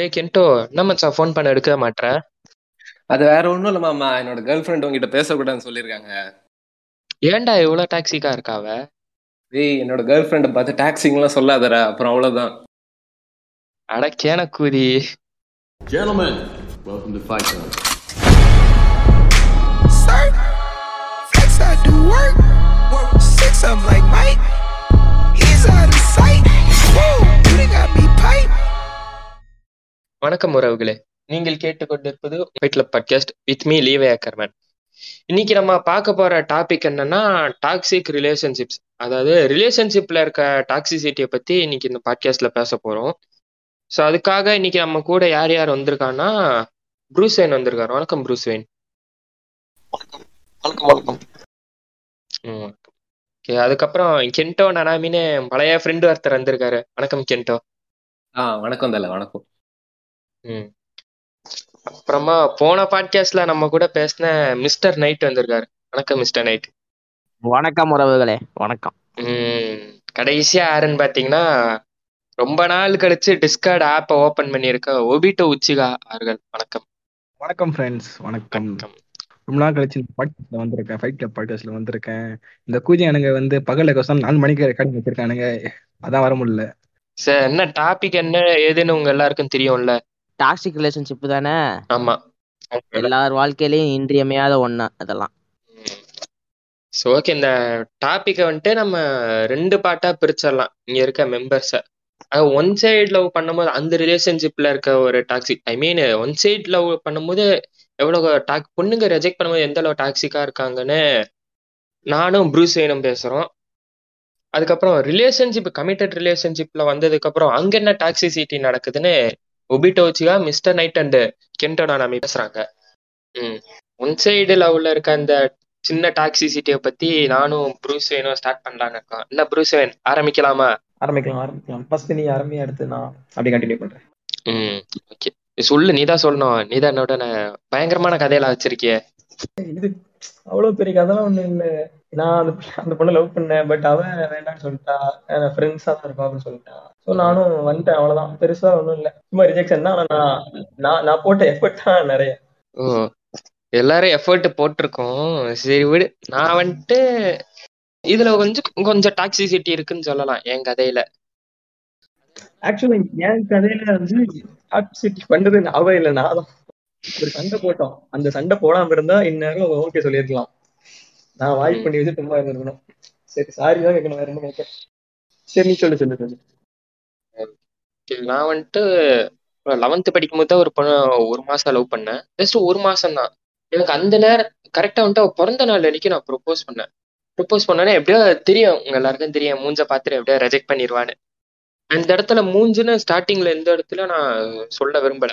டேய் கென்டோ என்ன மச்சான் ஃபோன் பண்ண எடுக்கவே மாட்ற அது வேற ஒண்ணும் இல்ல மாமா என்னோட கேர்ள் ஃப்ரெண்ட் உங்ககிட்ட பேசக்கூடாதுன்னு சொல்லியிருக்காங்க ஏன்டா இவ்வளவு டாக்ஸிக்கா இருக்கா அவ டேய் என்னோட கேர்ள் ஃப்ரெண்டை பார்த்து டாக்ஸிங்லாம் சொல்லாதடா அப்புறம் அவ்வளவுதான் அட கேனக்கூதி Gentlemen, welcome to Fight Club. Sir, flex I do work. Six of 'em like Mike. He's out of sight. Whoa, you got me pipe. வணக்கம் உறவுகளே. நீங்கள் கேட்டுக்கொண்டிருப்பது வீட்ல பாட்காஸ்ட் வித் மீ லீவே அக்கர்மன் இன்னைக்கு நம்ம பார்க்க போற டாபிக் என்னன்னா டாக்ஸிக் ரிலேஷன்ஷிப்ஸ் அதாவது ரிலேஷன்ஷிப்ல இருக்க டாக்ஸிசிட்டியை பத்தி இன்னைக்கு இந்த பாட்காஸ்ட்ல பேச போறோம். ஸோ அதுக்காக இன்னைக்கு நம்ம கூட யார் யார் வந்திருக்கான்னா ப்ரூஸ் வெயின் வந்திருக்காரு. வணக்கம் ப்ரூஸ் வெயின் வணக்கம். வணக்கம் ம் ஓகே அதுக்கப்புறம் கென்டோ நனாமின்னு பழைய ஃப்ரெண்டு ஒருத்தர் வந்திருக்காரு. வணக்கம் கென்டோ ஆ வணக்கம் தல வணக்கம். அப்புறமா போன பாட்காஸ்ட்ல நம்ம கூட பேசின மிஸ்டர் நைட் வந்திருக்காரு. வணக்கம் மிஸ்டர் நைட் வணக்கம் உறவுகளே. வணக்கம். ம். கடைசியா யாருன்னு பாத்தீங்கன்னா ரொம்ப நாள் கழிச்சு டிஸ்கார்ட் ஆப்பை ஓபன் பண்ணியிருக்க ஒபிட்டோ உச்சிகா அவர்கள். வணக்கம். வணக்கம் ஃப்ரெண்ட்ஸ் வணக்கம். வணக்கம். ரொம்ப நாள் கழிச்சு இந்த பாட்காஸ்ட்ல வந்திருக்கேன். ஃபைட் கிளப் பாட்காஸ்ட்ல வந்திருக்கேன். இந்த கூஜியானுங்க வந்து பகல்ல கோசம் நாலு மணிக்கு ரெக்கார்டிங் வச்சிருக்கானுங்க. அதான் வர முடியல. சார் என்ன டாபிக் என்ன ஏதுன்னு உங்க எல்லாருக்கும் தெரியும்ல. டாக்ஸிக் ரிலேஷன்ஷிப் தானே? ஆமா. எல்லார் வாழ்க்கையிலயும் இன்றியமையாத ஒண்ணு அதெல்லாம். ஸோ ஓகே இந்த டாப்பிக்கை வந்துட்டு நம்ம ரெண்டு பார்ட்டா பிரிச்சிடலாம். இங்க இருக்க மெம்பர்ஸை ஒன் சைடு லவ் பண்ணும்போது அந்த ரிலேஷன்ஷிப்ல இருக்க ஒரு toxic I mean one side love பண்ணும்போது எவ்வளவு டாக் பொண்ணுங்க ரெஜெக்ட் பண்ணும்போது எந்த அளவு டாக்ஸிக்கா இருக்காங்கன்னு நானும் ப்ரூஸ் வேணும் பேசுறோம். அதுக்கப்புறம் ரிலேஷன்ஷிப் கமிட்டட் ரிலேஷன்ஷிப்ல வந்ததுக்கு அப்புறம் அங்க என்ன டாக்ஸிசிட்டி நடக்குதுன்னு ஒபிட்டோச்சியா மிஸ்டர் நைட் அண்ட் கென்டோனா நாமி பேசுறாங்க. ம். ஒன் சைடு லவ்ல இருக்க அந்த சின்ன டாக்ஸிசிட்டியை பத்தி நானும் ப்ரூஸ் வேணும் ஸ்டார்ட் பண்ணலான்னு இருக்கோம். என்ன ப்ரூஸ் வேன்? ஆரம்பிக்கலாமா? ஆரம்பிக்கலாம் ஆரம்பிக்கலாம். ஃபர்ஸ்ட் நீ ஆரம்பி அடுத்து நான். அப்படி கண்டினியூ பண்றேன். ம் ஓகே சொல்லு நீதான் சொல்லணும். நீதான் என்னோட ந- பயங்கரமான கதையெல்லாம் வச்சிருக்கிய. இது அவ்வளவு பெரிய கதைலாம் ஒண்ணு இல்ல. நான் அந்த அந்த பொண்ணை லவ் பண்ணேன் பட் அவ வேண்டாம்னு சொல்லிட்டா. ஃப்ரெண்ட்ஸா தான் இருப்பா அப்படின்னு சொல்லிட்டா. ஸோ நானும் வந்துட்டேன் அவ்வளவுதான். பெருசா ஒண்ணும் இல்ல. சும்மா ரிஜெக்ஷன் தான் நான் நான் நான் போட்ட எஃபர்ட் தான் நிறைய. எல்லாரும் எஃபர்ட் போட்டிருக்கோம். சரி விடு. நான் வந்துட்டு இதுல கொஞ்சம் கொஞ்சம் டாக்ஸிசிட்டி இருக்குன்னு சொல்லலாம் என் கதையில. ஆக்சுவலி என் கதையில வந்து டாக்ஸிட்டி பண்றது அவ இல்ல நான் தான். ஒரு சண்டை போட்டோம். அந்த சண்டை போடாம இருந்தா இந்நேரம் ஓகே சொல்லியிருக்கலாம். நான் வாய் ம். பண்ணி வச்சு சும்மா இருந்திருக்கணும். சரி சாரி தான் கேட்கணும் வேற என்ன கேட்க? சரி நீ சொல்லு சொல்லு சொல்லு. நான் வந்துட்டு லெவன்த்து படிக்கும்போது தான் ஒரு பொண்ணு ஒரு மாசம் லவ் பண்ணேன். ஜஸ்ட் ஒரு மாசம் தான். எனக்கு அந்த நேரம் கரெக்டா வந்துட்டு பிறந்த நாள் அன்னைக்கு நான் ப்ரொப்போஸ் பண்ணேன். ப்ரொப்போஸ் பண்ணோன்னே எப்படியோ தெரியும் உங்க எல்லாருக்கும் தெரியும் மூஞ்ச பார்த்துட்டு எப்படியோ ரெஜெக்ட் பண்ணிடுவான்னு அந்த இடத்துல மூஞ்சுன்னு ஸ்டார்டிங்ல எந்த இடத்துல நான் சொல்ல விரும்பல.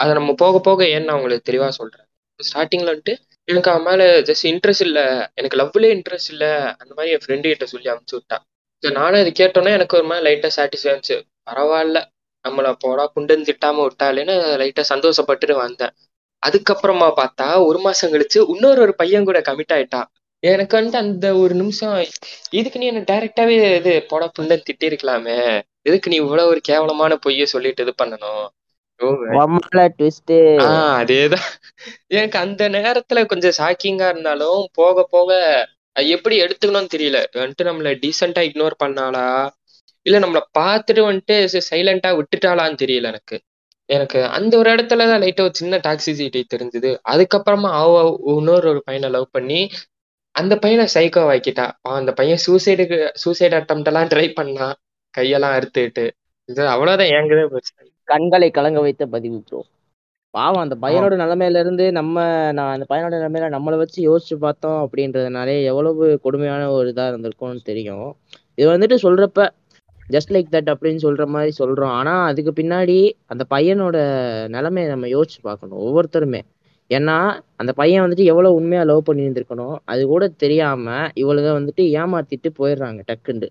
அதை நம்ம போக போக ஏன்னு நான் உங்களுக்கு தெளிவாக சொல்றேன்? ஸ்டார்டிங்ல வந்துட்டு எனக்கு அவன் மேலே ஜஸ்ட் இன்ட்ரெஸ்ட் இல்லை. எனக்கு லவ்லேயே இன்ட்ரெஸ்ட் இல்லை. அந்த மாதிரி என் ஃப்ரெண்டு கிட்ட சொல்லி அமுச்சு விட்டான் நானும் இது கேட்டோன்னே எனக்கு ஒரு மாதிரி லைட்டா சாட்டிஸ்ஃபை இருந்துச்சு பரவாயில்ல. நம்மள போடா புண்டுன்னு திட்டாம விட்டாலேன்னு லைட்டா சந்தோஷப்பட்டுட்டு வந்தேன். அதுக்கப்புறமா பார்த்தா ஒரு மாசம் கழிச்சு இன்னொரு ஒரு பையன் கூட கமிட் ஆயிட்டான். எனக்கு வந்துட்டு அந்த ஒரு நிமிஷம் இதுக்கு நீ என்ன டைரக்டாவே இது போடா புண்டுன்னு திட்டிருக்கலாமே. எதுக்கு நீ இவ்வளவு ஒரு கேவலமான பொய்ய சொல்லிட்டு இது பண்ணணும்? அதேதான். எனக்கு அந்த நேரத்துல கொஞ்சம் ஷாக்கிங்கா இருந்தாலும் போக போக எப்படி எடுத்துக்கணும்னு தெரியல. வந்துட்டு நம்மள டீசெண்டா இக்னோர் பண்ணாளா? இல்ல நம்மள பார்த்துட்டு வந்துட்டு சைலண்டா விட்டுட்டாளான்னு தெரியல எனக்கு. எனக்கு அந்த ஒரு இடத்துலதான் லைட்டா ஒரு சின்ன டாக்ஸிசிட்டி தெரிஞ்சது. அதுக்கப்புறமா அவ இன்னொரு ஒரு பையனை லவ் பண்ணி அந்த பையனை சைக்கோ ஆக்கிட்டா. அந்த பையன் சூசைடுக்கு சூசைட் அட்டம் எல்லாம் ட்ரை பண்ணான் கையெல்லாம் அறுத்துட்டு. இது அவ்வளவுதான் என்கதே பிரச்சனை கண்களை கலங்க வைத்த பதிவு ப்ரோ பாவம் அந்த பையனோட நிலைமையில இருந்து நம்ம நான் அந்த பையனோட நிலைமையில நம்மளை வச்சு யோசிச்சு பார்த்தோம் அப்படின்றதுனாலே எவ்வளவு கொடுமையான ஒரு இதா இருந்திருக்கும்னு தெரியும். இது வந்துட்டு சொல்றப்ப ஜஸ்ட் லைக் தட் அப்படின்னு சொல்ற மாதிரி சொல்றோம். ஆனா அதுக்கு பின்னாடி அந்த பையனோட நிலைமையை நம்ம யோசிச்சு பார்க்கணும் ஒவ்வொருத்தருமே. ஏன்னா அந்த பையன் வந்துட்டு எவ்வளவு உண்மையா லவ் பண்ணி இருந்திருக்கணும் அது கூட தெரியாம இவளுக வந்துட்டு ஏமாத்திட்டு போயிடுறாங்க டக்குண்டு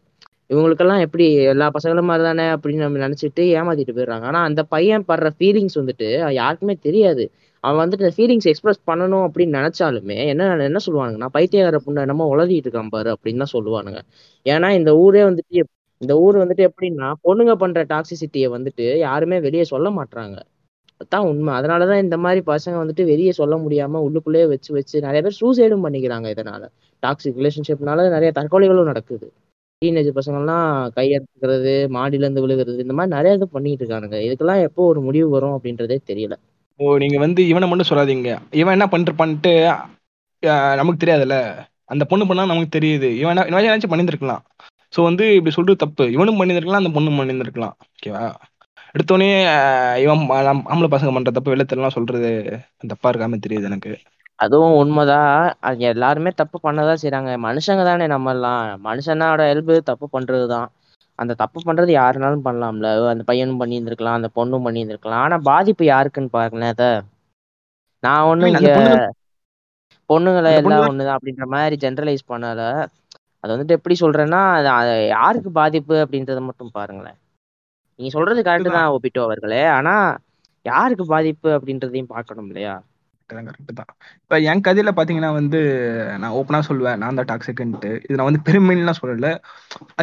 இவங்களுக்கெல்லாம் எப்படி எல்லா பசங்களும் மாதிரி தானே அப்படின்னு நம்ம நினைச்சிட்டு ஏமாத்திட்டு போயிடுறாங்க. ஆனா அந்த பையன் படுற ஃபீலிங்ஸ் வந்துட்டு யாருக்குமே தெரியாது. அவன் வந்துட்டு ஃபீலிங்ஸ் எக்ஸ்பிரஸ் பண்ணணும் அப்படின்னு நினைச்சாலுமே என்ன என்ன சொல்லுவானுங்க நான் பைத்தியக்கார புண்ணை என்னமோ உளறிட்டு இருக்கான் பாரு அப்படின்னு தான் சொல்லுவானுங்க. ஏன்னா இந்த ஊரே வந்துட்டு இந்த ஊர் வந்துட்டு எப்படின்னா பொண்ணுங்க பண்ற டாக்ஸிசிட்டியை வந்துட்டு யாருமே வெளியே சொல்ல மாட்டாங்க அதான் உண்மை. அதனாலதான் இந்த மாதிரி பசங்க வந்துட்டு வெளியே சொல்ல முடியாம உள்ளுக்குள்ளேயே வச்சு வச்சு நிறைய பேர் சூசைடும் பண்ணிக்கிறாங்க இதனால. டாக்ஸிக் ரிலேஷன்ஷிப்னால நிறைய தற்கொலைகளும் நடக்குது. டீனேஜ் பசங்கள்லாம் கையெடுத்துக்கிறது மாடியில இருந்து விழுகிறது இந்த மாதிரி நிறைய இது பண்ணிட்டு இருக்கானுங்க. இதுக்கெல்லாம் எப்போ ஒரு முடிவு வரும் அப்படின்றதே தெரியல. ஓ நீங்க வந்து இவனை மட்டும் சொல்லாதீங்க. இவன் என்ன பண்ணிருப்பான்ட்டு ஆஹ், நமக்கு தெரியாதுல்ல. அந்த பொண்ணு பண்ணா நமக்கு தெரியுது. இவன் என்ன இவன் ஏதாச்சும் பண்ணியிருந்திருக்கலாம் ஸோ வந்து இப்படி சொல்றது தப்பு. இவனும் பண்ணியிருந்திருக்கலாம் அந்த பொண்ணும் பண்ணியிருந்திருக்கலாம் ஓகேவா எடுத்தோடனே இவன் ஆம்பள ஆம்பளை பசங்க பண்ற தப்பு வெள்ளத்தெல்லாம் சொல்றது தப்பா இருக்காம தெரியுது எனக்கு. அதுவும் உண்மைதான். அது எல்லாருமே தப்பு பண்ணதான் செய்றாங்க. மனுஷங்க தானே நம்ம எல்லாம் மனுஷனோட இயல்பு தப்பு பண்றதுதான். அந்த தப்பு பண்றது யாருனாலும் பண்ணலாம்ல. அந்த பையனும் பண்ணியிருந்திருக்கலாம் அந்த பொண்ணும் பண்ணியிருந்திருக்கலாம். ஆனா பாதிப்பு யாருக்குன்னு பாருங்களேன் அத. நான் ஒண்ணும் அந்த இங்க பொண்ணு பொண்ணுங்களை அந்த எல்லாம் தான் ஒண்ணுதான் அப்படின்ற மாதிரி ஜென்ரலைஸ் பண்ணல. அது வந்துட்டு எப்படி சொல்றேன்னா அது அது யாருக்கு பாதிப்பு அப்படின்றத மட்டும் பாருங்களேன். நீங்க சொல்றது கரெக்ட் தான் ஒப்பிட்டோ அவர்களே. ஆனா யாருக்கு பாதிப்பு அப்படின்றதையும் பார்க்கணும் இல்லையா? கரெக்ட் தான். இப்போ என் கதையில பாத்தீங்கன்னா வந்து நான் ஓப்பனா சொல்லுவேன். நான் தான் டாக்ஸிக்குன்ட்டு இது நான் வந்து பெருமைன்னுலாம் சொல்லல.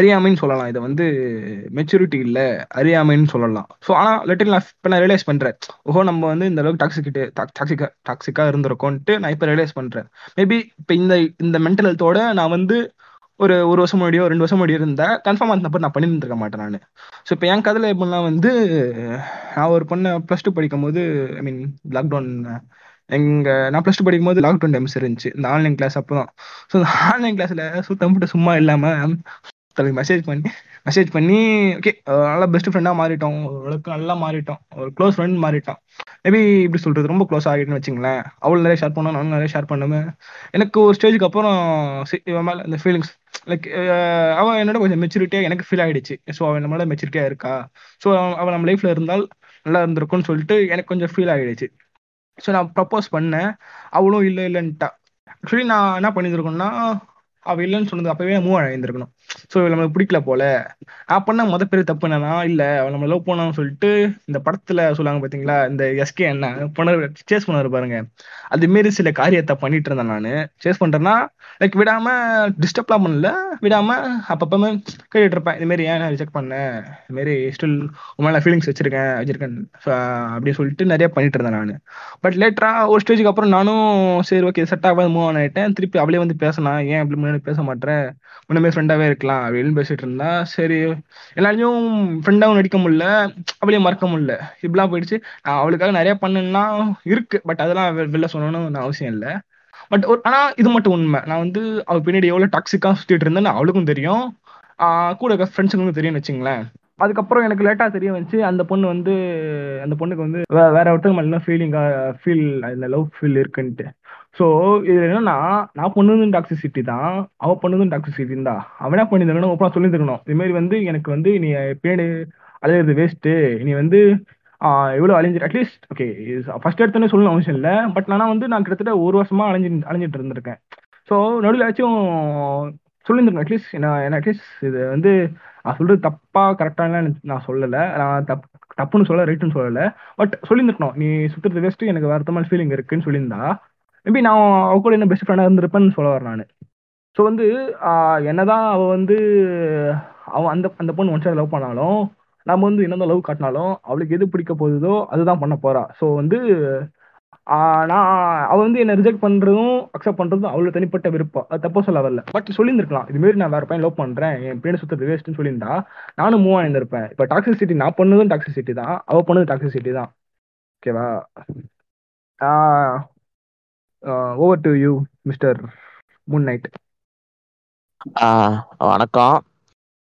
அறியாமைன்னு சொல்லலாம். இதை வந்து மெச்சூரிட்டி இல்லை. அறியாமைன்னு சொல்லலாம். ஸோ ஆனால் லெட்டில் நான் இப்போ நான் ரியலைஸ் பண்றேன். ஓஹோ நம்ம வந்து இந்த அளவுக்கு டாக்ஸிக்கிட்டு டாக்ஸிக்கா டாக்ஸிக்கா இருந்திருக்கோன்ட்டு நான் இப்போ ரியலைஸ் பண்றேன். மேபி இப்போ இந்த இந்த மென்டல் ஹெல்த்தோட நான் வந்து ஒரு ஒரு வருஷம் முன்னாடியோ ரெண்டு வருஷம் முன்னாடியோ இருந்தால் கன்ஃபார்ம் அந்த நான் பண்ணியிருந்துருக்க மாட்டேன் நான். ஸோ இப்போ என் கதையில் எப்படின்னா வந்து நான் ஒரு பொண்ணை ப்ளஸ் டூ படிக்கும் போது ஐ மீன் லாக்டவுன் எங்க நான் ப்ளஸ் டூ படிக்கும் போது லாக்டவுன் டைம்ஸ் இருந்துச்சு. இந்த ஆன்லைன் கிளாஸ் அப்போ தான் ஸோ இந்த ஆன்லைன் கிளாஸ்ல சுத்தம் மட்டும் சும்மா இல்லாம தலைக்கு மெசேஜ் பண்ணி மெசேஜ் பண்ணி ஓகே நல்லா பெஸ்ட் ஃப்ரெண்டாக மாறிட்டோம். ஓரளவுக்கு நல்லா மாறிட்டோம். ஒரு க்ளோஸ் ஃப்ரெண்ட் மாறிட்டோம். மேபி இப்படி சொல்றது ரொம்ப க்ளோஸ் ஆகிட்டுன்னு வச்சுங்களேன். அவள் நிறைய ஷேர் பண்ணோம் நானும் நிறைய ஷேர் பண்ணுவேன். எனக்கு ஒரு ஸ்டேஜுக்கு அப்புறம் சி- இவன் மேலே இந்த ஃபீலிங்ஸ் லைக் அவன் என்னோட கொஞ்சம் மெச்சூரிட்டியாக எனக்கு ஃபீல் ஆகிடுச்சு ஸோ அவன் நம்மளோட மெச்சூரிட்டியாக இருக்கா? ஸோ அவன் நம்ம லைஃப்ல இருந்தால் நல்லா இருந்திருக்கும்னு சொல்லிட்டு எனக்கு கொஞ்சம் ஃபீல் ஆகிடுச்சு ஸோ நான் ப்ரப்போஸ் பண்ணேன். அவளும் இல்லை இல்லைன்ட்டா ஆக்சுவலி நான் என்ன பண்ணியிருக்கணும்னா அவள் இல்லைன்னு சொன்னது அப்பவே மூவ் ஆகியிருந்திருக்கணும் ஸோ நம்மளுக்கு பிடிக்கல போல. நான் முத பெரிய தப்பு என்னன்னா இல்ல அவள் நம்ம லவ் பண்ணான்னு சொல்லிட்டு இந்த படத்துல சொல்லுவாங்க பாத்தீங்களா இந்த எஸ்கே என்ன பண்ண சேஸ் பண்ணாரு பாருங்க. அது மாரி சில காரியத்தை பண்ணிட்டு இருந்தேன் நான். சேஸ் பண்றேன்னா லைக் விடாம டிஸ்டர்ப்லாம் பண்ணல. விடாம அப்பப்பமே கேட்டுட்டு இருப்பேன் இது மாரி ஏன் நான் ரிஜெக்ட் பண்ணேன் இது மாரி ஸ்டில் உண்மையில ஃபீலிங்ஸ் வச்சிருக்கேன் வச்சிருக்கேன். அப்படின்னு சொல்லிட்டு நிறைய பண்ணிட்டு இருந்தேன் நான். பட் லேட்டரா ஒரு ஸ்டேஜுக்கு அப்புறம் நானும் சரி ஓகே செட் ஆகாது மூவ் ஆன் ஆயிட்டேன். திருப்பி அவளே வந்து பேசினா ஏன் இப்படி முன்னாடி பேச மாட்டேன் முன்னமே ஃப்ரெண்டாவே இருக்கலாம் அப்படின்னு பேசிட்டு இருந்தா சரி எல்லாரையும் ஃப்ரெண்டாகவும் நடிக்க முடியல அவளையும் மறக்க முடியல. இப்படிலாம் போயிடுச்சு. நான் அவளுக்காக நிறைய பண்ணுன்னா இருக்கு பட் அதெல்லாம் வெ- வெளில சொல்லணும்னு அவசியம் இல்லை. பட் ஒரு ஆனா இது மட்டும் உண்மை. நான் வந்து அவள் பின்னாடி எவ்வளவு டாக்ஸிக்கா சுத்திட்டு இருந்தேன்னு அவளுக்கும் தெரியும். கூட இருக்க ஃப்ரெண்ட்ஸுங்களுக்கும் தெரியும்னு வச்சுங்களேன். அதுக்கப்புறம் எனக்கு லேட்டாக தெரிய வந்துச்சு. அந்த பொண்ணு வந்து அந்த பொண்ணுக்கு வந்து வேற ஒருத்தங்க மேல ஃபீலிங்காக ஃபீல் இந்த லவ் ஃபீல் இருக்குன்ட்டு. ஸோ இது என்னன்னா நான் பொண்ணுதும் டாக்ஸிசிட்டி தான் அவ பொண்ணுதும் டாக்ஸிசிட்டி தான். அவனா பண்ணிருக்கணும் அப்புறம் சொல்லி சொல்லியிருக்கணும் இது மாதிரி வந்து எனக்கு வந்து நீ பேடு அலையிறது வேஸ்ட்டு நீ வந்து எவ்வளோ அழிஞ்சு அட்லீஸ்ட் ஓகே ஃபர்ஸ்ட் எடுத்தோன்னே சொல்லணும் அவசியம் இல்லை. பட் ஆனால் வந்து நான் கிட்டத்தட்ட ஒரு வருஷமா அலைஞ்சு அலைஞ்சிட்டு இருந்திருக்கேன். ஸோ நடுவில் ஏதாச்சும் சொல்லியிருந்திருக்கேன் அட்லீஸ்ட் நான் அட்லீஸ்ட் இது வந்து நான் சொல்றது தப்பா கரெக்டான நான் சொல்லலை. நான் தப் தப்புன்னு சொல்ல ரைட்டுன்னு சொல்லலை. பட் சொல்லியிருந்துருக்கணும். நீ சுத்துறது வேஸ்ட்டு எனக்கு வருத்தமான ஃபீலிங் இருக்குன்னு சொல்லியிருந்தா மேபி நான் அவ கூட என்ன பெஸ்ட் ஃப்ரெண்டாக இருந்திருப்பேன்னு சொல்ல வரேன் நான். ஸோ வந்து என்னதான் அவள் வந்து அவன் அந்த அந்த பொண்ணு ஒன் சைடு லவ் பண்ணாலும் நம்ம வந்து என்னதான் லவ் காட்டினாலும் அவளுக்கு எது பிடிக்க போகுதோ அதுதான் பண்ண போறா. ஸோ வந்து நான் அவள் வந்து என்னை ரிஜெக்ட் பண்ணுறதும் அக்செப்ட் பண்ணுறதும் அவ்வளோ தனிப்பட்ட விருப்பம். அது தப்போ சொல்ல வரல. பட் சொல்லியிருந்திருக்கலாம். இதுமாரி நான் வேறு பையன் லவ் பண்ணுறேன் என் பேர் சுற்றுறது வேஸ்ட்டுன்னு சொல்லியிருந்தா நானும் மூவ் ஆயிருந்திருப்பேன். இப்போ டாக்ஸிசிட்டி நான் பண்ணதும் டாக்ஸிசிட்டி தான். அவள் பண்ணது டாக்ஸிசிட்டி தான். ஓகேவா over to you mister Moon Knight ah வணக்கம்.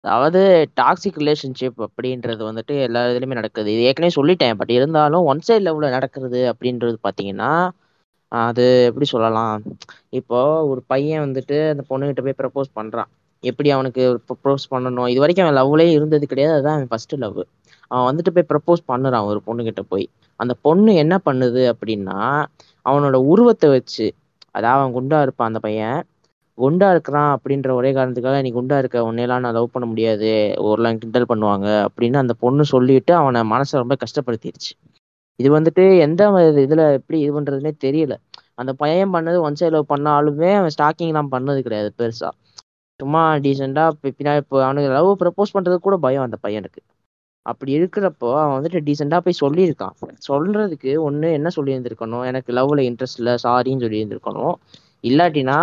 அதாவது டாக்ஸிக் ரிலேஷன்ஷிப் அப்படின்றது வந்துட்டு எல்லா இதுலையுமே நடக்குது. இது ஏற்கனவே சொல்லிட்டேன் பட் இருந்தாலும் ஒன் சைட் லெவலில் நடக்கிறது அப்படின்றது பார்த்தீங்கன்னா அது எப்படி சொல்லலாம்? இப்போ ஒரு பையன் வந்துட்டு அந்த பொண்ணுகிட்ட போய் ப்ரப்போஸ் பண்றான். எப்படி அவனுக்கு ப்ரப்போஸ் பண்ணணும்? இது வரைக்கும் அவன் லவ்லேயே இருந்தது கிடையாது. அதுதான் அவன் ஃபர்ஸ்ட் லவ் அவன் வந்துட்டு போய் ப்ரப்போஸ் பண்ணுறான் ஒரு பொண்ணுகிட்ட போய். அந்த பொண்ணு என்ன பண்ணுது அப்படின்னா அவனோட உருவத்தை வச்சு அதாவது அவன் குண்டா இருப்பான் அந்த பையன். குண்டா இருக்கிறான் அப்படின்ற ஒரே காரணத்துக்காக நீ குண்டா இருக்க உன்னையெல்லாம் நான் லவ் பண்ண முடியாது. ஒருலாம் கிண்டல் பண்ணுவாங்க. அப்படின்னு அந்த பொண்ணு சொல்லிட்டு அவனை மனசை ரொம்ப கஷ்டப்படுத்திடுச்சு. இது வந்துட்டு எந்த இதுல எப்படி இது பண்றதுன்னே தெரியல. அந்த பையன் பண்ணது ஒன் சைட் லவ் பண்ணாலுமே அவன் ஸ்டாக்கிங்லாம் பண்ணது கிடையாது பெருசா. சும்மா டீசெண்டா பின்னாடி இப்போ அவனுக்கு லவ் ப்ரப்போஸ் பண்றது கூட பயம் அந்த பையனுக்கு. அப்படி இருக்கிறப்போ அவன் வந்துட்டு டீசெண்டாக போய் சொல்லியிருக்கான். சொல்றதுக்கு ஒன்று என்ன சொல்லியிருந்திருக்கணும்? எனக்கு லவ்ல இன்ட்ரெஸ்ட் இல்லை சாரின்னு சொல்லியிருந்திருக்கணும். இல்லாட்டினா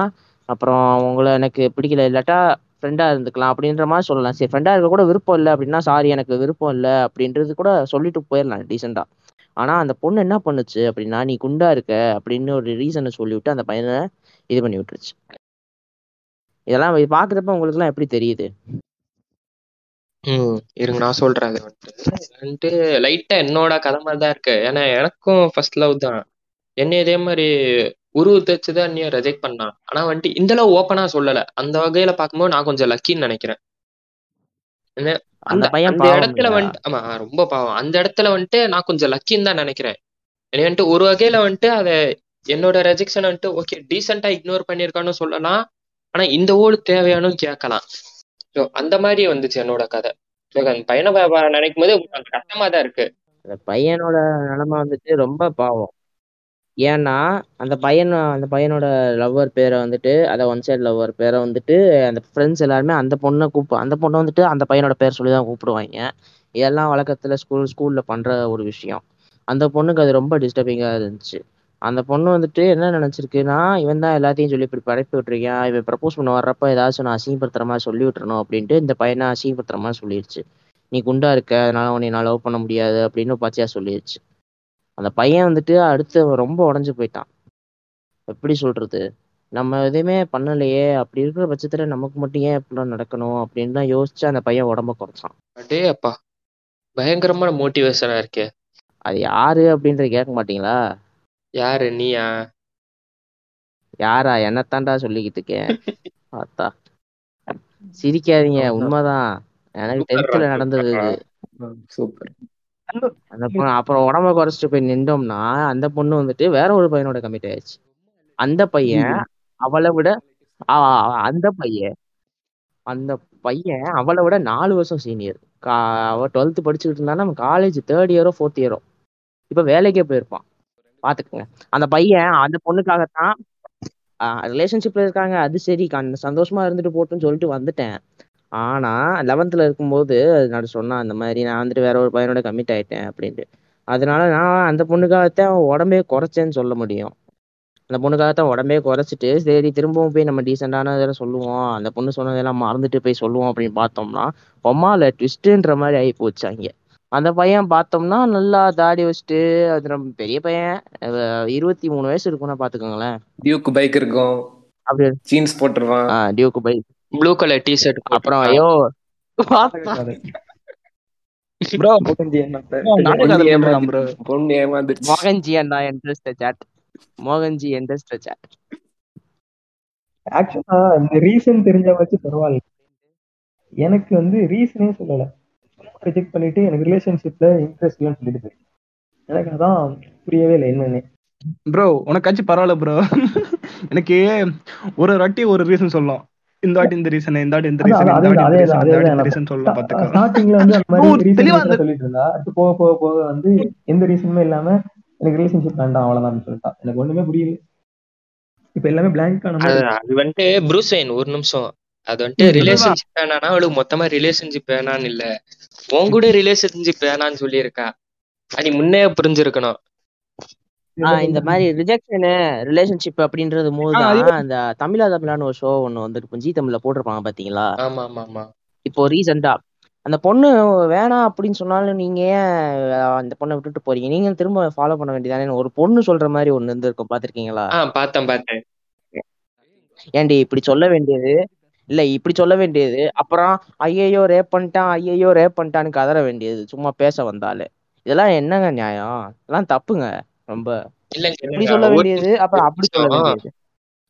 அப்புறம் உங்களை எனக்கு பிடிக்கல இல்லாட்டா ஃப்ரெண்டாக இருந்துக்கலாம் அப்படின்ற மாதிரி சொல்லலாம். சரி ஃப்ரெண்டாக இருக்க கூட விருப்பம் இல்லை அப்படின்னா சாரி எனக்கு விருப்பம் இல்லை அப்படின்றது கூட சொல்லிட்டு போயிடலாம் டீசெண்டாக ஆனால் அந்த பொண்ணு என்ன பண்ணுச்சு அப்படின்னா நீ குண்டா இருக்க அப்படின்னு ஒரு ரீசனை சொல்லிவிட்டு அந்த பையனை இது பண்ணி விட்டுருச்சு. இதெல்லாம் பார்க்குறப்ப உங்களுக்கு எல்லாம் எப்படி தெரியுது? ம் இருங்க நான் சொல்றேன் அது வந்துட்டு வந்துட்டு லைட்டா என்னோட கதை மாதிரி தான் இருக்கு. ஏன்னா எனக்கும் ஃபர்ஸ்ட் லவ் தான். என்ன இதே மாதிரி உருவத்தை வச்சுதான் நீ ரிஜெக்ட் பண்ணான் ஆனா வந்துட்டு இந்த அளவு ஓப்பனா சொல்லல. அந்த வகையில பார்க்கும்போது நான் கொஞ்சம் லக்கின்னு நினைக்கிறேன். என்ன? அந்த அந்த பையன் அந்த பாவம் இடத்துல இல்லையா? வந்துட்டு ஆமா ரொம்ப பாவம். அந்த இடத்துல வந்துட்டு நான் கொஞ்சம் லக்கின்னு தான் நினைக்கிறேன். எனக்கு வந்துட்டு ஒரு வகையில வந்துட்டு அதை என்னோட ரெஜெக்ஷன் வந்துட்டு ஓகே டீசெண்டா இக்னோர் பண்ணியிருக்கான்னு சொல்லலாம். ஆனா இந்த ஓடு தேவையானு கேட்கலாம். ஸோ அந்த மாதிரி வந்துச்சு என்னோட கதை. ஸோ அந்த பையனை நினைக்கும் போது கொஞ்சம் கஷ்டமா தான் இருக்கு. அந்த பையனோட நிலைமை வந்துட்டு ரொம்ப பாவம். ஏன்னா அந்த பையன் அந்த பையனோட லவ்வர் பேரை வந்துட்டு அதை ஒன் சைடு லவ்வர் பேரை வந்துட்டு அந்த ஃப்ரெண்ட்ஸ் எல்லாருமே அந்த பொண்ணை கூப்ப அந்த பொண்ணை வந்துட்டு அந்த பையனோட பேர் சொல்லி தான் கூப்பிடுவாங்க. இதெல்லாம் வழக்கத்தில் ஸ்கூல் ஸ்கூலில் பண்ணுற ஒரு விஷயம். அந்த பொண்ணுக்கு அது ரொம்ப டிஸ்டர்பிங்காக இருந்துச்சு. அந்த பொண்ணு வந்துட்டு என்ன நினைச்சிருக்குன்னா இவன் தான் எல்லாத்தையும் சொல்லி இப்படி பரப்பி விட்டுருக்கான் இவன் ப்ரப்போஸ் பண்ண வர்றப்ப ஏதாச்சும் நான் அசிங்கப்படுத்துற மாதிரி சொல்லி விட்டுறணும் அப்படின்ட்டு இந்த பையனை அசிங்கப்படுத்துற மாதிரி சொல்லிடுச்சு நீ குண்டா இருக்க அதனால உன்னை நான் லவ் பண்ண முடியாது அப்படின்னு பச்சையா சொல்லிடுச்சு அந்த பையன் வந்துட்டு அடுத்து ரொம்ப உடஞ்சு போயிட்டான். எப்படி சொல்றது? நம்ம எதுவுமே பண்ணலையே. அப்படி இருக்கிற பட்சத்துல நமக்கு மட்டும் ஏன் இப்படிலாம் நடக்கணும் அப்படின்னு தான் யோசிச்சு அந்த பையன் உடம்ப குறைச்சான். அடே அப்பா பயங்கரமான மோட்டிவேஷனா இருக்கே. அது யாரு அப்படின்றத கேட்க மாட்டீங்களா? யாரு நீயா? யாரா? என்னத்தாண்டா சொல்லிக்கிட்டு இருக்கேன் பார்த்தா. சிரிக்காதீங்க. உண்மைதான். எனக்கு டென்த்ல நடந்தது சூப்பர். அந்த பொண்ணு அப்புறம் உடம்ப குறைச்சிட்டு போய் நின்றோம்னா அந்த பொண்ணு வந்துட்டு வேற ஒரு பையனோட கமிட் ஆயிடுச்சு. அந்த பையன் அவளை விட அந்த பையன் அந்த பையன் அவளை விட நாலு வருஷம் சீனியர் கா அவ டுவெல்த் படிச்சுக்கிட்டு இருந்தா நம்ம காலேஜ் தேர்ட் இயரோ ஃபோர்த் இயரோ இப்ப வேலைக்கே போயிருப்பான். பாத்துக்கோங்க. அந்த பையன் அந்த பொண்ணுக்காகத்தான் ரிலேஷன்ஷிப்ல இருக்காங்க. அது சரி அந்த சந்தோஷமா இருந்துட்டு போட்டுன்னு சொல்லிட்டு வந்துட்டேன். ஆனா லெவன்த்ல இருக்கும்போது அது நான் சொன்னா அந்த மாதிரி நான் வந்துட்டு வேற ஒரு பையனோட கமிட் ஆயிட்டேன் அப்படின்ட்டு. அதனால நான் அந்த பொண்ணுக்காகத்தான் உடம்பே குறைச்சேன்னு சொல்ல முடியும். அந்த பொண்ணுக்காகத்தான் உடம்பே குறைச்சிட்டு சரி திரும்பவும் போய் நம்ம டீசெண்டான இதெல்லாம் சொல்லுவோம். அந்த பொண்ணு சொன்னதெல்லாம் மறந்துட்டு போய் சொல்லுவோம் அப்படின்னு பார்த்தோம்னா பொம்மால ட்விஸ்ட்ன்ற மாதிரி ஆகி போச்சு அங்கே. அந்த பையன் பார்த்தோம்னா நல்லா தாடி வச்சுட்டு அது பெரிய பையன். இருபத்தி மூணு வயசு இருக்கும்னா பாத்துக்கோங்களேன் டியூக் பைக் இருக்கும். அப்படி ஜீன்ஸ் போட்டுருவான். டியூக்கு பை ப்ளூ கலர் டிஷர்ட் அப்புறம் ஐயோ ப்ரோ மோகன்ஜி அண்டா interest chat Mohanji interest chat ஆக்சுவலா இந்த ரீசன் தெரிஞ்ச வச்சு பரவாயில்ல. எனக்கு வந்து ரீசனே சொல்லல. ரிஜெக்ட் பண்ணிட்டு எனக்கு ரிலேஷன்ஷிப்ல இன்ட்ரெஸ்ட் இல்லைன்னு சொல்லிட்டு போயிடுச்சு. எனக்கு அதான் புரியவே இல்லை என்னன்னு. ப்ரோ உனக்காச்சும் பரவாயில்ல ப்ரோ எனக்கு ஒரு வாட்டி ஒரு ரீசன் சொல்லலாம். இந்த வாட்டி இந்த ரீசன் இந்த வாட்டி இந்த ரீசன் இந்த வாட்டி இந்த ரீசன் சொல்லலாம் பாத்துக்கோ ஸ்டார்டிங்ல வந்து அந்த மாதிரி தெளிவா ரீசன் சொல்லிட்டு இருந்தா அடுத்து போக போக போக வந்து எந்த ரீசனுமே இல்லாம எனக்கு ரிலேஷன்ஷிப் வேண்டாம் அவ்வளவுதான் சொல்லிட்டா எனக்கு ஒண்ணுமே புரியல. இப்ப எல்லாமே பிளாங்க் ஆன அது மாதிரி அது வந்துட்டு ப்ரூஸ் ஒரு நிமிஷம். அது வந்துட்டு ரிலேஷன்ஷிப் வேணாம்னா அவளுக்கு மொத்தமா ரிலேஷன்ஷிப் வேணான்னு இல்ல. உன் கூட ரிலேஷன்ஷிப் வேணான்னு சொல்லியிருக்கா அது முன்னே புரிஞ்சிருக்கணும். ஆஹ் இந்த மாதிரி ரிஜெக்ஷனு ரிலேஷன்ஷிப் அப்படின்றது தான் இந்த தமிழா தமிழான்னு ஒரு ஷோ ஒண்ணு வந்துருக்கும் ஜி தமிழ்ல போட்டிருப்பாங்க பாத்தீங்களா ஆமா ஆமா ஆமா இப்போ ரீசெண்டா அந்த பொண்ணு வேணாம் அப்படின்னு சொன்னாலும் நீங்க ஏன் அந்த பொண்ணை விட்டுட்டு போறீங்க? நீங்க திரும்ப ஃபாலோ பண்ண வேண்டியதானே ஒரு பொண்ணு சொல்ற மாதிரி ஒண்ணு இருந்திருக்கும். பாத்திருக்கீங்களா ஆ பார்த்தேன் பார்த்தேன். ஏன்டி இப்படி சொல்ல வேண்டியது? இல்ல இப்படி சொல்ல வேண்டியது. அப்புறம் ஐயையோ ரேப் பண்ணிட்டான் ஐயையோ ரேப் பண்ணிட்டான்னு கதற வேண்டியது. சும்மா பேச வந்தாலே. இதெல்லாம் என்னங்க நியாயம்? இதெல்லாம் தப்புங்க. ரொம்ப. இல்லைங்க இப்படி சொல்ல வேண்டியது அப்புறம் அப்படி சொல்ல. வேண்டியது.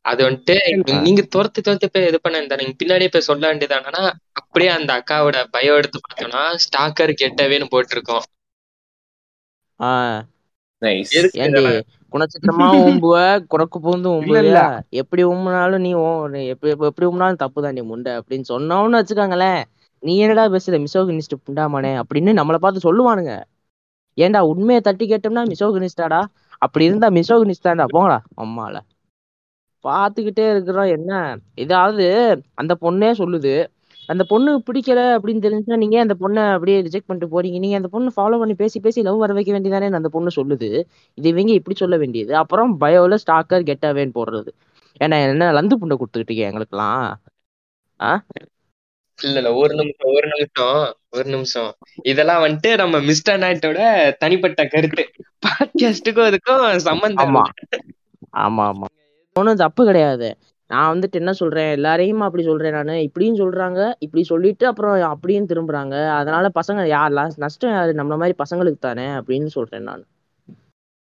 அது வந்துட்டு. நீங்க துரத்து துரத்து போய் இது பண்ண நீங்க பின்னாடியே போய் சொல்ல வேண்டியதானா அப்படியே அந்த அக்காவோட பயோ எடுத்து பார்த்தோம்னா ஸ்டாக்கர் கெட்டவேன்னு போட்டிருக்கோம். குணச்சித்திரமா ஊம்புவ குறக்கு பூந்து ஊம்புவியா எப்படி ஊம்புனாலும் நீ ஓ- எப்படி எப்படி- ஊம்புனாலும் தப்பு தான் நீ முண்டை அப்படின்னு சொன்னோம்னு வச்சுக்கோங்களேன். நீ என்னடா பேசுற? மிசோகினிஸ்ட் புண்டாமனே அப்படின்னு நம்மளை பார்த்து சொல்லுவானுங்க. ஏன்டா உண்மையை தட்டி கேட்டோம்னா மிசோகினிஸ்டாடா அப்படி இருந்தா மிசோகினிஸ்டாடா போங்கடா அம்மால. பார்த்துக்கிட்டே இருக்கிறோம் என்ன? ஏதாவது அந்த பொண்ணே சொல்லுது அந்த பொண்ணு பிடிக்கல அப்படின்னு தெரிஞ்சுன்னா நீங்க அந்த பொண்ணை அப்படியே ரிஜெக்ட் பண்ணிட்டு போறீங்க? நீங்க அந்த பொண்ணு ஃபாலோ பண்ணி பேசி பேசி லவ் வர வைக்க வேண்டியதானே அந்த பொண்ணு சொல்லுது. இது இவங்க இப்படி சொல்ல வேண்டியது. அப்புறம் பயோல ஸ்டாக்கர் கெட் அவேன்னு போடுறது. ஏன்னா என்ன லந்து புண்டை கொடுத்துக்கிட்டீங்க எங்களுக்கெல்லாம். ஆ? இல்ல இல்ல ஒரு நிமிஷம் ஒரு நிமிஷம் ஒரு நிமிஷம். இதெல்லாம் வந்துட்டு நம்ம மிஸ்டர் நைட்டோட தனிப்பட்ட கருத்து. பாட்காஸ்டுக்கும் அதுக்கும் சம்பந்தம். ஆமா. ஆமா ஆமா. ஒன்றும் தப்பு கிடையாது. நான் வந்துட்டு என்ன சொல்றேன்? எல்லாரையும் அப்படி சொல்றேன் நான். இப்படியும் சொல்றாங்க. இப்படி சொல்லிட்டு அப்புறம் அப்படியும் திரும்புறாங்க. அதனால பசங்க யார் லாஸ் நஷ்டம் யாரு? நம்மள மாதிரி பசங்களுக்கு தானே அப்படின்னு சொல்றேன் நான்.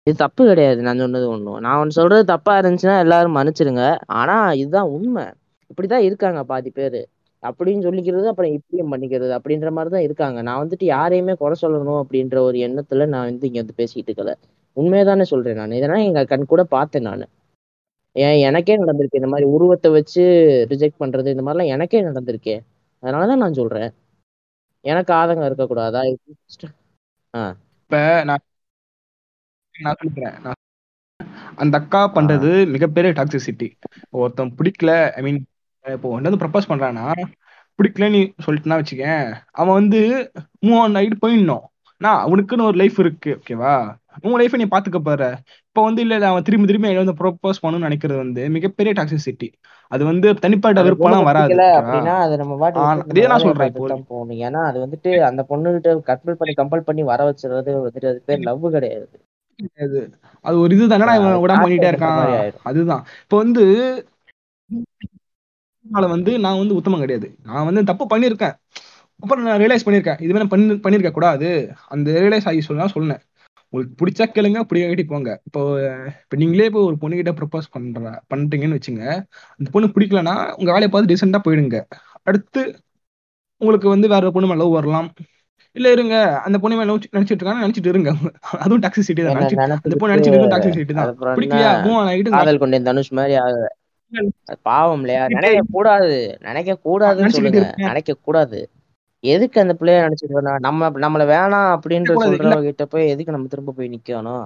இது தப்பு கிடையாது. நான் சொன்னது ஒண்ணும். நான் ஒன்னு சொல்றது தப்பா இருந்துச்சுன்னா எல்லாரும் மன்னிச்சிடுங்க ஆனா இதுதான் உண்மை. இப்படிதான் இருக்காங்க பாதி பேரு. அப்படின்னு சொல்லிக்கிறது அப்புறம் இப்படியும் பண்ணிக்கிறது அப்படின்ற மாதிரி தான் இருக்காங்க. நான் வந்துட்டு யாரையுமே குறை சொல்லணும் அப்படின்ற ஒரு எண்ணத்துல நான் வந்து இங்க வந்து பேசிக்கிட்டு இருக்கல. உண்மையதானே சொல்றேன் நான். இதெல்லாம் எங்க கண் கூட பார்த்தேன் நான். ஏன் எனக்கே நடந்திருக்கு. இந்த மாதிரி உருவத்தை வச்சு ரிஜெக்ட் பண்றது இந்த மாதிரிலாம் எனக்கே நடந்திருக்கே. அதனாலதான் நான் சொல்றேன். எனக்கு ஆதங்கம் இருக்கக்கூடாதா? ஆ. இப்ப நான் நான் சொல்றேன். நான் அந்த அக்கா பண்றது மிகப்பெரிய டாக்ஸிசிட்டி ஒருத்தன் பிடிக்கல ஐ மீன் இப்போ வந்து ப்ரப்போஸ் பண்றானா பிடிக்கலன்னு சொல்லிட்டுனா வச்சுக்கேன் அவன் வந்து மூவ் ஆன் ஆகிட்டு போயிடணும். நான் அவனுக்குன்னு ஒரு லைஃப் இருக்கு. ஓகேவா உன் லைஃப்பை நீ பாத்துக்க போற. இப்போ வந்து இல்ல அவன் திரும்பி திரும்பி என்னை வந்து ப்ரொப்போஸ் பண்ணணும்னு நினைக்கிறது வந்து மிகப்பெரிய டாக்ஸிசிட்டி அது வந்து தனிப்பட்ட விருப்பம்லாம் வராது அப்படின்னா அதை நம்ம பாட்டு நான் சொல்றேன் இப்போ. ஏன்னா அது வந்துட்டு அந்த பொண்ணுகிட்ட கம்பல் பண்ணி கம்பல் பண்ணி வர வச்சுறது வந்துட்டு அது பேர் லவ் கிடையாது. அது ஒரு இது தானடா இவன் விடாம பண்ணிட்டே இருக்கான். அதுதான். இப்போ வந்து வந்து நான் வந்து உத்தமம் கிடையாது. நான் வந்து தப்பு பண்ணியிருக்கேன். அப்புறம் நான் ரியலைஸ் பண்ணியிருக்கேன் இது மாதிரி பண்ணி பண்ணியிருக்க கூடாது. அந்த ரியலைஸ் ஆகி சொல்ல சொன்னேன். உங்களுக்கு பிடிச்சா கேளுங்க பிடிக்காட்டி போங்க. இப்போ இப்போ நீங்களே இப்போ ஒரு பொண்ணுகிட்ட ப்ரப்போஸ் பண்ற பண்றீங்கன்னு வச்சுங்க. அந்த பொண்ணு பிடிக்கலன்னா உங்க வேலையை பார்த்து டீசெண்டா போயிடுங்க. அடுத்து உங்களுக்கு வந்து வேற பொண்ணு மேல லவ் வரலாம். இல்ல இருங்க அந்த பொண்ணு மேல நினைச்சிட்டு இருக்காங்க நினைச்சிட்டு இருங்க. அதுவும் டாக்ஸிசிட்டி தான். அந்த பொண்ணு நினைச்சிட்டு டாக்ஸிசிட்டி தான். பிடிக்கலையா? ஆகிட்டு காதல் கொண்டேன் தனுஷ் மாதிரி பாவம் இல்லையா? நினைக்க கூடாது. நினைக்க கூடாதுன்னு சொல்லுங்க. நினைக்க கூடாது. எதுக்கு அந்த பிள்ளைய நினைச்சிட்டு வரணும் நம்ம நம்மள வேணாம் அப்படின்ற சொல்றவங்க கிட்ட போய் எதுக்கு நம்ம திரும்ப போய் நிக்கணும்?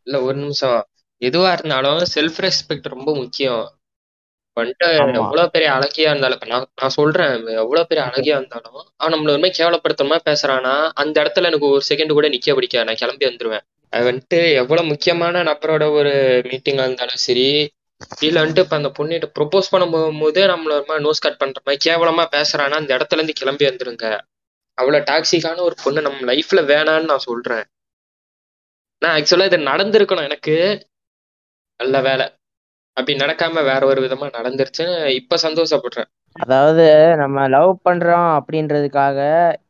இல்ல ஒரு நிமிஷம். எதுவா இருந்தாலும் செல்ஃப் ரெஸ்பெக்ட் ரொம்ப முக்கியம். வந்துட்டு எவ்வளவு பெரிய அழகியா இருந்தாலும் நான் நான் சொல்றேன் எவ்வளவு பெரிய அழகியா இருந்தாலும் அவன் நம்மள கேவலப்படுத்துற மாதிரி பேசுறானா அந்த இடத்துல எனக்கு ஒரு செகண்ட் கூட நிக்க பிடிக்காது. நான் கிளம்பி வந்துருவேன். அது வந்துட்டு எவ்வளவு முக்கியமான நபரோட ஒரு மீட்டிங்கா இருந்தாலும் சரி இல்ல வந்துட்டு இப்ப அந்த பொண்ணிட்ட ப்ரொபோஸ் பண்ண போகும்போது நம்மள ஒரு மாதிரி நோஸ் கட் பண்ற மாதிரி கேவலமா பேசுறானா அந்த இடத்துல இருந்து கிளம்பி வந்துருங்க. அவ்வளவு டாக்ஸிக்கான ஒரு பொண்ணு நம்ம லைஃப்ல வேணான்னு நான் சொல்றேன். நான் ஆக்சுவலா இது நடந்திருக்கணும் எனக்கு. நல்ல வேலை. அப்படி நடக்காம வேற ஒரு விதமா நடந்துருச்சுன்னு இப்ப சந்தோஷப்படுறேன். அதாவது நம்ம லவ் பண்றோம் அப்படின்றதுக்காக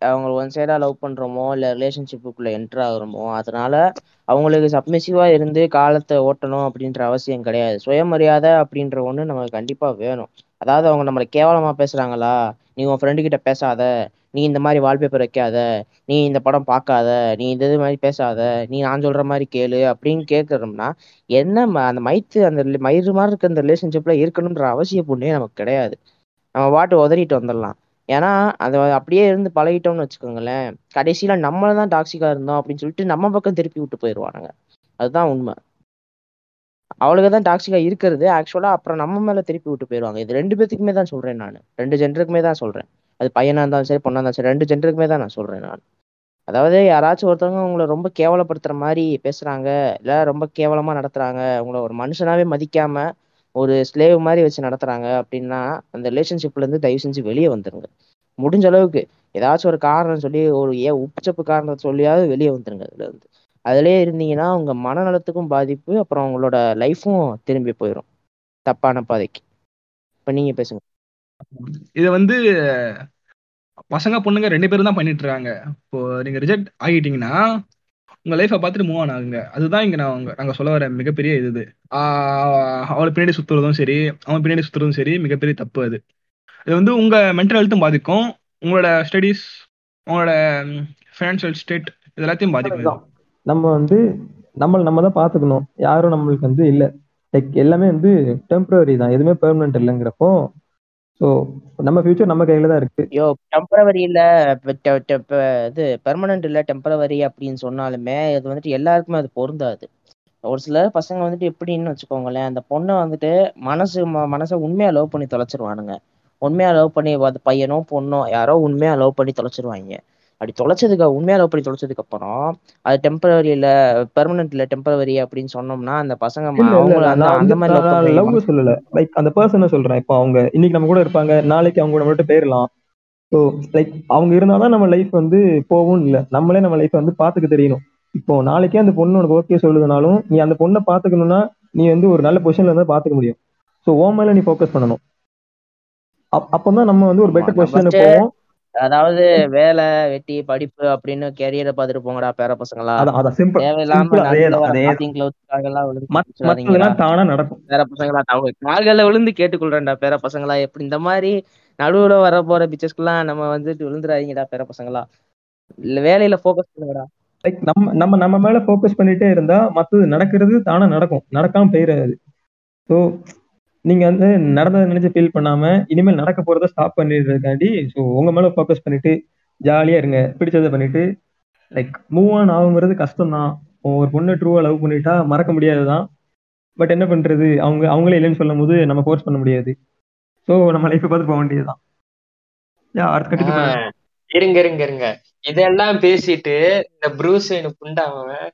அவங்க ஒன் சைடா லவ் பண்றோமோ இல்ல ரிலேஷன்ஷிப்புக்குள்ள என்டர் ஆகுறோமோ அதனால அவங்களுக்கு சப்மிசிவா இருந்து காலத்தை ஓட்டணும் அப்படின்ற அவசியம் கிடையாது. சுயமரியாதை அப்படின்ற ஒண்ணு நமக்கு கண்டிப்பா வேணும். அதாவது அவங்க நம்மளை கேவலமா பேசுறாங்களா? நீ உன் ஃப்ரெண்டு கிட்ட பேசாத. நீ இந்த மாதிரி வால்பேப்பர் வைக்காத. நீ இந்த படம் பார்க்காத. நீ இந்த இது மாதிரி பேசாத. நீ நான் சொல்ற மாதிரி கேளு அப்படின்னு கேட்கறோம்னா என்ன ம- அந்த மைத்து அந்த மயிறு மாதிரி இருக்க அந்த ரிலேஷன்ஷிப்ல இருக்கணும்ன்ற அவசிய புண்ணே நமக்கு கிடையாது. நம்ம பாட்டு உதறிட்டு வந்துடலாம். ஏன்னா அது அப்படியே இருந்து பழகிட்டோம்னு வச்சுக்கோங்களேன். கடைசியில நம்மள தான் டாக்ஸிக்கா இருந்தோம் அப்படின்னு சொல்லிட்டு நம்ம பக்கம் திருப்பி விட்டு போயிடுவானுங்க. அதுதான் உண்மை. அவளுக்கு தான் டாக்ஸிக்கா இருக்கிறது. ஆக்சுவலா அப்புறம் நம்ம மேல திருப்பி விட்டு போயிடுவாங்க. இது ரெண்டு பேத்துக்குமே தான் சொல்றேன் நான். ரெண்டு ஜென்டருக்குமே தான் சொல்றேன். அது பையனா இருந்தாலும் சரி பொண்ணா இருந்தாலும் சரி ரெண்டு ஜென்டருக்குமே தான் நான் சொல்றேன் நான். அதாவது யாராச்சும் ஒருத்தவங்க உங்களை ரொம்ப கேவலப்படுத்துற மாதிரி பேசுறாங்க இல்ல ரொம்ப கேவலமா நடத்துறாங்க உங்களை ஒரு மனுஷனாவே மதிக்காம ஒரு ஸ்லேவ் மாதிரி வச்சு நடத்துறாங்க அப்படின்னா அந்த ரிலேஷன்ஷிப்ல இருந்து தயவு செஞ்சு வெளியே வந்துருங்க. முடிஞ்ச அளவுக்கு ஏதாச்சும் ஒரு காரணம் சொல்லி ஒரு ஏ உப்புச்சப்பு காரணத்தை சொல்லியாவது வெளியே வந்துருங்க அதுல இருந்து. அதுலயே இருந்தீங்கன்னா உங்க மனநலத்துக்கும் பாதிப்பு அப்புறம் உங்களோட லைஃபும் திரும்பி போயிடும் தப்பான பாதைக்கு. இப்ப நீங்க பேசுங்க. இதை வந்து பசங்க பொண்ணுங்க ரெண்டு பேரும் தான் பண்ணிட்டு இருக்காங்க. இப்போ நீங்க ரிஜெக்ட் ஆகிட்டீங்கன்னா உங்க லைஃப்பை பார்த்துட்டு மூவ் ஆன் ஆகுங்க. அதுதான் இங்க நான் நாங்க சொல்ல வர மிகப்பெரிய இது இது. ஆஹ் அவளை பின்னாடி சுத்துறதும் சரி அவன் பின்னாடி சுத்துறதும் சரி மிகப்பெரிய தப்பு அது. இது வந்து உங்க மென்டல் ஹெல்த்தும் பாதிக்கும். உங்களோட ஸ்டடீஸ் உங்களோட ஃபினான்ஷியல் ஸ்டேட் இது எல்லாத்தையும் பாதிக்கும் நம்ம வந்து நம்மளை நம்ம தான் பார்த்துக்கணும். யாரும் நம்மளுக்கு வந்து இல்லை. லைக் எல்லாமே வந்து டெம்பரரி தான். எதுவுமே பெர்மனன்ட் இல்லைங்கிறப்போ ஸோ நம்ம ஃபியூச்சர் நம்ம கையில தான் இருக்கு. ஐயோ டெம்பரவரி இல்ல இது பெர்மனன்ட் இல்ல டெம்பரவரி அப்படின்னு சொன்னாலுமே அது வந்துட்டு எல்லாருக்குமே அது பொருந்தாது. ஒரு சில பசங்க வந்துட்டு எப்படின்னு வச்சுக்கோங்களேன் அந்த பொண்ணை வந்துட்டு மனசு ம- மனசை உண்மையா லவ் பண்ணி தொலைச்சிருவானுங்க. உண்மையா லவ் பண்ணி அது பையனோ பொண்ணோ யாரோ உண்மையா லவ் பண்ணி தொலைச்சிருவாங்க. அப்படி தொலைச்சதுக்கு உண்மையா லவ் பண்ணி தொலைச்சதுக்கு அப்புறம் அது டெம்பரரி இல்ல பெர்மனன்ட் இல்ல டெம்பரரி அப்படின்னு சொன்னோம்னா அந்த பசங்க அந்த மாதிரி லவ் சொல்லல. லைக் அந்த பர்சனை சொல்றேன். இப்போ அவங்க இன்னைக்கு நம்ம கூட இருப்பாங்க நாளைக்கு அவங்க கூட போயிடலாம் ஸோ லைக் அவங்க இருந்தாதான் நம்ம லைஃப் வந்து போகும் இல்ல. நம்மளே நம்ம லைஃப் வந்து பாத்துக்க தெரியணும். இப்போ நாளைக்கே அந்த பொண்ணு உனக்கு ஓகே சொல்லுதுனாலும் நீ அந்த பொண்ணை பாத்துக்கணும்னா நீ வந்து ஒரு நல்ல பொசிஷன்ல இருந்தா பாத்துக்க முடியும். ஸோ ஓ மேல நீ ஃபோக்கஸ் பண்ணணும். அப் அப்பதான் நம்ம வந்து ஒரு பெட்டர் பொசிஷனுக்கு ஃபர்ஸ்ட் போவோம். அதாவது வேலை வெட்டி படிப்பு அப்படின்னு கேரியரை பார்த்துட்டு போங்கடா பேர பசங்களா. தேவையில்லாம தான் நடக்கும். பேர பசங்களா அவங்க கால்களை விழுந்து கேட்டுக்கொள்றேன்டா பேர பசங்களா. எப்படி இந்த மாதிரி நடுவுல வர போற பிக்சர்ஸ்க்குலாம் நம்ம வந்துட்டு விழுந்துடாதீங்கடா பேர பசங்களா. இல்ல வேலையில ஃபோக்கஸ் பண்ணுங்கடா. லைக் நம்ம நம்ம நம்ம மேல ஃபோக்கஸ் பண்ணிட்டே இருந்தா மத்தது நடக்கிறது தானா நடக்கும். நடக்காம போயிடாது ஸோ நீங்க வந்து நடந்ததை நினைச்சு ஃபீல் பண்ணாம இனிமேல் நடக்க போறத ஸ்டாப் பண்ணிடுறதுக்காண்டி ஸோ உங்க மேல ஃபோக்கஸ் பண்ணிட்டு ஜாலியா இருங்க. பிடிச்சதை பண்ணிட்டு லைக் மூவ் ஆன் ஆகுங்கிறது கஷ்டம் தான் ஒரு பொண்ணை ட்ரூவா லவ் பண்ணிட்டா மறக்க முடியாதுதான். பட் என்ன பண்றது? அவங்க அவங்களே இல்லைன்னு சொல்லும் போது நம்ம ஃபோர்ஸ் பண்ண முடியாது. ஸோ நம்ம லைஃப்பை பார்த்து போக வேண்டியதுதான். இருங்க இருங்க இருங்க. இதெல்லாம் பேசிட்டு இந்த ப்ரூஸ் புண்டாவன்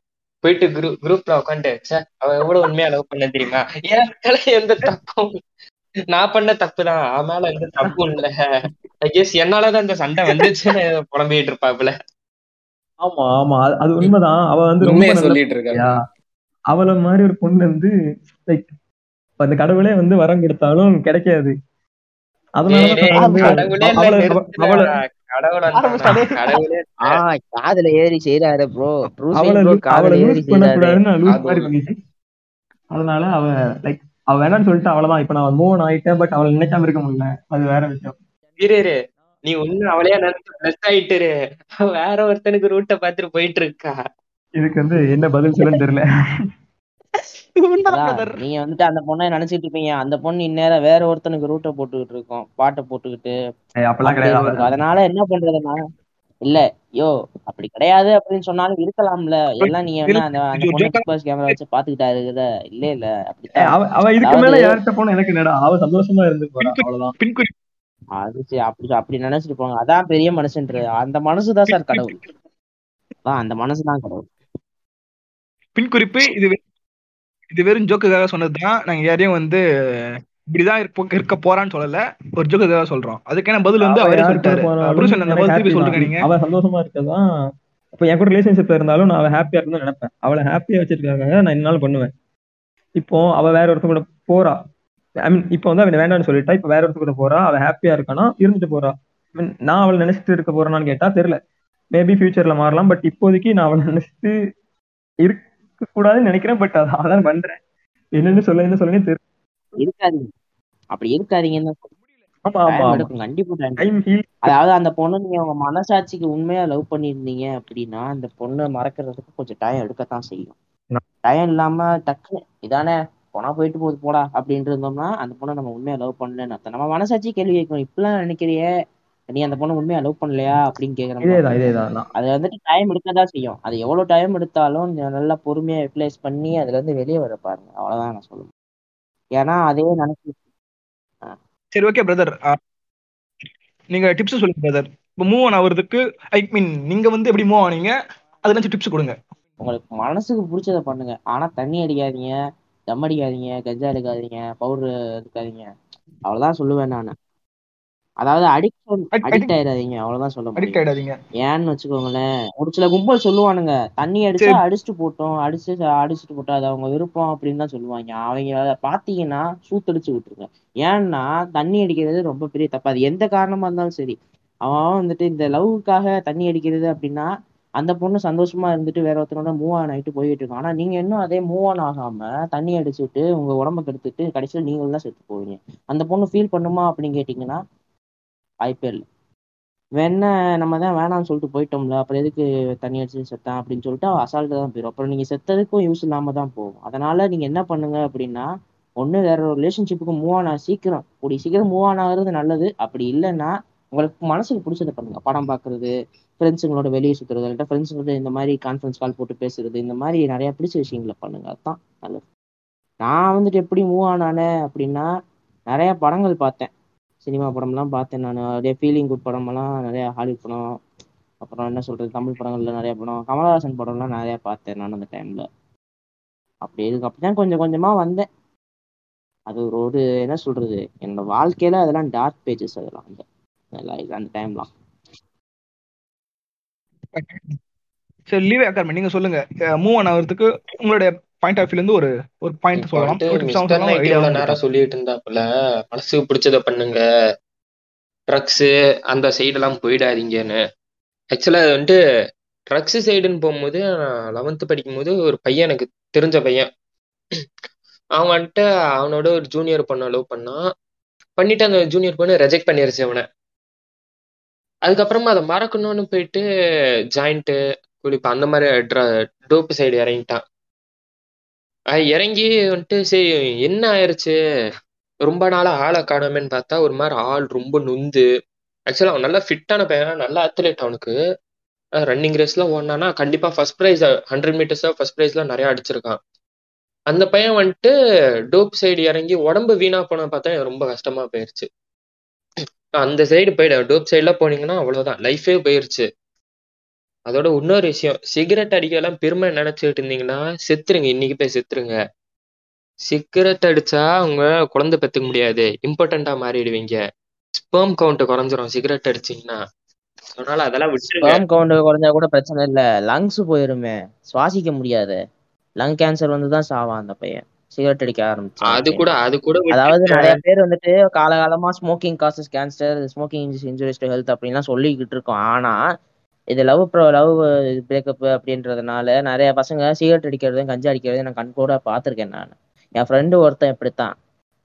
போயிட்டு குரூப் குரூப்ல உட்காந்து சார் அவ எவ்வளவு உண்மையா லவ் பண்ண தெரியுமா? மேல எந்த தப்பும் நான் பண்ண தப்பு தான் அவன் மேல எந்த தப்பும் இல்ல. ஐ கெஸ் என்னாலதான் இந்த சண்டை வந்துச்சுன்னு புலம்பிட்டு இருப்பாப்புல. ஆமா ஆமா அது- அது உண்மைதான். அவ வந்து ரொம்ப உண்மையை சொல்லிட்டு இருக்காங்க. யா அவளை மாதிரி ஒரு பொண்ணு வந்து லைக் அந்த கடவுளே வந்து வரம் கொடுத்தாலும் கிடைக்காது. டேய் காதுல ஏறி செய்யறாரு ப்ரோ காதுல ஏறி அதனால அவ லைக் அவ வேணாம்னு சொல்லிட்டு அவ்வளவுதான் இப்ப நான் மூவ் ஆயிட்டேன் பட் அவளை நினைக்காம இருக்க முடியல. அது வேற விஷயம். இரு இரு. நீ ஒண்ணு அவளையா நினைச்சு பிளஸ் ஆயிட்டு இரு. அவ வேற ஒருத்தனுக்கு ரூட்டை பார்த்துட்டு போயிட்டு இருக்கா? இதுக்கு வந்து என்ன பதில் சொல்லன்னு தெரியல. நீங்க வந்துட்டு அந்த பொண்ணை நினைச்சிட்டு இருப்பீங்க. அந்த பொண்ணு இந்நேரம் வேற ஒருத்தனுக்கு ரூட்டை போட்டுக்கிட்டு இருக்கோம். பாட்டை போட்டுக்கிட்டு. அதனால என்ன பண்றதுன்னா இல்ல யோ அப்படி கிடையாது அப்படின்னு சொன்னாலும் இருக்கலாம்ல. எல்லாம் நீங்க என்ன அந்த கேமரா வச்சு பாத்துக்கிட்டாரு இருக்குதா? இல்ல இல்ல அவ அவ இதுக்கு மேல யார்கிட்ட போனா எனக்கு என்னடா? அவ சந்தோஷமா இருந்து போறா அவ்வளவுதான். பின்குறி அது சரி அப்படி அப்படி நினைச்சிட்டு போங்க. அதான் பெரிய மனுஷன்றது. அந்த மனசுதான் சார் கடவுள். அந்த மனசுதான் கடவுள். பின்குறிப்பு இது வெ- இது வெறும் ஜோக்குக்காக சொன்னதுதான். நாங்க யாரையும் வந்து இப்படிதான் இருப்போம் இருக்க போறான்னு சொல்லல. ஒரு ஜோக்குக்காக சொல்றோம். அதுக்கான பதில் வந்து அவ அவரே சொல்லிட்டாரு. திருப்பி தான். சொல்லுங்க நீங்க அவ சந்தோஷமா இருக்கதான். இப்ப என் கூட ரிலேஷன்ஷிப்ல இருந்தாலும் நான் அவ ஹாப்பியா இருக்கணும்னு நினைப்பேன். அவளை ஹாப்பியா வச்சிருக்காங்க நான் என்னாலும் பண்ணுவேன். இப்போ அவ வேற ஒருத்தர் கூட போறா. ஐ மீன் இப்போ வந்து அவன் வேண்டாம்னு சொல்லிட்டா. இப்போ வேற ஒருத்தர் கூட போறா. அவ ஹாப்பியா இருக்கானா? இருந்துட்டு போறா. I mean, நான் அவளை நினைச்சிட்டு இருக்க போறேனான்னு கேட்டா தெரியல. மேபி ஃபியூச்சர்ல மாறலாம். பட் இப்போதைக்கு நான் அவளை நினைச்சிட்டு இருக்க கூடாதுன்னு நினைக்கிறேன் பட் அதான் பண்றேன். என்னன்னு சொல்ல என்ன சொல்லுங்க தெரியல இருக்காதீங்க அப்படி இருக்காதீங்கன்னு ஹீல் அதாவது அந்த பொண்ணு நீங்க உங்க மனசாட்சிக்கு உண்மையா லவ் பண்ணியிருந்தீங்க அப்படின்னா அந்த பொண்ணை மறக்கிறதுக்கு கொஞ்சம் டைம் எடுக்கத்தான் செய்யும். டைம் இல்லாம டக்குன்னு இதானே போனா போயிட்டு போகுது போடா அப்படின்ட்டு இருந்தோம்னா அந்த பொண்ணை நம்ம உண்மையா லவ் பண்ணலன்னு நம்ம மனசாட்சி கேள்வி கேட்கணும் இப்பெல்லாம் நினைக்கிறியே நீ அந்த பொண்ணை உண்மையா லவ் பண்ணலையா? அப்படின்னு கேக்குற மாதிரி இதேதான் இதேதான் நான் அது வந்துட்டு டைம் எடுக்கதான் செய்யும். அது எவ்வளவு டைம் எடுத்தாலும் நல்லா பொறுமையா யூட்டிலைஸ் பண்ணி அதுல இருந்து வெளியே வர பாருங்க. அவ்வளவுதான் நான் சொல்லுவேன். ஏன்னா அதே நினைச்சு சரி ஓகே பிரதர் நீங்க டிப்ஸ் சொல்லுங்க பிரதர் இப்போ மூவ் ஆன் ஆகுறதுக்கு ஐ மீன் நீங்க வந்து எப்படி மூவ் ஆனீங்க? அதை நினைச்சு டிப்ஸ் கொடுங்க. உங்களுக்கு மனசுக்கு பிடிச்சத பண்ணுங்க. ஆனா தண்ணி அடிக்காதீங்க தம் அடிக்காதீங்க கஞ்சா எடுக்காதீங்க பவுடர் எடுக்காதீங்க. அவ்வளவுதான் சொல்லுவேன் நான். அதாவது அடிக்ஷன் அடிக்ட் ஆயிடாதீங்க. அவ்வளவுதான் சொல்ல அடிக்ட் ஆயிடாதீங்க. ஏன்னு வச்சுக்கோங்களேன். ஒரு சில கும்பல் சொல்லுவானுங்க. தண்ணி அடிச்சா. அடிச்சுட்டு போட்டோம். அடிச்சு அடிச்சுட்டு போட்டோம் அது அவங்க விருப்பம் அப்படின்னு தான் சொல்லுவாங்க. அவங்க அதை பாத்தீங்கன்னா சூத்தடிச்சு விட்டுருங்க. ஏன்னா தண்ணி அடிக்கிறது ரொம்ப பெரிய தப்பு. அது எந்த காரணமா இருந்தாலும் சரி. அவன் வந்துட்டு இந்த லவ்வுக்காக தண்ணி அடிக்கிறது அப்படின்னா அந்த பொண்ணு சந்தோஷமா இருந்துட்டு வேற ஒருத்தரோட மூவ் ஆன் ஆயிட்டு போயிட்டு இருக்கும் ஆனா நீங்க இன்னும் அதே மூவ் ஆன் ஆகாம தண்ணி அடிச்சுட்டு உங்க உடம்ப கெடுத்துட்டு கடைசியில் நீங்களும் தான் செத்து போவீங்க. அந்த பொண்ணு ஃபீல் பண்ணுமா அப்படின்னு கேட்டீங்கன்னா வாய்ப்பே இல்லை. வேணா நம்ம தான் வேணாம்னு சொல்லிட்டு போயிட்டோம்ல அப்புறம் எதுக்கு தண்ணி அடிச்சு செத்தான் அப்படின்னு சொல்லிட்டு அசால்ட்டு தான் போயிடும் அப்புறம் நீங்க செத்ததுக்கும் யூஸ் இல்லாம தான் போகும். அதனால நீங்க என்ன பண்ணுங்க அப்படின்னா ஒண்ணு வேற ஒரு ரிலேஷன்ஷிப்புக்கு மூவ் ஆனா சீக்கிரம் கூடிய சீக்கிரம் மூவ் ஆன் ஆகுறது நல்லது. அப்படி இல்லைன்னா உங்களுக்கு மனசுக்கு பிடிச்சத பண்ணுங்க. படம் பார்க்குறது ஃப்ரெண்ட்ஸுங்களோட வெளியே சுத்துறது இல்லை ஃப்ரெண்ட்ஸுங்களோட இந்த மாதிரி கான்ஃபரன்ஸ் கால் போட்டு பேசுறது இந்த மாதிரி நிறைய பிடிச்ச விஷயங்களை பண்ணுங்க. அதுதான் நல்லது. நான் வந்துட்டு எப்படி மூவ் ஆனானே அப்படின்னா நிறைய படங்கள் பார்த்தேன். சினிமா படம்லாம் பார்த்தேன் நான். அப்படியே ஃபீலிங் குட் படமெல்லாம் நிறைய ஹாலிவுட் படம் அப்புறம் என்ன சொல்றது தமிழ் படங்கள்ல நிறைய படம் கமலஹாசன் படம்லாம் நிறைய பார்த்தேன் நான் அந்த டைம்ல அப்படி இதுக்கப்புறம் அப்படிதான் கொஞ்சம் கொஞ்சமா வந்தேன். அது ஒரு ஒரு என்ன சொல்றது என்னோட வாழ்க்கையில அதெல்லாம் டார்க் பேஜஸ் அதெல்லாம் அந்த அந்த டைம்லாம் சரி லீவ் அக்கார்மெண்ட் நீங்க சொல்லுங்க. மூவ் ஆன் ஆகிறதுக்கு உங்களுடைய பாயிண்ட் ஆஃப் வியூல இருந்து ஒரு ஒரு பாயிண்ட் சொல்லலாம். நேரம் சொல்லிட்டு இருந்தாப்புல மனசுக்கு பிடிச்சத பண்ணுங்க. ட்ரக்ஸு அந்த சைடெல்லாம் போயிடாதீங்கன்னு. ஆக்சுவலா அது வந்துட்டு ட்ரக்ஸ் சைடுன்னு போகும்போது நான் லெவன்த்து படிக்கும்போது ஒரு பையன் எனக்கு தெரிஞ்ச பையன். அவன் வந்துட்டு அவனோட ஒரு ஜூனியர் பொண்ணை லவ் பண்ணான் பண்ணிட்டு அந்த ஜூனியர் பொண்ணு ரெஜெக்ட் பண்ணிருச்சு அவனை. அதுக்கப்புறமா அதை மறக்கணும்னு போயிட்டு ஜாயிண்ட்டு குளிப்பா அந்த மாதிரி டோப்பு சைடு இறங்கிட்டான். அது இறங்கி வந்துட்டு சரி என்ன ஆயிருச்சு? ரொம்ப நாளா ஆளை காணோமேன்னு பார்த்தா ஒரு மாதிரி ஆள் ரொம்ப நொந்து. ஆக்சுவலா அவன் நல்லா ஃபிட்டான பையன் நல்ல அத்லெட் அவனுக்கு. ரன்னிங் ரேஸ்லாம் ஓடினானா கண்டிப்பா ஃபர்ஸ்ட் ப்ரைஸ் ஹண்ட்ரட் மீட்டர்ஸ்ல ஃபர்ஸ்ட் பிரைஸ்லாம் நிறையா அடிச்சிருக்கான். அந்த பையன் வந்துட்டு டோப் சைடு இறங்கி உடம்பு வீணா போன பார்த்தா எனக்கு ரொம்ப கஷ்டமா போயிருச்சு. அந்த சைடு போயிடு. டோப் சைடுல போனீங்கன்னா அவ்வளோதான். லைஃபே போயிருச்சு. அதோட இன்னொரு விஷயம் சிகரெட் அடிக்கலாம் பெருமை நினைச்சிட்டு இருந்தீங்கன்னா செத்துருங்க. இன்னைக்கு போய் செத்துருங்க. சிகரெட் அடிச்சா அவங்க குழந்தை பெத்துக்க முடியாது. இம்பார்ட்டண்டா மாறிடுவீங்க. ஸ்பெர்ம் கவுண்ட் குறைஞ்சிரும் சிகரெட் அடிச்சீங்கன்னா. அதனால அதெல்லாம் ஸ்பெர்ம் கவுண்ட் குறைஞ்சா கூட பிரச்சனை இல்ல. லங்ஸ் போயிருமே. சுவாசிக்க முடியாது. லங் கேன்சர் வந்து தான் சாவான் அந்த பையன். சிகரெட் அடிக்க ஆரம்பிச்சான் அது கூட அது கூட அதாவது நிறைய பேர் வந்துட்டு காலகாலமா smoking causes cancer smoking injuries to health அப்படின்லாம் சொல்லிக்கிட்டு இருக்கோம். ஆனா இது லவ் ப்ரோ லவ் பிரேக்கப் அப்படின்றதுனால நிறைய பசங்க சிகரெட் அடிக்கிறதும் கஞ்சா அடிக்கிறதையும் நான் கண் கூட பார்த்துருக்கேன் நான். என் ஃப்ரெண்டு ஒருத்தன் இப்படித்தான்.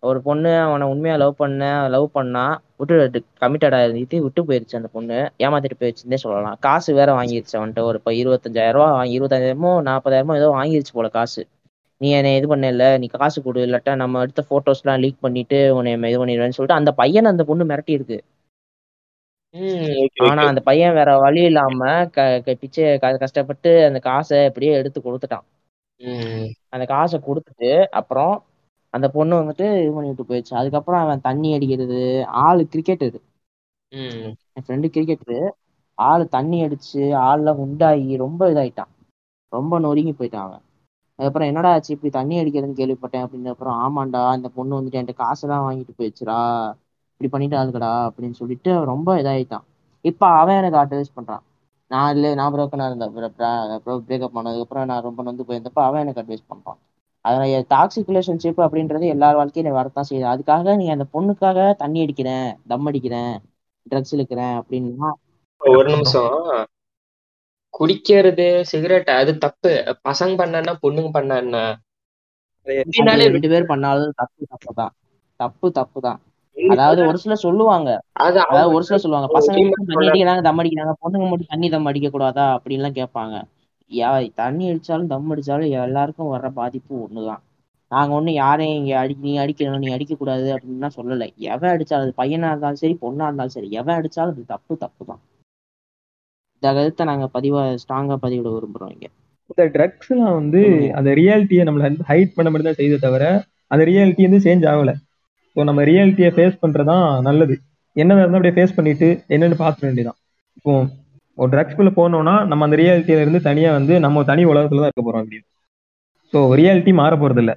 ஒரு பொண்ணு அவனை உண்மையாக லவ் பண்ண லவ் பண்ணா விட்டு கமிட்டடாக இருந்துட்டு விட்டு போயிருச்சு அந்த பொண்ணு. ஏமாத்திட்டு போயிருச்சுன்னே சொல்லலாம். காசு வேற வாங்கிருச்சு அவன்கிட்ட. ஒரு இப்போ இருபத்தஞ்சாயிரம் ரூபா வாங்கி இருபத்தஞ்சாயிரமோ நாற்பதாயிரமோ ஏதோ வாங்கிருச்சு போல காசு. நீ என்னை இது பண்ணல நீ காசு கொடு இல்லாட்டா நம்ம எடுத்த ஃபோட்டோஸ்லாம் லீக் பண்ணிட்டு உன்னை இது பண்ணிடுவேன்னு சொல்லிட்டு அந்த பையனை அந்த பொண்ணு மிரட்டி இருக்கு ஆனா அந்த பையன் வேற வழி இல்லாம க க- பிச்சை க- கஷ்டப்பட்டு அந்த காசை எப்படியே எடுத்து கொடுத்துட்டான். அந்த காசை கொடுத்துட்டு அப்புறம் அந்த பொண்ணு வந்துட்டு இது பண்ணிட்டு போயிடுச்சு. அதுக்கப்புறம் அவன் தண்ணி அடிக்கிறது ஆளு கிரிக்கெட்டரு என் ஃப்ரெண்டு கிரிக்கெட்டரு ஆளு தண்ணி அடிச்சு ஆள்ல உண்டாகி ரொம்ப இதாயிட்டான். ரொம்ப நொறுங்கி போயிட்டான் அவன். அதுக்கப்புறம் என்னடா ஆச்சு இப்படி தண்ணி அடிக்கிறதுன்னு கேள்விப்பட்டேன் அப்படின்னு அப்புறம் ஆமாண்டா அந்த பொண்ணு வந்துட்டு என்கிட்ட காசெல்லாம் வாங்கிட்டு போயிடுச்சுடா. இப்படி பண்ணிட்டாளுக்கடா அப்படின்னு சொல்லிட்டு ரொம்ப இதாயிட்டான். இப்ப அவன் எனக்கு அட்வைஸ் பண்றான். நான் இல்லை நான் ஆ இருந்தேன் பிரேக்கப் பண்ணதுக்கப்புறம் நான் ரொம்ப நொந்து போயிருந்தப்ப அவன் எனக்கு அட்வைஸ் பண்றான். அதனால டாக்ஸிக் ரிலேஷன்ஷிப் அப்படின்றது எல்லார் வாழ்க்கையில வரத்தான் செய்யுது. அதுக்காக நீ அந்த பொண்ணுக்காக தண்ணி அடிக்கிறேன் தம் அடிக்கிறேன் ட்ரக்ஸ் இழுக்கிறேன் அப்படின்னா ஒரு நிமிஷம். குடிக்கிறது சிகரெட் அது தப்பு. பசங்க பண்ணா பொண்ணுங்க பண்ணா ரெண்டு பேர் பண்ணாலும் தப்பு தப்பு தான் தப்பு தப்பு தான் அதாவது ஒரு சிலர் சொல்லுவாங்க. அது அதாவது ஒரு சிலர் சொல்லுவாங்க பசங்க மட்டும் தண்ணி அடிக்கிறாங்க தம் அடிக்கிறாங்க பொண்ணுங்க மட்டும் தண்ணி தம் அடிக்க கூடாதா அப்படின்லாம் கேட்பாங்க. தண்ணி அடிச்சாலும் தம் அடிச்சாலும் எல்லாருக்கும் வர்ற பாதிப்பு ஒண்ணுதான். நாங்க ஒண்ணு யாரையும் இங்க அடி நீ அடிக்கணும் நீ அடிக்க கூடாது அப்படின்லாம் சொல்லலை. எவன் அடிச்சாலும் அது பையனா இருந்தாலும் சரி பொண்ணா இருந்தாலும் சரி எவன் அடிச்சாலும் அது தப்பு தப்பு தான். இந்த கருத்தை நாங்க பதிவா ஸ்ட்ராங்கா பதிவிட விரும்புறோம் இங்க. இந்த ட்ரக்ஸ்லாம் வந்து அந்த ரியாலிட்டியை நம்மள ஹைட் பண்ண மட்டும் தான் செய்யுதே தவிர அந்த ரியாலிட்டி வந்து சேஞ்ச் ஆகல. ஸோ நம்ம ரியாலிட்டியை ஃபேஸ் பண்றதுதான் நல்லது. என்னதான் இருந்தாலும் அப்படியே ஃபேஸ் பண்ணிட்டு என்னன்னு பார்த்துக்க வேண்டியதான் இப்போ ஒரு ட்ரக்ஸ்குள்ள போனோம்னா நம்ம அந்த ரியாலிட்டியில இருந்து தனியா வந்து நம்ம தனி உலகத்துல தான் இருக்க போறோம் அப்படி ஸோ ரியாலிட்டி மாற போறது இல்ல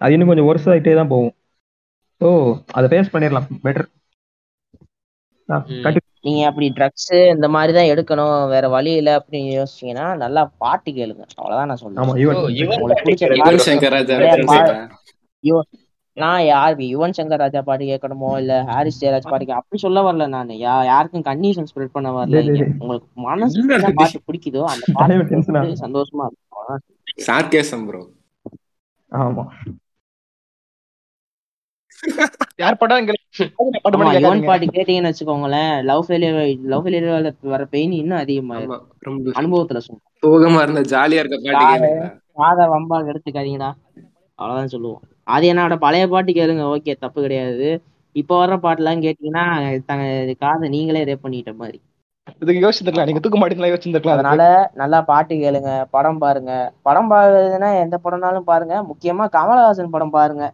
அது இன்னும் கொஞ்சம் ஒர்ஸ் ஆகிட்டே தான் போகும். ஸோ அதை ஃபேஸ் பண்ணிடலாம். பெட்டர். நீங்க அப்படி ட்ரக்ஸ் இந்த மாதிரி தான் எடுக்கணும். வேற வழி இல்லை அப்படின்னு யோசிச்சீங்கன்னா நல்லா பாட்டு கேளுங்க. அவ்வளவுதான் நான் சொல்லுவேன் நான் யாருக்கு யுவன் சங்கர் ராஜா பாட்டு கேட்கணுமோ இல்ல ஹாரிஸ் ஜெயராஜ் பாட்டு கே- அப்படி சொல்ல வரல நான். யா யாருக்கும் கன்னியூஷன் ஸ்ப்ரெட் பண்ண வரல. உங்களுக்கு மனசு? பாட்டு பிடிக்குதோ அந்த பாட்டு சந்தோஷமா இருக்கும் ப்ரோ ஆமா. யார் பாட்டா யுவன் பாட்டு கேட்டீங்கன்னு வச்சுக்கோங்களேன் லவ் ஃபெயிலியர் லவ் ஃபெயிலியர் வர பெயின் இன்னும் அதிகமாயிரும் ஆமா ரொம்ப அனுபவத்துல சொல்றேன். சோகமா இருந்த ஜாலியா இருக்க பாட்டு காதை எடுத்துக்காதீங்கடா. அவ்வளவுதான் சொல்லுவோம். அது என்னோட பழைய பாட்டு கேளுங்க. ஓகே தப்பு கிடையாது. இப்போ வர்ற பாட்டுலாம் கேட்டீங்கன்னா காதை நீங்களே ரேப் பண்ணிட்ட மாதிரி. இதுக்கு யோசிச்சிருக்கலாம் நீங்க தூக்க மாட்டீங்களா யோசிச்சிருக்கலாம் அதனால நல்லா பாட்டு கேளுங்க. படம் பாருங்க. படம் பாக்குறதுன்னா எந்த படம்னாலும் பாருங்க. முக்கியமா கமலஹாசன் படம் பாருங்க.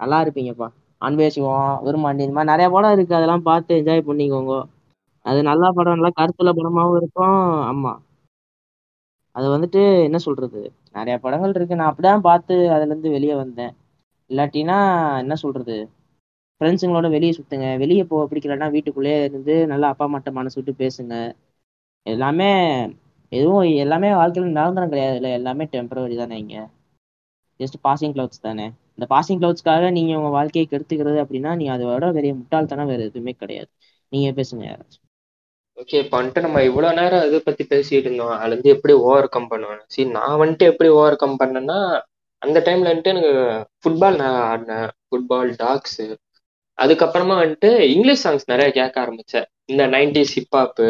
நல்லா இருப்பீங்கப்பா. அன்பே சிவம் விரும்மாண்டி இந்த மாதிரி நிறைய படம் இருக்கு. அதெல்லாம் பார்த்து என்ஜாய் பண்ணிக்கோங்க. அது நல்ல படம் நல்லா கருத்துள்ள படமாவும் இருக்கும். ஆமா. அது வந்துட்டு என்ன சொல்றது? நிறைய படங்கள் இருக்கு. நான் அப்படிதான் பார்த்து அதுல இருந்து வெளியே வந்தேன். இல்லாட்டினா என்ன சொல்றது? ஃப்ரெண்ட்ஸுங்களோட வெளியே சுத்துங்க. வெளியே போக பிடிக்கலன்னா வீட்டுக்குள்ளேயே இருந்து நல்லா அப்பா அம்மாட்ட மனசு விட்டு பேசுங்க. எல்லாமே எதுவும் எல்லாமே வாழ்க்கையில் நிரந்தரம் கிடையாது. இல்லை எல்லாமே டெம்பரவரி தானே இங்கே. ஜஸ்ட் பாசிங் கிளவுட்ஸ் தானே. இந்த பாசிங் கிளவுட்ஸ்க்காக நீங்கள் உங்கள் வாழ்க்கையை கெடுத்துக்கிறது அப்படின்னா நீ அதோட பெரிய முட்டாள்தனம் வேறு எதுவுமே கிடையாது. நீங்கள் பேசுங்க யாராச்சும். ஓகே இப்போ வந்துட்டு நம்ம இவ்வளோ நேரம் இதை பற்றி பேசிட்டு இருந்தோம். அதுலேருந்து எப்படி ஓவர் கம் பண்ணுவேன்? சரி நான் வந்துட்டு எப்படி ஓவர் கம் பண்ணேன்னா அந்த டைம்ல வந்துட்டு எனக்கு ஃபுட்பால் நான் ஆடினேன். ஃபுட்பால் டாக்ஸு அதுக்கப்புறமா வந்துட்டு இங்கிலீஷ் சாங்ஸ் நிறைய கேட்க ஆரம்பிச்சேன். இந்த நைன்டிஸ் ஹிப்ஹாப்பு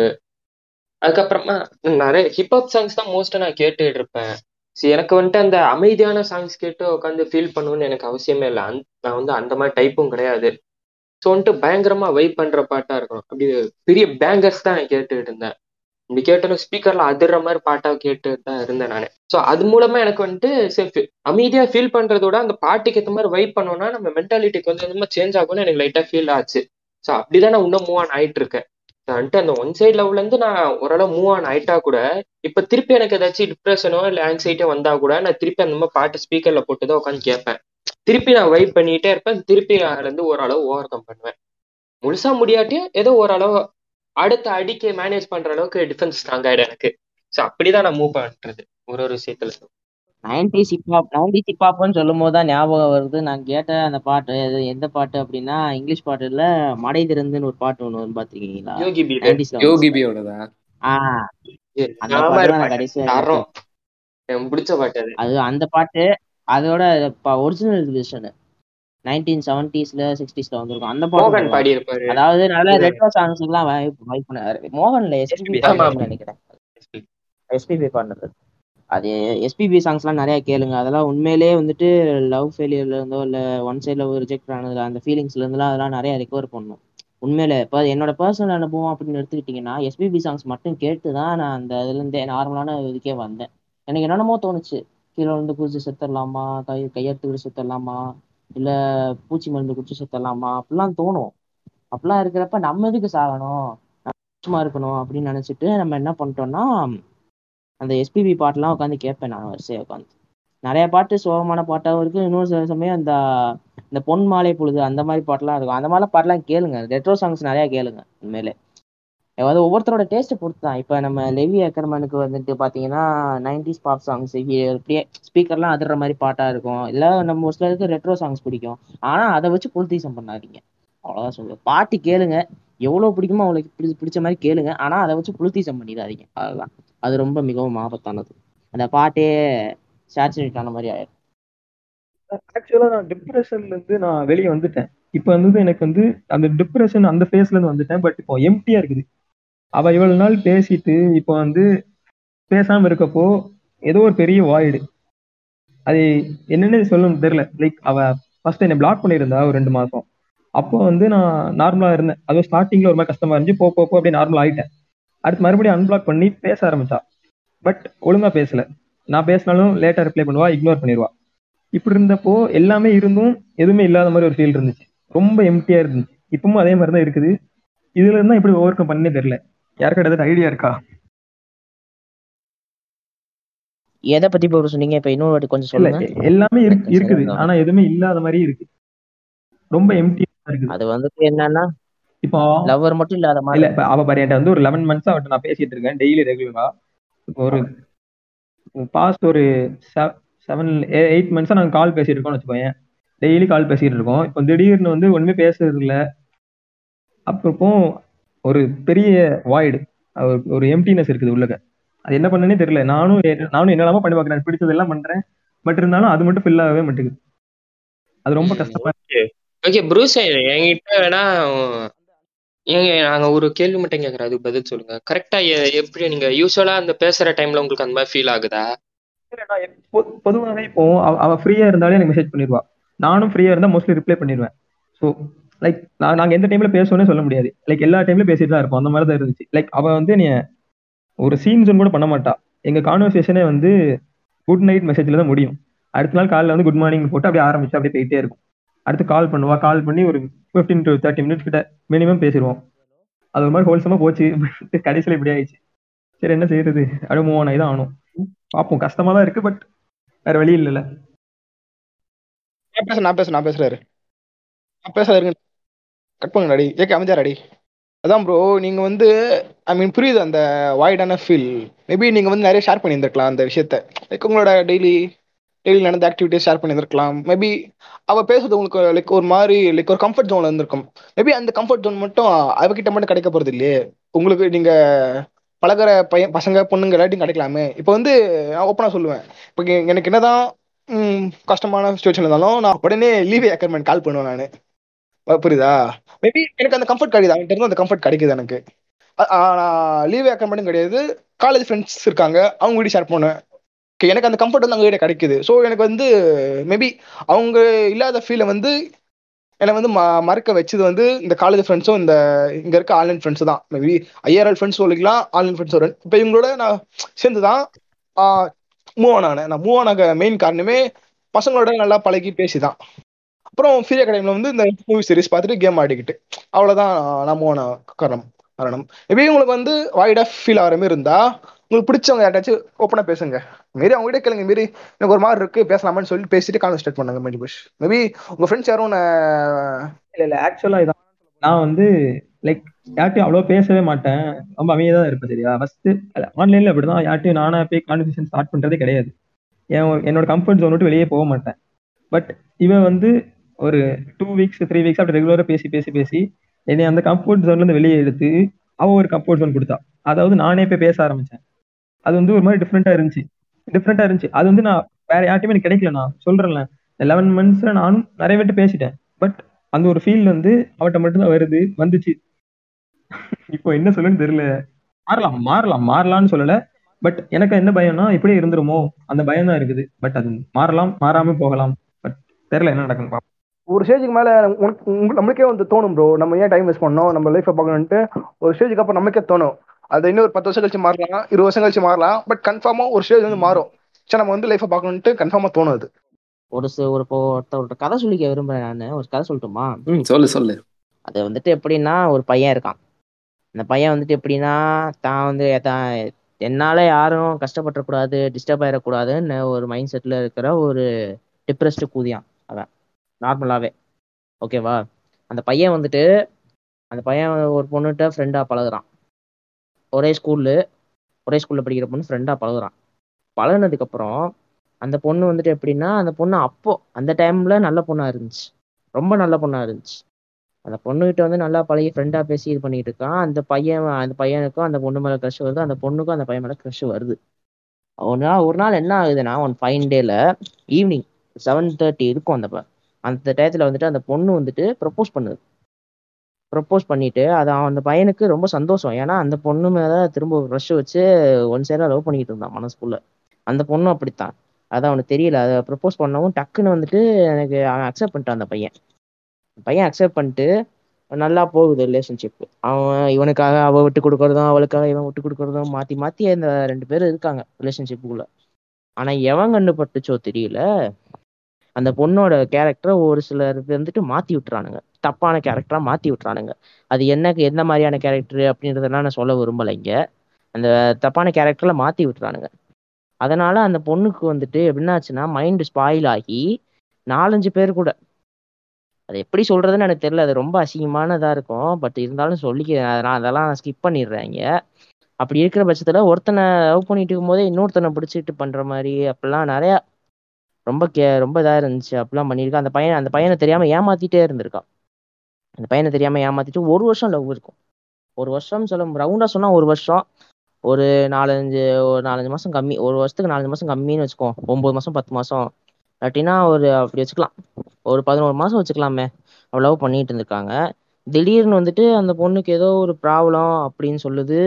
அதுக்கப்புறமா நிறைய ஹிப்ஹாப் சாங்ஸ் தான் மோஸ்ட்டாக நான் கேட்டுட்டு இருப்பேன். சரி எனக்கு வந்துட்டு அந்த அமைதியான சாங்ஸ் கேட்டு உட்காந்து ஃபீல் பண்ணணும்னு எனக்கு அவசியமே இல்லை. அந் நான் வந்து அந்த மாதிரி டைப்பும் கிடையாது. ஸோ வந்துட்டு பயங்கரமாக வைப் பண்ணுற பாட்டாக இருக்கும் அப்படி பெரிய பேங்கர்ஸ் தான் நான் கேட்டுக்கிட்டு இருந்தேன். இப்படி கேட்டாலும் ஸ்பீக்கர்ல அதிர்ற மாதிரி பாட்டா கேட்டு தான் இருந்தேன் நான். ஸோ அது மூலமா எனக்கு வந்துட்டு சரி அமைதியா ஃபீல் பண்றதோட அந்த பாட்டுக்கு ஏற்ற மாதிரி வைப் பண்ணோம்னா நம்ம மென்டாலிட்டி கொஞ்சம் கொஞ்சமா சேஞ்ச் ஆகும்னு எனக்கு லைட்டா ஃபீல் ஆச்சு. ஸோ அப்படிதான் நான் இன்னும் மூவ் ஆன் ஆயிட்டு இருக்கேன் வந்துட்டு அந்த ஒன் சைட் லெவல்ல இருந்து நான் ஓரளவு மூவ் ஆன் ஆயிட்டா கூட இப்ப திருப்பி எனக்கு ஏதாச்சும் டிப்ரெஷனோ இல்ல ஆங்ஸைட்டியோ வந்தா கூட நான் திருப்பி அந்த மாதிரி பாட்டு ஸ்பீக்கர்ல போட்டு தான் உட்காந்து கேட்பேன். திருப்பி நான் வைப் பண்ணிட்டே இருப்பேன். திருப்பி அதுல இருந்து ஓரளவு ஓவர் கம் பண்ணுவேன். முழுசா முடியாட்டியும் ஏதோ ஓரளவு அடுத்த அடிக்க மேனேஜ் பண்ற அளவுக்கு டிஃபென்ஸ் ஸ்ட்ராங் ஆயிடும் எனக்கு. ஸோ அப்படிதான் நான் மூவ் பண்றது. ஒரு ஒரு விஷயத்துல. நைன்டி ஹிப்ஹாப் நைன்டி ஹிப்ஹாப்னு சொல்லும் போது தான் ஞாபகம் வருது. நான் கேட்ட அந்த பாட்டு எந்த பாட்டு அப்படின்னா இங்கிலீஷ் பாட்டுல மடை திறந்துன்னு ஒரு பாட்டு ஒண்ணு வரும் பாத்திருக்கீங்களா? யோகி பி நைன்டிஸ்ல யோகி பியோடதா? ஆஹ் அந்த பாட்டு நான் கடைசியா பிடிச்ச அது. அந்த பாட்டு அதோட ஒரிஜினல் வெர்ஷன் நைன்டீன் செவன்டிஸ்ல சிக்ஸ்டீஸ்ல வந்திருக்கும். அந்த பாட்டு பாடி இருப்பாரு அதாவது நல்ல? ரெட்ரோ சாங்ஸ் எல்லாம் வைப் பண்ணாரு. மோகன்ல எஸ்பிபி நினைக்கிறேன். எஸ்பிபி பாடுறது அது எஸ்பிபி சாங்ஸ்லாம் நிறைய கேளுங்க. அதெல்லாம் உண்மையிலேயே வந்துட்டு லவ் ஃபெயிலியர்ல இருந்தோ இல்ல ஒன் சைட் லவ் ரிஜெக்ட் ஆனதுல அந்த ஃபீலிங்ஸ்ல இருந்தெல்லாம் அதெல்லாம் நிறைய ரெக்கவர் பண்ணும். உண்மையிலே இப்போ என்னோட பர்சனல் அனுபவம் அப்படின்னு எடுத்துக்கிட்டிங்கன்னா எஸ்பிபி சாங்ஸ் மட்டும் கேட்டு தான் நான் அந்த இதுலேருந்தே நார்மலான இதுக்கே வந்தேன். எனக்கு என்னென்னமோ தோணுச்சு. கீழே விழுந்து குதிச்சு செத்துடலாமா கை கையெடுத்துக்கிட்டு செத்துடலாமா இல்ல பூச்சி மருந்து குடிச்சு செத்தலாமா? அப்படிலாம் தோணும். அப்படிலாம் இருக்கிறப்ப நம்ம எதுக்கு சாகணும்? சும்மா இருக்கணும் அப்படின்னு நினைச்சிட்டு நம்ம என்ன பண்ணிட்டோம்னா அந்த எஸ்பிபி பாட்டெலாம் உட்காந்து கேட்பேன் நான் வரிசையாக உட்காந்து. நிறைய பாட்டு சோகமான பாட்டாகவும் இருக்கு. இன்னொரு சில சமயம் இந்த இந்த பொன் மாலை பொழுது அந்த மாதிரி பாட்டெலாம் இருக்கும். அந்த மாதிரிலாம் பாட்டெலாம் கேளுங்க. ரெட்ரோ சாங்ஸ் நிறையா கேளுங்க உண்மையிலே. அதாவது ஒவ்வொருத்தரோட டேஸ்ட்டை பொறுத்து தான் இப்போ நம்ம லெவி அக்கர்மனுக்கு வந்துட்டு பார்த்தீங்கன்னா நைன்டிஸ் பாப் சாங்ஸ் அப்படியே ஸ்பீக்கர்லாம் அதிர்ற மாதிரி பாட்டாக இருக்கும். இல்லை நம்ம ஒரு சிலருக்கு ரெட்ரோ சாங்ஸ் பிடிக்கும். ஆனால் அதை வச்சு பொலிட்டிசம் பண்ணாதீங்க. அவ்வளோதான் சொல்லுவேன். பாட்டு கேளுங்க. எவ்வளோ பிடிக்குமோ அவளுக்கு பிடிச்ச பிடிச்ச மாதிரி கேளுங்க. ஆனால் அதை வச்சு புல்தீசம் பண்ணிடாதீங்க. அதுதான் அது ரொம்ப மிகவும் ஆபத்தானது. அந்த பாட்டே சேச்சுரேட் ஆன மாதிரி ஆயிடும். ஆக்சுவலா நான் டிப்ரெஷன்ல இருந்து நான் வெளியே வந்துட்டேன். இப்போ வந்து எனக்கு வந்து அந்த டிப்ரெஷன் அந்த ஃபேஸ்லேருந்து வந்துட்டேன். பட் இப்போ எம்டியாக இருக்குது. அவ இவ்வளவு நாள் பேசிட்டு இப்போ வந்து பேசாம இருக்கப்போ ஏதோ ஒரு பெரிய வாய்டு அது என்னன்னு சொல்லணும்னு தெரியல. லைக் அவ ஃபர்ஸ்ட் என்னை பிளாக் பண்ணியிருந்தா ஒரு ரெண்டு மாசம். அப்போ வந்து நான் நார்மலா இருந்தேன். அதுவும் ஸ்டார்டிங்ல ஒரு மாதிரி கஷ்டமா இருந்துச்சு. போ போ போ அப்படியே நார்மல் ஆயிட்டேன். அடுத்து மறுபடியும் அன்பிளாக் பண்ணி பேச ஆரம்பிச்சா. பட் ஒழுங்கா பேசல. நான் பேசினாலும் லேட்டா ரிப்ளை பண்ணுவா இக்னோர் பண்ணிடுவா இப்படி இருந்தப்போ எல்லாமே இருந்தும் எதுவுமே இல்லாத மாதிரி ஒரு ஃபீல் இருந்துச்சு. ரொம்ப எம்டியா இருந்துச்சு. இப்பவும் அதே மாதிரி தான் இருக்குது. இதுல இருந்தா இப்படி ஓவர் கம் பண்ணே தெரியல. யாருக்கிட்ட ஏதாவது ஐடியா இருக்கா? எதை பத்தி இப்போ சொன்னீங்க? இப்போ இன்னொரு வாட்டி கொஞ்சம் இல்ல சொல்லுங்க. எல்லாமே இருக்கு- இருக்குது. ஆனா எதுவுமே இல்லாத மாதிரி இருக்கு. ரொம்ப எம்டியா இருக்குது. அது வந்துட்டு என்னன்னா இப்போ லவ்வர் மட்டும் இல்லாத இல்ல மாதிரி இப்ப அவ பாரு வந்து ஒரு லெவன் மந்த்ஸ் அவட்ட நான் பேசிட்டு இருக்கேன் டெய்லி ரெகுலரா ஒரு பாஸ்ட் ஒரு செவன் எயிட் மந்த்ஸா நாங்க கால் பேசிட்டு இருக்கோம்னு வச்சுக்கோயேன். டெய்லி கால் பேசிட்டு இருக்கோம். இப்போ திடீர்னு வந்து ஒண்ணுமே பேசுறது இல்ல. அப்பப்போ ஒரு பெரிய வாய்டு ஒரு எம்டினஸ் இருக்குது உள்ளக அது என்ன பண்ணனே தெரியல. நானும் நானும் என்னெல்லாமோ பண்ணி பார்க்கறேன். பிடிச்சதெல்லாம் பண்றேன். பட் இருந்தாலும் அது மட்டும் ஃபில் ஆகவே மாட்டேங்குது. அது ரொம்ப கஷ்டமா இருக்கு. ஓகே ப்ரூஸ் என்கிட்ட வேணா ஏங்க நாங்க ஒரு கேள்வி மட்டும் கேக்குறேன். அதுக்கு பதில் சொல்லுங்க. கரெக்டா எப்படி நீங்க யூஸ்வலா அந்த பேசுற டைம்ல உங்களுக்கு அந்த மாதிரி ஃபீல் ஆகுதா? இல்ல, நான் எப்ப- பொ- பொதுவாவே இப்போ அவ- அவ ஃப்ரீயா இருந்தாலே எனக்கு மெசேஜ் பண்ணிடுவா நானும் ஃப்ரீயா இருந்தா மோஸ்ட்லி ரிப்ளை பண்ணிடுவேன் ஸோ லைக் நான் நாங்க எந்த டைம்ல பேசுவோம்னே சொல்ல முடியாது. லைக் எல்லா டைம்லயும் பேசிட்டு தான் இருப்போம். அந்த மாதிரி தான் இருந்துச்சு. லைக் அவ வந்து நீ ஒரு சீன் ஜோன் கூட பண்ண மாட்டா. எங்க கான்வர்சேஷனே வந்து குட் நைட் மெசேஜ்ல தான் முடியும். அடுத்த நாள் காலைல வந்து குட் மார்னிங் போட்டு அப்படியே ஆரம்பிச்சு அப்படியே போயிட்டே இருக்கும். அடுத்து கால் பண்ணுவா. கால் பண்ணி ஒரு ஃபிஃப்டீன் டு தேர்ட்டி மினிட்ஸ் கிட்ட மினிமம் பேசிடுவோம். அது ஒரு மாதிரி ஹோல்சமா போச்சு. கடைசியில் இப்படி ஆயிடுச்சு. சரி என்ன செய்யறது அப்படியே மூவ் ஆன் தான் ஆகணும். பார்ப்போம். கஷ்டமா தான் இருக்கு பட் வேற வழி இல்லைல்ல. நான் பேச நான் பேச நான் பேசுறாரு. நான் பேச கட் பண்ணுங்கடி டாடி ஏகே அமைதியா அதான் ப்ரோ நீங்கள் வந்து ஐ மீன் புரியுது அந்த வாய்டான ஃபீல் மேபி நீங்கள் வந்து நிறைய ஷேர் பண்ணியிருந்திருக்கலாம் அந்த விஷயத்த. லைக் உங்களோட டெய்லி டெய்லி நடந்த ஆக்டிவிட்டிஸ் ஷேர் பண்ணியிருந்திருக்கலாம். மேபி அவள் பேசுறது உங்களுக்கு லைக் ஒரு மாதிரி லைக் ஒரு கம்ஃபர்ட் ஜோனில் இருந்திருக்கும். மேபி அந்த கம்ஃபர்ட் ஜோன் மட்டும் அவகிட்ட மட்டும் கிடைக்க போகிறது இல்லையே. உங்களுக்கு நீங்கள் பழகுற பையன் பசங்க பொண்ணுங்க எல்லாத்தையும் கிடைக்கலாமே. இப்போ வந்து நான் ஓப்பனாக சொல்லுவேன். இப்போ எனக்கு என்னதான் கஷ்டமான சுச்சுவேஷன் இருந்தாலும் நான் உடனே லீவ் அக்கர்மெண்ட் கால் பண்ணுவேன் நான். புரியுதா? மேபி எனக்கு அந்த கம்ஃபர்ட் கிடைக்குது? அவன்கிட்ட இருந்து அந்த கம்ஃபர்ட் கிடைக்குது எனக்கு. லீவ் ஆ, நான் கிடையாது. காலேஜ் ஃப்ரெண்ட்ஸ் இருக்காங்க. அவங்க கிட்ட ஷேர் பண்ணுவேன். எனக்கு அந்த கம்ஃபர்ட் வந்து அவங்க கிட்ட கிடைக்குது. ஸோ எனக்கு வந்து மேபி அவங்க இல்லாத ஃபீலை வந்து என்னை வந்து ம மறக்க வச்சது வந்து இந்த காலேஜ் ஃப்ரெண்ட்ஸும் இந்த இங்கே இருக்க ஆன்லைன் ஃப்ரெண்ட்ஸ் தான். மேபி ஐஆர்எல் ஃப்ரெண்ட்ஸ் சொல்லிக்கலாம் ஆன்லைன் ஃப்ரெண்ட்ஸ் ஒரு இப்போ இவங்களோட நான் சேர்ந்து தான் மூவ் ஆன் ஆனேன். நான் மூவ் ஆன மெயின் காரணமே பசங்களோட நல்லா பழகி பேசி தான் அப்புறம் ஃப்ரீ அகாடமியில் வந்து இந்த மூவி சீரிஸ் பார்த்துட்டு கேம் ஆடிக்கிட்டு. அவ்வளோதான் நான் மூவ் காரணம் காரணம். மேபி உங்களுக்கு வந்து வாய்டா ஃபீல் ஆகிற மாதிரி இருந்தால் உங்களுக்கு பிடிச்சவங்க யார்ட்டாச்சும் ஓப்பனாக பேசுங்க. மாரி அவங்ககிட்ட கேளுங்க மாரி எனக்கு ஒரு மாதிரி இருக்குது பேசலாமான்னு சொல்லி பேசிட்டு கான்வர்சேட் பண்ணுங்க மேபி புஷ் மேபி உங்கள் ஃப்ரெண்ட்ஸ் யாரும் உன்னை இல்லை இல்லை ஆக்சுவலாக இதான். நான் வந்து லைக் யார்ட்டையும் அவ்வளோ பேசவே மாட்டேன். ரொம்ப அமைதியாக தான் இருப்பேன் சரியா ஃபர்ஸ்ட் அப்படி அப்படிதான். யார்ட்டையும் நானாக போய் கான்வர்சேஷன் ஸ்டார்ட் பண்ணுறதே கிடையாது. என் என்னோட கம்ஃபர்ட் ஜோன் விட்டு வெளியே போக மாட்டேன். பட் இவன் வந்து ஒரு டூ வீக்ஸ் த்ரீ வீக்ஸ் அப்படி ரெகுலராக பேசி பேசி பேசி என்னை அந்த கம்ஃபர்ட் ஜோன்லேருந்து வெளியே எடுத்து அவள் ஒரு கம்ஃபர்ட் ஜோன் கொடுத்தா. அதாவது நானே போய் பேச ஆரம்பித்தேன் அது வந்து ஒரு மாதிரி டிஃப்ரெண்ட்டாக இருந்துச்சு. டிஃப்ரெண்ட்டாக இருந்துச்சு. அது வந்து நான் வேற யார்ட்டையுமே எனக்கு கிடைக்கல. நான் சொல்கிறேன்ல லெவன் மந்த்ஸில் நானும் நிறைய பேர்ட்ட பேசிட்டேன். பட் அந்த ஒரு ஃபீல் வந்து அவட்ட மட்டும்தான் வருது வந்துச்சு. இப்போ என்ன சொல்லுன்னு தெரியல. மாறலாம் மாறலாம் மாறலாம்னு சொல்லலை. பட் எனக்கு என்ன பயம்னா இப்படியே இருந்துருமோ? அந்த பயம் தான் இருக்குது. பட் அது மாறலாம் மாறாம போகலாம். பட் தெரியல என்ன நடக்குன்னு ஒரு ஸ்டேஜுக்கு மேல உனக்கு நம்மளுக்கே வந்து தோணும் ப்ரோ நம்ம ஏன் டைம் வேஸ்ட் பண்ணோம் நம்ம லைஃப்பை பார்க்கணுன்ட்டு ஒரு ஸ்டேஜுக்கு அப்புறம் நமக்கே தோணும். அது இன்னும் ஒரு பத்து வருஷம் கழிச்சு மாறலாம் இருபது வருஷம் கழிச்சு மாறலாம் பட் கன்ஃபார்மா ஒரு ஸ்டேஜ் வந்து மாறும். சரி நம்ம வந்து லைஃப்பை பார்க்கணுன்ட்டு கன்ஃபார்மா தோணும் அது. ஒரு ஒரு இப்போ ஒருத்த ஒரு கதை சொல்லிக்க விரும்புறேன் நான். ஒரு கதை சொல்லட்டுமா? சொல்லு சொல்லு. அது வந்துட்டு எப்படின்னா ஒரு பையன் இருக்கான். அந்த பையன் வந்துட்டு எப்படின்னா தான் வந்து தான் என்னால யாரும் கஷ்டப்படக்கூடாது டிஸ்டர்ப் ஆயிடக்கூடாதுன்னு ஒரு மைண்ட் செட்ல இருக்கிற ஒரு டிப்ரெஸ்டு கூதியான் அவன். நார்மலாகவே ஓகேவா? அந்த பையன் வந்துட்டு அந்த பையன் ஒரு பொண்ணுகிட்ட ஃப்ரெண்டாக பழகுறான். ஒரே ஸ்கூல்லு ஒரே ஸ்கூலில் படிக்கிற பொண்ணு ஃப்ரெண்டாக பழகுறான். பழகினதுக்கப்புறம் அந்த பொண்ணு வந்துட்டு எப்படின்னா அந்த பொண்ணு அப்போ அந்த டைமில் நல்ல பொண்ணாக இருந்துச்சு. ரொம்ப நல்ல பொண்ணாக இருந்துச்சு. அந்த பொண்ணுகிட்ட வந்து நல்லா பழகி ஃப்ரெண்டாக பேசி இது பண்ணிட்டு இருக்கான். அந்த பையன் அந்த பையனுக்கும் அந்த பொண்ணு மேலே க்ரஷ் வருது. அந்த பொண்ணுக்கும் அந்த பையன் மேலே க்ரஷ் வருது. ஒரு நாள் ஒரு நாள் என்ன ஆகுதுன்னா ஒன் ஃபைன் டேல ஈவினிங் செவன் தேர்ட்டி இருக்கும் அந்த அந்த டயத்துல வந்துட்டு அந்த பொண்ணு வந்துட்டு ப்ரப்போஸ் பண்ணுது. ப்ரப்போஸ் பண்ணிட்டு அது அவன் அந்த பையனுக்கு ரொம்ப சந்தோஷம். ஏன்னா அந்த பொண்ணு மேல திரும்ப க்ரஷ் வச்சு ஒன் சைடா லவ் பண்ணிக்கிட்டு இருந்தான் மனசுக்குள்ள. அந்த பொண்ணும் அப்படித்தான். அது அவனுக்கு தெரியல. அதை ப்ரப்போஸ் பண்ணவும் டக்குன்னு வந்துட்டு எனக்கு அவன் அக்செப்ட் பண்ணிட்டான் அந்த பையன். பையன் அக்செப்ட் பண்ணிட்டு நல்லா போகுது ரிலேஷன்ஷிப் அவன் இவனுக்காக அவள் விட்டு கொடுக்கறதும் அவளுக்காக இவன் விட்டு கொடுக்கறதும் மாற்றி மாற்றி அந்த ரெண்டு பேரும் இருக்காங்க ரிலேஷன்ஷிப்புக்குள்ள ஆனால் எவன் கண்டுபட்டுச்சோ தெரியல. அந்த பொண்ணோட கேரக்டரை ஒரு சிலர் வந்துட்டு மாத்தி விட்டுறானுங்க. தப்பான கேரக்டரா மாத்தி விட்டுறானுங்க. அது என்ன எந்த மாதிரியான கேரக்டர் அப்படின்றதெல்லாம் நான் சொல்ல விரும்பல இங்க. அந்த தப்பான கேரக்டர்ல மாத்தி விட்டுறானுங்க. அதனால அந்த பொண்ணுக்கு வந்துட்டு என்னாச்சுன்னா மைண்ட் ஸ்பாயில் ஆகி நாலஞ்சு பேர் கூட. அது எப்படி சொல்றதுன்னு எனக்கு தெரியல. அது ரொம்ப அசிங்கமானதா இருக்கும். பட் இருந்தாலும் சொல்லிக்க நான் அதெல்லாம் ஸ்கிப் பண்ணிடுறேங்க அப்படி இருக்கிற பட்சத்துல ஒருத்தனை லவ் பண்ணிட்டு இருக்கும்போதே இன்னொருத்தனை பிடிச்சிட்டு பண்ற மாதிரி அப்படிலாம் நிறைய ரொம்ப கே ரொம்ப இதாக இருந்துச்சு. அப்படிலாம் பண்ணியிருக்கான் அந்த பையன் அந்த பையனை தெரியாம ஏமாத்திட்டே இருந்திருக்கான். அந்த பையனை தெரியாம ஏமாத்திட்டு ஒரு வருஷம் லவ் இருக்கும். ஒரு வருஷம் சொல்ல ரவுண்டா சொன்னா ஒரு வருஷம். ஒரு நாலஞ்சு ஒரு நாலஞ்சு மாசம் கம்மி ஒரு வருஷத்துக்கு நாலஞ்சு மாதம் கம்மின்னு வச்சுக்கோ ஒம்பது மாதம் பத்து மாதம் இல்லாட்டினா ஒரு அப்படி வச்சுக்கலாம். ஒரு பதினோரு மாசம் வச்சுக்கலாமே. லவ் பண்ணிட்டு இருந்திருக்காங்க. திடீர்னு வந்துட்டு அந்த பொண்ணுக்கு ஏதோ ஒரு ப்ராப்ளம் அப்படின்னு சொல்லுது.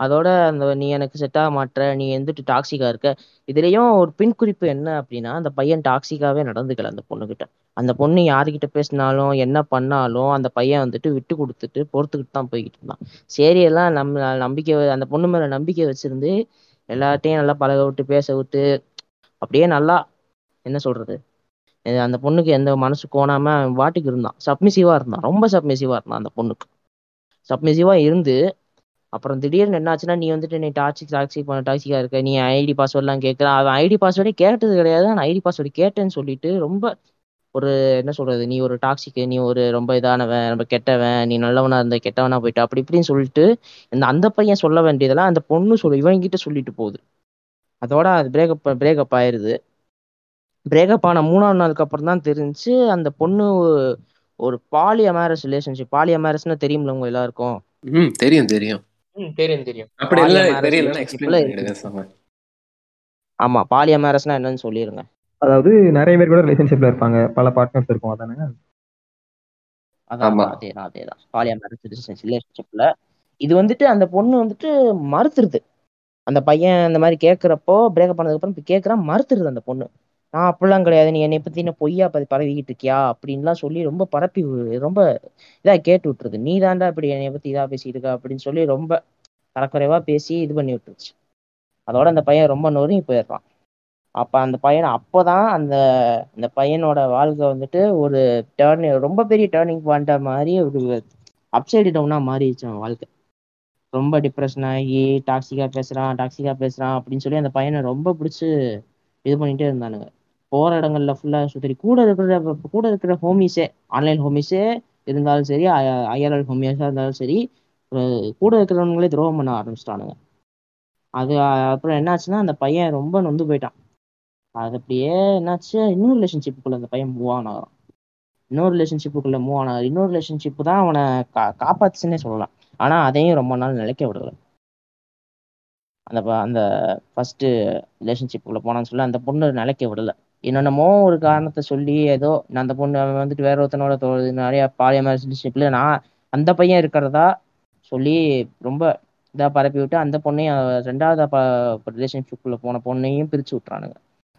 அதோட அந்த நீ எனக்கு செட் ஆக மாட்ற நீ எந்துட்டு டாக்ஸிக்கா இருக்க. இதுலயும் ஒரு பின் குறிப்பு என்ன அப்படின்னா அந்த பையன் டாக்ஸிக்காவே நடந்துக்கல அந்த பொண்ணுகிட்ட. அந்த பொண்ணு யாருக்கிட்ட பேசினாலும் என்ன பண்ணாலும் அந்த பையன் வந்துட்டு விட்டு கொடுத்துட்டு பொறுத்துக்கிட்டு தான் போய்கிட்டு இருந்தான். சரி எல்லாம் நம்ம நம்பிக்கை அந்த பொண்ணு மேல நம்பிக்கை வச்சிருந்து எல்லார்ட்டையும் நல்லா பழக விட்டு பேச விட்டு அப்படியே நல்லா என்ன சொல்றது? அந்த பொண்ணுக்கு எந்த மனசு கோணாம அவன் பாட்டுக்கு இருந்தான். சப்மிசிவா இருந்தான். ரொம்ப சப்மிசிவா இருந்தான் அந்த பொண்ணுக்கு. சப்மிசிவா இருந்து அப்புறம் திடீர்னு என்னாச்சுன்னா நீ வந்துட்டு நீ டாக்ஸிக் டாக்ஸிக் பண்ண டாக்ஸிக்காக இருக்க. நீ ஐடி பாஸ்வேர்ட்லாம் கேட்குற அவன் ஐடி பாஸ்வேர்டே கேட்டது கிடையாது. நான் ஐடி பாஸ்வேர்டு கேட்டேன்னு சொல்லிட்டு ரொம்ப ஒரு என்ன சொல்றது நீ ஒரு டாக்ஸிக்கு நீ ஒரு ரொம்ப இதானவன் ரொம்ப கெட்டவன் நீ நல்லவனா இருந்த கெட்டவனா போயிட்ட அப்படி இப்படின்னு சொல்லிட்டு இந்த அந்த பையன் சொல்ல வேண்டியதெல்லாம் அந்த பொண்ணு சொல்லு இவன்கிட்ட சொல்லிட்டு போகுது. அதோட அது பிரேக்கப் பிரேக்கப் ஆயிடுது பிரேக்கப் ஆன மூணாவது நாளுக்கு அப்புறம் தான் தெரிஞ்சு அந்த பொண்ணு ஒரு பாலிய மேரேஜ் ரிலேஷன்ஷிப் பாலிய மேரேஜ்னா தெரியும்ல உங்க எல்லாருக்கும்? ம் தெரியும் தெரியும். தெரியும் தெரியும். அப்படி எக்ஸ்பிளைன் பண்ணிடுங்க சாம. ஆமா பாலிய மேரேஜ்னா என்னன்னு சொல்லிருங்க. அதாவது நிறைய பேர் கூட ரிலேஷன்ஷிப்ல இருப்பாங்க பல பார்ட்னர்ஸ் இருக்கும் அதானே? அதான் அதேதான் அதேதான் பாலிய மேரேஜ் ரிலேஷன்ஷிப்ல இது வந்துட்டு அந்த பொண்ணு வந்துட்டு மறுத்துருது. அந்த பையன் இந்த மாதிரி கேட்குறப்போ பிரேக்கப் பண்ணதுக்கு அப்புறம் கேட்குறான் மறுத்துருது அந்த பொண்ணு. நான் அப்படிலாம் கிடையாது. நீ என்னை பத்தி என்ன பொய்யா பதி பரவிக்கிட்டு இருக்கியா? அப்படின்லாம் சொல்லி ரொம்ப பரப்பி ரொம்ப இதா கேட்டு விட்டுருது. நீ தாண்டா இப்படி என்னை பத்தி இதா பேசிட்டு இருக்க அப்படின்னு சொல்லி ரொம்ப தரக்குறைவா பேசி இது பண்ணி விட்டுருச்சு. அதோட அந்த பையன் ரொம்ப நொறுங்கி போயிடுறான். அப்ப அந்த பையனை அப்போதான் அந்த அந்த பையனோட வாழ்க்கை வந்துட்டு ஒரு டேர்னிங் ரொம்ப பெரிய டேர்னிங் பாயிண்டா மாதிரி ஒரு அப்சைடு டவுனா மாறிடுச்சு அவன் வாழ்க்கை. ரொம்ப டிப்ரெஷன் ஆகி டாக்ஸிக்கா பேசுறான் டாக்ஸிக்கா பேசுறான் அப்படின்னு சொல்லி அந்த பையனை ரொம்ப பிடிச்சி இது பண்ணிட்டே இருந்தானுங்க. போற இடங்கள்ல ஃபுல்லா சுத்தி கூட இருக்கிற கூட இருக்கிற ஹோமிஸே ஆன்லைன் ஹோமிஸே இருந்தாலும் சரி ஐஆர்எல் ஹோமியஸா இருந்தாலும் சரி கூட இருக்கிறவங்களே துரோகம் பண்ண ஆரம்பிச்சிட்டானுங்க. அது அப்புறம் என்னாச்சுன்னா அந்த பையன் ரொம்ப நொந்து போயிட்டான். அது அப்படியே என்னாச்சு இன்னொரு ரிலேஷன்ஷிப்புக்குள்ள அந்த பையன் மூவ் ஆன் ஆகிறான். இன்னொரு ரிலேஷன்ஷிப்புக்குள்ள மூவ் ஆன் ஆகுது இன்னொரு ரிலேஷன்ஷிப் தான் அவனை கா காப்பாத்துச்சுன்னே சொல்லலாம். ஆனா அதையும் ரொம்ப நாள் நிலைக்க விடல. அந்த ப- அந்த ஃபர்ஸ்ட் ரிலேஷன்ஷிப்புக்குள்ள போனான்னு சொல்ல அந்த பொண்ணு நிலைக்க விடல. என்னென்னமோ ஒரு காரணத்தை சொல்லி ஏதோ நான் அந்த பொண்ணு வந்துட்டு வேற ஒருத்தனோட தோ- நிறைய பாலிய ரிலேஷன்ஷிப்ல நான் அந்த பையன் இருக்கிறதா சொல்லி ரொம்ப இதா பரப்பி விட்டு அந்த பொண்ணையும் ரெண்டாவது ரிலேஷன்ஷிப்புக்குள்ள போன பொண்ணையும் பிரிச்சு விட்டுறானுங்க.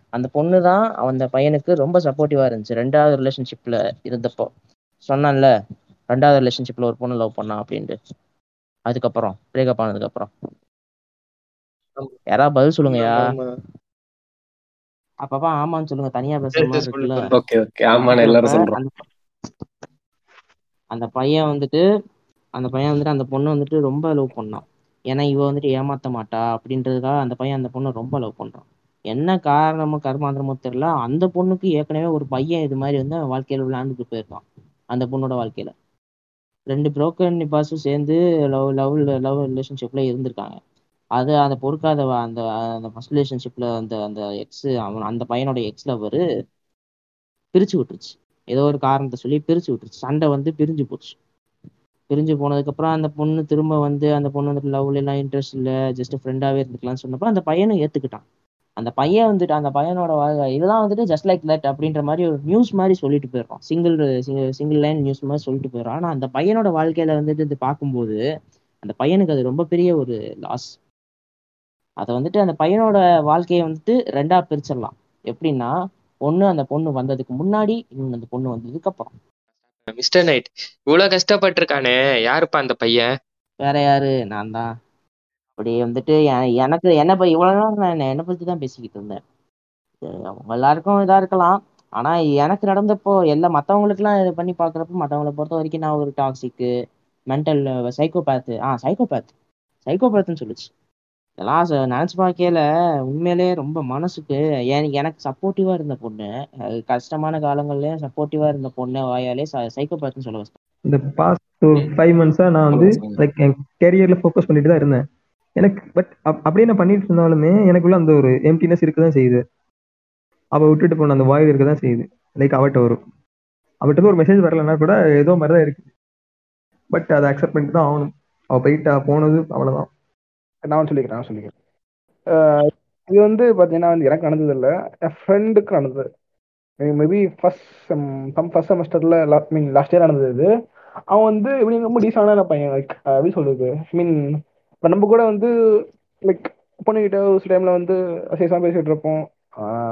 அந்த பொண்ணு தான் அந்த பையனுக்கு ரொம்ப சப்போர்ட்டிவா இருந்துச்சு. ரெண்டாவது ரிலேஷன்ஷிப்ல இருந்தப்போ. சொன்னான்ல ரெண்டாவது ரிலேஷன்ஷிப்ல ஒரு பொண்ணு லவ் பண்ணா அப்படின்ட்டு. அதுக்கப்புறம் பிரேக்கப் ஆனதுக்கு அப்புறம். யாராவது பதில் சொல்லுங்கயா. அப்பப்பா ஆமான்னு சொல்லுங்க. தனியா பேசுற அந்த பையன் வந்துட்டு அந்த பையன் வந்துட்டு அந்த பொண்ணு வந்துட்டு ரொம்ப லவ் பண்ணான். ஏன்னா இவ வந்துட்டு ஏமாத்த மாட்டா அப்படின்றதுக்காக அந்த பையன் அந்த பொண்ணை ரொம்ப லவ் பண்றான். என்ன காரணமோ கர்மாந்திரமோ தெரியல. அந்த பொண்ணுக்கு ஏற்கனவே ஒரு பையன் இது மாதிரி வந்து வாழ்க்கையில விளையாண்டுட்டு போயிருக்கான். அந்த பொண்ணோட வாழ்க்கையில. ரெண்டு புரோக்கன் நிபாஸும் சேர்ந்து லவ் லவ் லவ் ரிலேஷன்ஷிப்ல இருந்திருக்காங்க. அது அந்த பொறுக்காத அந்த அந்த ஃபர்ஸ்ட் ரிலேஷன்ஷிப்ல அந்த அந்த எக்ஸ் அவன் அந்த பையனோட எக்ஸ் லவர் பிரிச்சு விட்டுருச்சு. ஏதோ ஒரு காரணத்தை சொல்லி பிரிச்சு விட்டுருச்சு. சண்டை வந்து பிரிஞ்சு போச்சு. பிரிஞ்சு போனதுக்கப்புறம் அந்த பொண்ணு திரும்ப வந்து அந்த பொண்ணு வந்துட்டு லவ்ல எல்லாம் இன்ட்ரெஸ்ட் இல்லை ஜஸ்ட் ஃப்ரெண்டாகவே இருந்துக்கலாம்னு சொன்னப்ப அந்த பையனும் ஏற்றுக்கிட்டான் அந்த பையன் வந்துட்டு அந்த பையனோட வாழ்க்கை இதெல்லாம் வந்துட்டு ஜஸ்ட் லைக் தட் அப்படின்ற மாதிரி ஒரு நியூஸ் மாதிரி சொல்லிட்டு போயிடுறான். சிங்கிள் சிங்கிள் லைன் நியூஸ் மாதிரி சொல்லிட்டு போயிடுறான். ஆனால் அந்த பையனோட வாழ்க்கையில வந்துட்டு இது பார்க்கும்போது அந்த பையனுக்கு அது ரொம்ப பெரிய ஒரு லாஸ் அதை வந்துட்டு அந்த பையனோட வாழ்க்கையை வந்துட்டு ரெண்டா பிரிச்சிடலாம். எப்படின்னா ஒண்ணு அந்த பொண்ணு வந்ததுக்கு முன்னாடி இன்னொன்னு அந்த பொண்ணு வந்ததுக்கு அப்புறம். மிஸ்டர் நைட் இவ்வளவு கஷ்டப்பட்டிருக்கானே? யாருப்பா அந்த பையன்? வேற யாரு? நான் தான் அப்படி வந்துட்டு எனக்கு என்ன இவ்வளவு நேரம் நான் என்னை பத்தி தான் பேசிக்கிட்டு இருந்தேன். அவங்க எல்லாருக்கும் இதா இருக்கலாம். ஆனா எனக்கு நடந்தப்போ எல்லா மத்தவங்களுக்குலாம் இது பண்ணி பாக்குறப்போ மத்தவங்களை பொறுத்த வரைக்கும் நான் ஒரு டாக்ஸிக்கு மென்டல் சைக்கோபேத்து ஆ சைக்கோபேத் சைக்கோபேத்துன்னு சொல்லுச்சு. இதெல்லாம் நினைச்சு பார்க்கையில உண்மையிலேயே ரொம்ப மனசுக்கு எனக்கு சப்போர்ட்டிவா இருந்த பொண்ணு கஷ்டமான காலங்கள்லயே சப்போர்ட்டிவா இருந்த பொண்ணு வாயாலே சைக்கோபேத்துன்னு சொல்ல வச்சிட்டேன் இந்த பாஸ்ட் ஒரு ஃபைவ் மந்த்ஸா நான் வந்து லைக் என் கேரியர்ல ஃபோக்கஸ் பண்ணிட்டு தான் இருந்தேன். எனக்கு பட் அப்படியே நான் பண்ணிட்டு இருந்தாலுமே எனக்குள்ள அந்த ஒரு எம்டினஸ் இருக்க தான் செய்யுது. அவ விட்டுட்டு போன அந்த வாயில் இருக்க தான் செய்யுது. லைக் அவட்ட வரும் அவட்ட ஒரு மெசேஜ் வரலன்னா கூட ஏதோ மாதிரி தான் இருக்கு. பட் அதை அக்செப்ட் பண்ணிட்டு தான் ஆகணும். அவள் போயிட்டா போனது அவ்வளோதான் நான் சொல்லிக்கிறேன் நான் சொல்லிக்கிறேன். இது வந்து பார்த்தீங்கன்னா வந்து எனக்கு நடந்தது. இல்லை என் ஃப்ரெண்டுக்கு நடந்தது maybe first sem sem first செமஸ்டரில் மீன் லாஸ்ட் இயர் நடந்தது இது. அவன் வந்து எப்படி ரொம்ப டீசெண்டான பையன் லைக் எப்படி சொல்றது? மீன் இப்போ நம்ம கூட வந்து லைக் பொண்ணுகிட்ட ஒரு சில டைம்ல வந்து அசேசமாக பேசிட்டு இருப்போம்.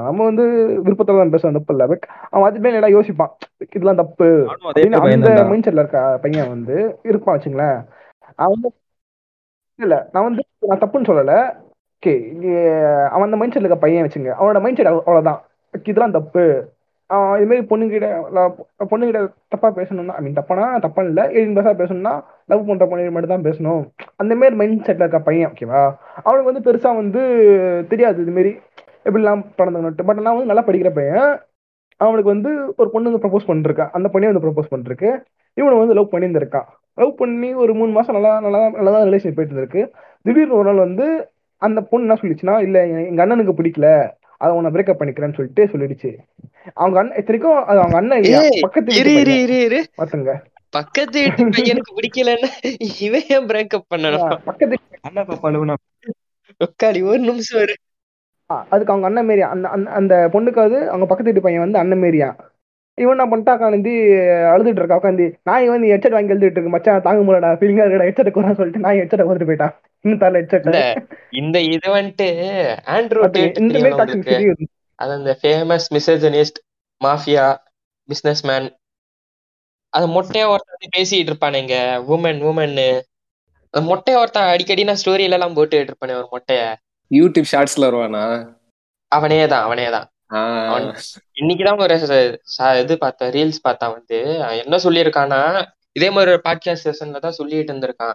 நம்ம வந்து விருப்பத்தில் தான் பேசுவோம் தப்பு இல்லை பட் அவன் அதுமே நல்லா யோசிப்பான். இதெல்லாம் தப்பு. அப்படின்னு பையன் அந்த மைண்ட் செட்ல இருக்க பையன் வந்து இருப்பான் வச்சுங்களேன். அவன் இல்ல நான் வந்து நான் தப்புன்னு சொல்லல. ஓகே அவன் அந்த மைண்ட் செட்ல இருக்க பையன் வச்சுங்க அவனோட மைண்ட் செட் அவ்வளவுதான். இதெல்லாம் தப்பு. அவன் இது மாதிரி பொண்ணுங்கிட்ட பொண்ணுங்கிட்ட பொண்ணுகிட்ட தப்பா பேசணும்னா ஐ மீன் தப்பானா தப்பா இல்ல ஏழு பேசா பேசணும்னா லவ் பண்ற பொண்ணு மட்டும் தான் பேசணும். அந்த மாதிரி மைண்ட் செட்ல இருக்க பையன் ஓகேவா அவனுக்கு வந்து பெருசா வந்து தெரியாது இது மாதிரி. எப்படிலாம் படந்துங்கன்ட்டு பட் நான் வந்து நல்லா படிக்கிற பையன். அவனுக்கு வந்து ஒரு பொண்ணு வந்து ப்ரப்போஸ் பண்ணிருக்கான். அந்த பொண்ணே வந்து ப்ரப்போஸ் பண்ணிருக்கு. இவனை வந்து லவ் பண்ணியிருந்திருக்கான். லவ் பண்ணி ஒரு மூணு மாசம் நல்லா நல்லா நல்லா தான் ரிலேஷன் போயிட்டு இருந்திருக்கு. திடீர்னு ஒரு நாள் வந்து அந்த பொண்ணு என்ன சொல்லிச்சுன்னா இல்ல எங்க அண்ணனுக்கு பிடிக்கல. அதை உன்னை பிரேக்கப் பண்ணிக்கிறேன்னு சொல்லிட்டு சொல்லிடுச்சு. அவங்க அண்ணன் இத்தனைக்கும் அது அவங்க அண்ணன் இல்லையா? பக்கத்து இரு வீட்டு இரு பையன். இரு இரு. பாத்துங்க. பக்கத்து வீட்டு பையனுக்கு பிடிக்கலன்னா இவன் ஏன் பிரேக்கப் பண்ணணும்? பக்கத்து அண்ணா பாப்பா உட்காரி ஒரு நிமிஷம் அதுக்கு அவங்க அண்ணன் மாரியா அந்த அந்த அந்த பொண்ணுக்கு அது அவங்க பக்கத்து வீட்டு பையன் வந்து அண்ணன் மாரியா? இவன் என்ன பண்ணிட்டா உட்காந்து அழுதுட்டு இருக்கா உட்காந்து நான் வந்து ஹெட்செட் வாங்கி எழுதிட்டு இருக்கு மச்சான் தாங்க முடியலடா ஃபீலிங்கா இருக்கடா ஹெட்செட் கூட சொல்லிட்டு நான் ஹெட்செட் வந்துட்டு போயிட்டான் இன்னும் தரல ஹெட்செட் இந்த இது வந்துட்டு ஆண்ட்ரூ டேட் இந்த மாதிரி அது அந்த famous misogynist mafia business man அது மொட்டையா ஒருத்தன் வந்து பேசிட்டு இருப்பானுங்க உமன் உமன் அந்த மொட்டையா ஒருத்தன் அடிக்கடி நான் ஸ்டோரியில எல்லாம் போட்டுட்டு இருப்பானே ஒரு மொட்டைய. யூடியூப் ஷார்ட்ஸ்ல வருவானா? அவனே தான் அவனே தான் இன்னைக்குதான் ஒரு இது பார்த்தேன் ரீல்ஸ் பார்த்தேன் வந்து என்ன சொல்லியிருக்கான்னா இதே மாதிரி ஒரு பாட்காஸ்ட் செஷன்ல தான் சொல்லிட்டு இருந்திருக்கான்.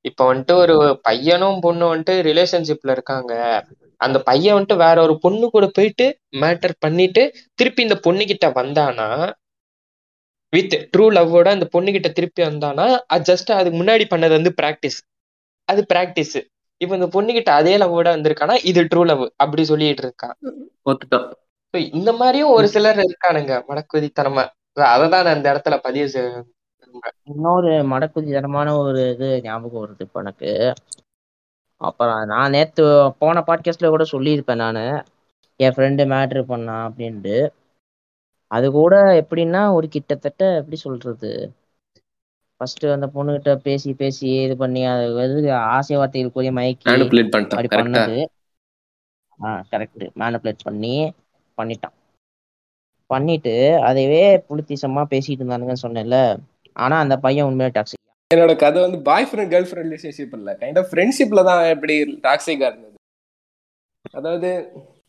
இப்ப வந்துட்டு ஒரு பையனும் பொண்ணும் வந்துட்டு ரிலேஷன்ஷிப்ல இருக்காங்க. அந்த பையன் வந்துட்டு வேற ஒரு பொண்ணு கூட போயிட்டு மேட்டர் பண்ணிட்டு திருப்பி இந்த பொண்ணு கிட்ட வந்தானா வித் ட்ரூ லவ்வோட அந்த பொண்ணு கிட்ட திருப்பி வந்தானா அது ஜஸ்ட் அதுக்கு முன்னாடி பண்ணது வந்து பிராக்டிஸ் அது பிராக்டிஸ் இப்ப இந்த பொண்ணு கிட்ட அதே லவ்வோட வந்திருக்கானா? இது ட்ரூ லவ் அப்படி சொல்லிட்டு இருக்கான் இந்த மாதிரியும் ஒரு சிலர் இருக்கானுங்க மடக்குதித்தனமா. அததான் நான் இந்த இடத்துல பதிவு செய்ய. இன்னொரு மடக்குதித்தனமான ஒரு இது ஞாபகம் வருது இப்போ எனக்கு. அப்புறம் நான் நேத்து போன பாட்காஸ்ட்ல கூட சொல்லியிருப்பேன் நான். என் ஃப்ரெண்டு மேட்ரு பண்ணான் அப்படின்ட்டு. அது கூட எப்படின்னா ஒரு கிட்டத்தட்ட எப்படி சொல்றது? ஃபர்ஸ்ட் அந்த பொண்ணுகிட்ட பேசி பேசி இது பண்ணி அது வந்து ஆசை வார்த்தைகளுக்குரிய மயக்கி மேனிபுலேட் பண்ணிட்டான் அப்படி பண்ணது ஆ கரெக்ட் மேனிபுலேட் பண்ணி பண்ணிட்டான். பண்ணிட்டு அதைவே புலித்திசமா பேசிட்டு இருந்தானுங்கன்னு சொன்னேன்ல. ஆனா அந்த பையன் உண்மையிலே டாக்ஸிக் என்னோட கதை வந்து பாய் ஃப்ரெண்ட் கேர்ள் ஃப்ரெண்ட் ரிலேஷன்ஷிப் இல்ல. கைண்ட் ஆஃப் ஃப்ரெண்ட்ஷிப்ல தான் எப்படி டாக்ஸிக்கா இருந்தது. அதாவது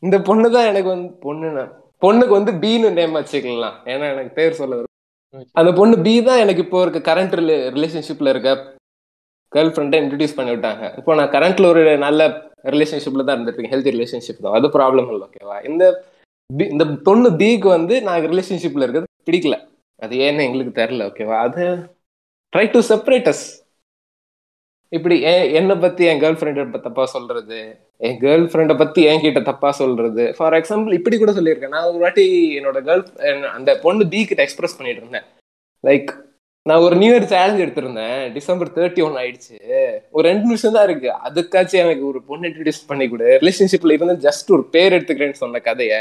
இந்த பொண்ணு தான் எனக்கு வந்து பொண்ணு பொண்ணுக்கு வந்து பீனு நேம் வச்சுக்கலாம். ஏன்னா எனக்கு பேர் சொல்ல வரும் அந்த பொண்ணு பி தான் எனக்கு இப்போ இருக்க கரண்ட் ரிலேஷன்ஷிப்ல இருக்க கேர்ள் ஃப்ரெண்டை இன்ட்ரடியூஸ் பண்ணி விட்டாங்க. இப்போ நான் கரண்ட்ல ஒரு நல்ல ரிலேஷன்ஷிப்ல தான் இருந்திருக்கேன் ஹெல்த்தி ரிலேஷன்ஷிப் தான். அது ப்ராப்ளம் இல்லை ஓகேவா இந்த பி இந்த பொண்ணு பிக்கு வந்து நான் ரிலேஷன்ஷிப்ல இருக்கிறது பிடிக்கல. அது ஏன்னு எங்களுக்கு தெரில ஓகேவா அது ட்ரை டு செப்பரேட் அஸ் இப்படி என்னை பத்தி என் கேர்ள் ஃப்ரெண்டை தப்பா சொல்றது? என் கேர்ள் ஃப்ரெண்டை பத்தி என்கிட்ட தப்பா சொல்றது. ஃபார் எக்ஸாம்பிள் இப்படி கூட சொல்லியிருக்கேன். நான் ஒரு வாட்டி என்னோட கேர்ள் அந்த பொண்ணு பி கிட்ட எக்ஸ்பிரஸ் பண்ணிட்டு இருந்தேன். லைக் நான் ஒரு நியூ இயர் சேலஞ்ச் எடுத்திருந்தேன். டிசம்பர் தேர்ட்டி ஒன் ஆயிடுச்சு. ஒரு ரெண்டு நிமிஷம் தான் இருக்கு. அதுக்காச்சும் எனக்கு ஒரு பொண்ணு இன்ட்ரடியூஸ் பண்ணி கொடு. ரிலேஷன்ஷிப்ல இருந்து ஜஸ்ட் ஒரு பேர் எடுத்துக்கிறேன்னு சொன்ன கதையை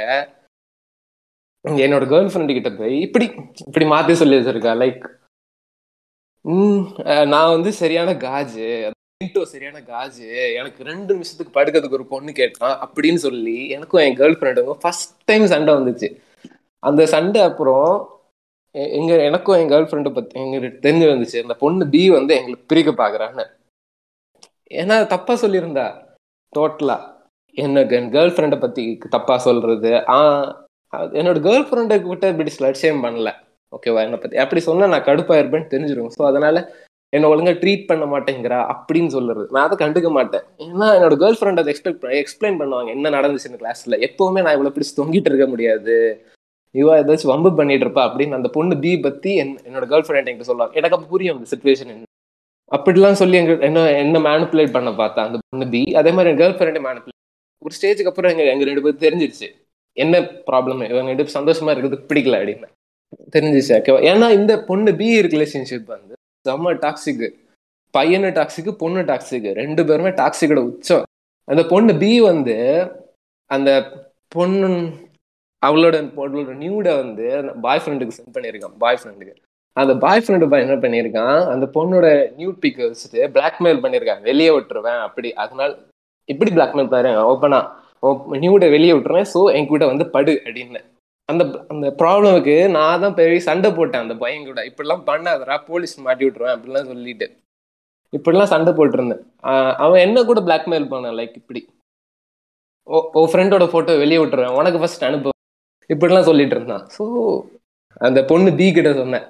என்னோட கேர்ள் ஃப்ரெண்டு கிட்ட போய் இப்படி இப்படி மாத்தி சொல்லி வச்சிருக்கா. லைக் ம் நான் வந்து சரியான காஜு. இன்டோ சரியான காஜு? எனக்கு ரெண்டு நிமிஷத்துக்கு படுக்கிறதுக்கு ஒரு பொண்ணு கேட்டான் அப்படின்னு சொல்லி எனக்கும் என் கேர்ள் ஃப்ரெண்டுக்கும் ஃபர்ஸ்ட் டைம் சண்டை வந்துச்சு. அந்த சண்டை அப்புறம் எங்க எனக்கும் என் கேர்ள் ஃப்ரெண்டு பத்தி எங்களுக்கு தெரிஞ்சு வந்துச்சு. அந்த பொண்ணு பி வந்து எங்களுக்கு பிரிக்க பாக்குறான்னு. ஏன்னா தப்பா சொல்லியிருந்தா. டோட்டலா எனக்கு என் கேர்ள் ஃப்ரெண்டை பத்தி தப்பா சொல்றது. ஆஹ் என்னோட கேர்ள் ஃப்ரெண்டை கிட்ட இப்படி ஸ்லட்சியம் பண்ணல. ஓகேவா என்னை பத்தி. அப்படி சொன்னா நான் கடுப்பா இருப்பேன்னு தெரிஞ்சிருவேன் ஸோ அதனால என்ன ஒழுங்கா ட்ரீட் பண்ண மாட்டேங்கிறா அப்படின்னு சொல்லுறது. நான் அதை கண்டுக்க மாட்டேன். ஏன்னா என்னோட கேர்ள் ஃப்ரெண்ட் அதை எக்ஸ்பெக்ட் எக்ஸ்பிளைன் பண்ணுவாங்க. என்ன நடந்துச்சு கிளாஸ்ல எப்பவுமே நான் இவ்வளவு பிடிச்சி தொங்கிட்டு இருக்க முடியாது. இவா ஏதாச்சும் வம்பு பண்ணிட்டு இருப்பா அப்படின்னு அந்த பொண்ணு பி பத்தி என்னோட கேர்ள் ஃப்ரெண்ட் என்கிட்ட சொல்லுவாங்க. எனக்கு அப்ப புரியும் அந்த சுச்சுவேஷன் என்ன. அப்படிலாம் சொல்லி எங்க என்ன என்ன மேனுப்புலேட் பண்ண பார்த்தா அந்த பொண்ணு பி அதே மாதிரி என் கேர்ள் ஃப்ரெண்டை மேனுப்புலேட் ஒரு ஸ்டேஜுக்கு அப்புறம் எங்க எங்க ரெண்டு பேரும் தெரிஞ்சிருச்சு. என்ன ப்ராப்ளம் இவங்க ரெண்டு சந்தோஷமா இருக்கிறது பிடிக்கல அப்படின்னு. தெரிஞ்சிச்சு ஓகேவா ஏன்னா இந்த பொண்ணு பி ரிலேஷன்ஷிப் வந்து செம்ம டாக்ஸிக் பையனு டாக்ஸிக் பொண்ணு டாக்ஸிக் ரெண்டு பேருமே டாக்ஸிக்கோட உச்சம். அந்த பொண்ணு பி வந்து அந்த பொண்ணு அவளோட அவளோட நியூடை வந்து பாய் ஃப்ரெண்டுக்கு சென்ட் பண்ணியிருக்கான் பாய் ஃப்ரெண்டுக்கு அந்த பாய் ஃப்ரெண்டு பாய் என்ன பண்ணியிருக்கான் அந்த பொண்ணோட நியூட் பிக் வச்சுட்டு பிளாக்மெயில் பண்ணியிருக்கான். வெளியே விட்டுருவேன் அப்படி. அதனால இப்படி பிளாக்மெயில் பாரு ஓப்பனா நியூட வெளியே விட்டுருவேன் ஸோ என் கூட வந்து படு அப்படின்னு. அந்த அந்த ப்ராப்ளமுக்கு நான் தான் பெரிய சண்டை போட்டேன் அந்த பையன் கூட. இப்படிலாம் பண்ணாதடா போலீஸ் மாட்டி விட்டுருவேன் அப்படிலாம் சொல்லிட்டு. இப்படிலாம் சண்டை போட்டிருந்தேன். அவன் என்ன கூட பிளாக்மெயில் பண்ணான் லைக் இப்படி. ஓ ஓ ஃப்ரெண்டோட ஃபோட்டோ வெளியே விட்டுருவேன் உனக்கு ஃபர்ஸ்ட் அனுப்பு இப்படிலாம் சொல்லிட்டு இருந்தான். ஸோ அந்த பொண்ணு பி கிட்ட சொன்னேன்.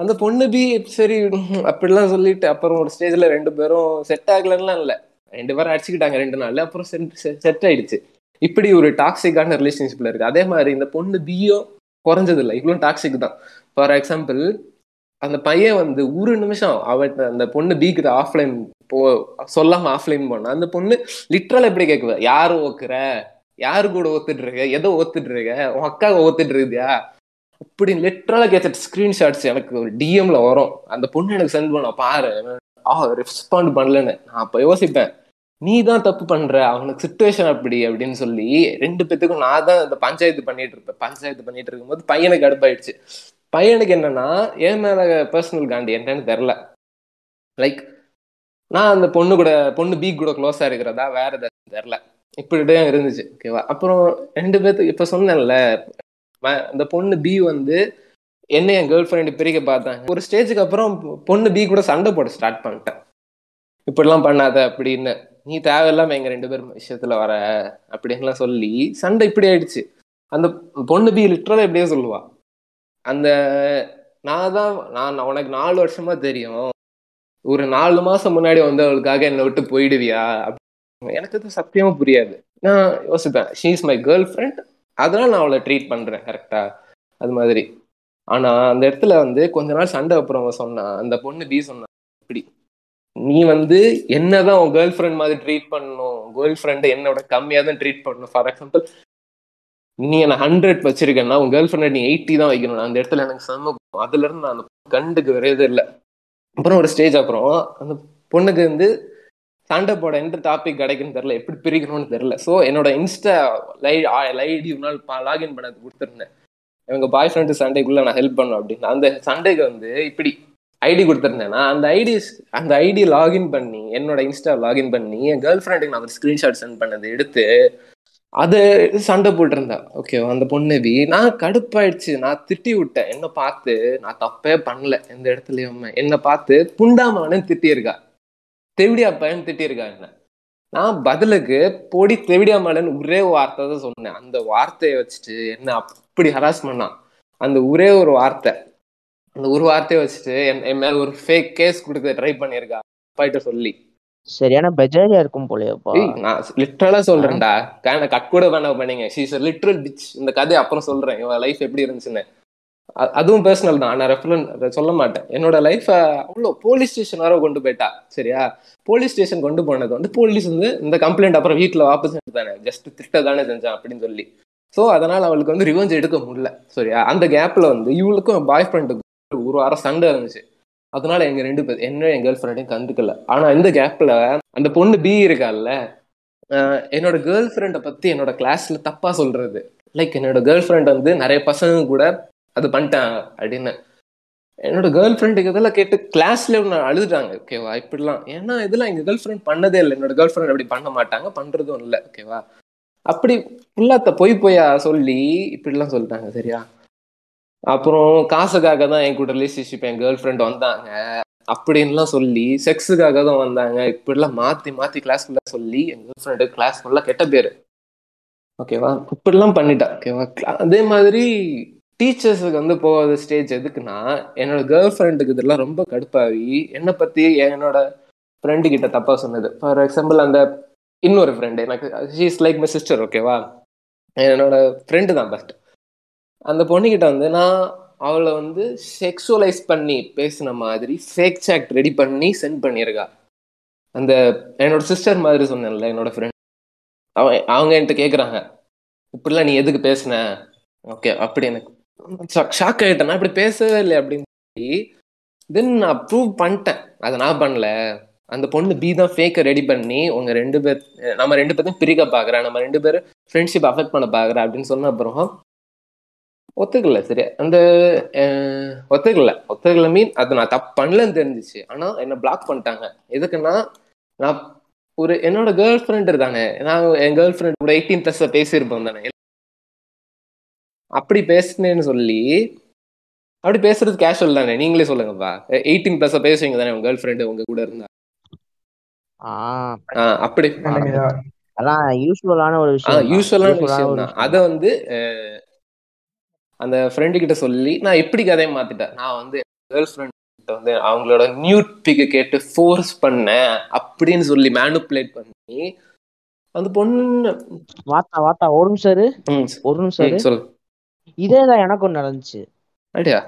அந்த பொண்ணு பி சரி அப்படிலாம் சொல்லிட்டு அப்புறம் ஒரு ஸ்டேஜில் ரெண்டு பேரும் செட் ஆகலன்னா இல்லை. ரெண்டு பேரும் அடிச்சுக்கிட்டாங்க ரெண்டு நாள் அப்புறம் செட் ஆயிடுச்சு. இப்படி ஒரு டாக்ஸிக்கான ரிலேஷன்ஷிப்ல இருக்கு. அதே மாதிரி இந்த பொண்ணு பியோ குறைஞ்சது இல்லை இவ்வளோ டாக்ஸிக் தான். ஃபார் எக்ஸாம்பிள் அந்த பையன் வந்து ஒரு நிமிஷம் அவன் அந்த பொண்ணு பி ஆஃப்லைன் போ சொல்லாம ஆஃப்லைன் போனா அந்த பொண்ணு லிட்ரல் எப்படி கேட்குவ யாரு ஓக்குற யாரு கூட ஓத்துட்டு இருக்க எதோ ஓத்துட்டு இருக்க உன் அக்கா ஓத்துட்டு இருக்கியா அப்படி லிட்ரலா கேட்ட ஸ்கிரீன்ஷாட்ஸ் எனக்கு ஒரு டிஎம்ல வரும். அந்த பொண்ணு எனக்கு சென்ட் பண்ண பாரு ரெஸ்பாண்ட் பண்ணலன்னு. நான் அப்ப யோசிப்பேன். நீ தான் தப்பு பண்ற அவனுக்கு சுச்சுவேஷன் அப்படி அப்படின்னு சொல்லி ரெண்டு பேத்துக்கும் நான் தான் இந்த பஞ்சாயத்து பண்ணிட்டு இருப்பேன். பஞ்சாயத்து பண்ணிட்டு இருக்கும்போது பையனுக்கு அடுப்பாயிடுச்சு பையனுக்கு என்னன்னா என் மேல பர்சனல் காண்டி என்னன்னு தெரில லைக் நான் அந்த பொண்ணு கூட பொண்ணு பி கூட க்ளோஸா இருக்கிறதா வேற ஏதாச்சும் தெரில இப்படிதான் இருந்துச்சு ஓகேவா அப்புறம் ரெண்டு பேத்துக்கு இப்ப சொன்னேன்ல ம- அந்த பொண்ணு பி வந்து என்ன என் கேர்ள் ஃப்ரெண்டு பிரிக்க பார்த்தாங்க. ஒரு ஸ்டேஜுக்கு அப்புறம் பொண்ணு பி கூட சண்டை போட ஸ்டார்ட் பண்ணிட்டேன். இப்படிலாம் பண்ணாத அப்படின்னு. நீ தேவையில்லாம எங்க ரெண்டு பேரும் விஷயத்துல வர அப்படின்லாம் சொல்லி சண்டை இப்படி ஆயிடுச்சு. அந்த பொண்ணு பி லிட்டரலா எப்படியே சொல்லுவா. அந்த நான் தான் நான் உனக்கு நாலு வருஷமா தெரியும். ஒரு நாலு மாசம் முன்னாடி வந்து அவளுக்காக என்னை விட்டு போயிடுவியா? அப்படி- எனக்கு அது சத்தியமா புரியாது. நான் யோசிப்பேன். She is my girlfriend அதனால நான் அவளை ட்ரீட் பண்றேன் கரெக்டா அது மாதிரி. ஆனா அந்த இடத்துல வந்து கொஞ்ச நாள் சண்டை அப்புறம் அவன் சொன்னான் அந்த பொண்ணு பி சொன்னா இப்படி. நீ வந்து என்னதான் உன் கேர்ள் ஃப்ரெண்ட் மாதிரி ட்ரீட் பண்ணணும் கேர்ள் ஃப்ரெண்டை என்னோட கம்மியாக தான் ட்ரீட் பண்ணணும். ஃபார் எக்ஸாம்பிள் நீ என்ன ஹண்ட்ரட் வச்சிருக்கேன்னா உன் கேர்ள் ஃப்ரெண்ட் நீ எயிட்டி தான் வைக்கணும். அந்த இடத்துல எனக்கு செம்ம அதுலேருந்து அதுல இருந்து நான் அந்த கண்டுக்கு வரதே இல்லை. அப்புறம் ஒரு ஸ்டேஜ் அப்புறம் அந்த பொண்ணுக்கு வந்து சண்டை போட எந்த டாபிக் கிடைக்குன்னு தெரில எப்படி பிரிக்கணும்னு தெரில ஸோ என்னோட இன்ஸ்டா லை லைடி ஒரு நாள் லாகின் பண்ணது கொடுத்துருந்தேன். இவங்க பாய் ஃப்ரெண்டு சண்டைக்குள்ள நான் ஹெல்ப் பண்ணும் அப்படின்னு. அந்த சண்டைக்கு வந்து இப்படி ஐடி கொடுத்துருந்தேன்னா அந்த ஐடி அந்த ஐடி லாகின் பண்ணி என்னோட இன்ஸ்டா லாகின் பண்ணி என் கேர்ள் ஃப்ரெண்டுக்கு நான் ஒரு ஸ்க்ரீன்ஷாட் சென்ட் பண்ணது எடுத்து அது சண்டை போட்டிருந்தா. ஓகே அந்த பொண்ணு பி நான் கடுப்பாயிடுச்சு. நான் திட்டி விட்டேன். என்ன பார்த்து நான் தப்பே பண்ணல. எந்த இடத்துலயும். என்னை பார்த்து புண்டாமவனு திட்டியிருக்கா. தெவிடியா பையன் திட்டியிருக்கா என்ன? நான் பதிலுக்கு பொடி தெவிடியாமலன்னு ஒரே வார்த்தை தான் சொன்னேன். அந்த வார்த்தையை வச்சுட்டு என்ன அப்படி ஹராஸ் பண்ணான் அந்த ஒரே ஒரு வார்த்தை. அந்த ஒரு வார்த்தையை வச்சுட்டு என் மேல ஒரு ஃபேக் கேஸ் கொடுக்க ட்ரை பண்ணியிருக்கா. அப்பாயிட்ட சொல்லி. சரியான பெஜாரியா இருக்கும் போலயேப்பா. நான் லிட்டரலா சொல்றேன்டா. கட் கூட வேணாம் பண்ணீங்க ஷீஸ் லிட்ரல் பிச் இந்த கதையை அப்புறம் சொல்றேன். இவன் லைஃப் எப்படி இருந்துச்சுன்னு. அதுவும் பர்சனல் தான். நான் ரெஃபரன் சொல்ல மாட்டேன். என்னோட லைஃப அவ்வளோ போலீஸ் ஸ்டேஷன் வர கொண்டு போயிட்டா. சரியா? போலீஸ் ஸ்டேஷன் கொண்டு போனது வந்து போலீஸ் வந்து இந்த கம்ப்ளைண்ட் அப்புறம் வீட்டில் வாபஸ் தானே. ஜஸ்ட் திட்ட தானே செஞ்சான் அப்படின்னு சொல்லி. ஸோ அதனால அவளுக்கு வந்து ரிவெஞ்ச் எடுக்க முடியல. சரியா? அந்த கேப்ல வந்து இவளுக்கும் பாய் ஃப்ரெண்டுக்கு ஒரு வாரம் சண்டை இருந்துச்சு. அதனால எங்க ரெண்டு பேர் என்ன என் கேர்ள் ஃப்ரெண்டையும் கண்டுக்கல. ஆனா இந்த கேப்ல அந்த பொண்ணு பி இருக்கால ஆஹ் என்னோட கேர்ள் ஃப்ரெண்டை பத்தி என்னோட கிளாஸ்ல தப்பா சொல்றது. லைக் என்னோட கேர்ள் ஃப்ரெண்ட் வந்து நிறைய பசங்க கூட அது பண்ணிட்டாங்க அப்படின்னு. என்னோட கேர்ள் ஃப்ரெண்டுக்கு இதெல்லாம் கேட்டு கிளாஸ்ல அழுதுட்டாங்க. ஓகேவா இப்படிலாம். ஏன்னா இதெல்லாம் எங்க கேர்ள் ஃப்ரெண்ட் பண்ணதே இல்லை. என்னோட கேர்ள் ஃப்ரெண்ட் அப்படி பண்ண மாட்டாங்க பண்றதும் இல்லை. ஓகேவா அப்படி ஃபுல்லாத்த பொய் பொய்யா சொல்லி இப்படிலாம் சொல்லிட்டாங்க சரியா? அப்புறம் காசுக்காக தான் என் கூட ரிலேஷன்ஷிப் என் கேர்ள் ஃப்ரெண்ட் வந்தாங்க. அப்படின்லாம் சொல்லி செக்ஸுக்காக தான் வந்தாங்க. இப்படிலாம் மாற்றி மாற்றி கிளாஸ்க்குள்ள சொல்லி என் கேர்ள் ஃப்ரெண்டு கிளாஸ் ஃபுல்லாக கெட்ட பேர். ஓகேவா இப்படிலாம் பண்ணிட்டா. ஓகேவா அதே மாதிரி டீச்சர்ஸுக்கு வந்து போகாத ஸ்டேஜ் எதுக்குன்னா என்னோட கேர்ள் ஃப்ரெண்டுக்கு இதெல்லாம் ரொம்ப கடுப்பாகி என்னை பற்றி என்னோட ஃப்ரெண்டு கிட்ட தப்பாக சொன்னது. ஃபார் எக்ஸாம்பிள் அந்த இன்னொரு ஃப்ரெண்டு எனக்கு ஷீஸ் லைக் மை சிஸ்டர் ஓகேவா என்னோட ஃப்ரெண்டு தான் ஃபஸ்ட் அந்த பொண்ணுக்கிட்ட வந்து நான் அவளை வந்து செக்ஸுவலைஸ் பண்ணி பேசின மாதிரி ஃபேக் சாக்ட் ரெடி பண்ணி சென்ட் பண்ணியிருக்கா. அந்த என்னோட சிஸ்டர் மாதிரி சொன்னேன்ல என்னோட ஃப்ரெண்ட் அவன் அவங்க என்கிட்ட கேட்குறாங்க இப்படிலாம் நீ எதுக்கு பேசுன? ஓகே அப்படி எனக்கு ஷாக் ஆகிட்டேன் நான் இப்படி பேசவே இல்லை அப்படின்னு சொல்லி தென் நான் ப்ரூவ் பண்ணிட்டேன். அதை நான் பண்ணல. அந்த பொண்ணு பி தான் ஃபேக்கை ரெடி பண்ணி உங்கள் ரெண்டு பேர் நம்ம ரெண்டு பேர்த்தையும் பிரிக்க பார்க்குறேன் நம்ம ரெண்டு பேரும் ஃப்ரெண்ட்ஷிப் அஃபெக்ட் பண்ண பார்க்குறேன் அப்படின்னு சொன்ன அப்புறம் ஒத்துக்கல சரியா? அந்த ஒத்துக்கல. ஒத்துக்கல மீன் அது நான் தப்பு பண்ணலன்னு தெரிஞ்சிச்சு. ஆனா என்ன பிளாக் பண்ணிட்டாங்க. எதுக்குன்னா நான் ஒரு என்னோட கேர்ள் ஃப்ரெண்ட் தானே நான் என் கேர்ள் ஃப்ரெண்ட் கூட எயிட்டீன் பிளஸ் பேசியிருப்போம் தானே. அப்படி பேசுனேன்னு சொல்லி அப்படி பேசுறது கேஷுவல் தானே. நீங்களே சொல்லுங்கப்பா. எயிட்டீன் பிளஸ் பேசுவீங்க தானே உங்க கேர்ள் ஃப்ரெண்டு உங்க கூட இருந்தா. அப்படி. அதான் யூஸ்வலான ஒரு விஷயம் யூஸ்வலான விஷயம் தான். அதை வந்து அந்த ஃப்ரெண்டு கிட்ட சொல்லி நான் எப்படி கதையை மாத்திட்டேன்? நான் வந்து கேர்ள் ஃப்ரெண்ட் கிட்ட வந்து அவங்களோட நியூட் பிக்க கேட்டு ஃபோர்ஸ் பண்ணேன் அப்படின்னு சொல்லி மேனுப்புலேட் பண்ணி அந்த பொண்ணு வாத்தா வாத்தா ஒரு நிமிஷம் ஒரு நிமிஷம் சொல்லு. இதேதான் எனக்கு ஒண்ணு நடந்துச்சு.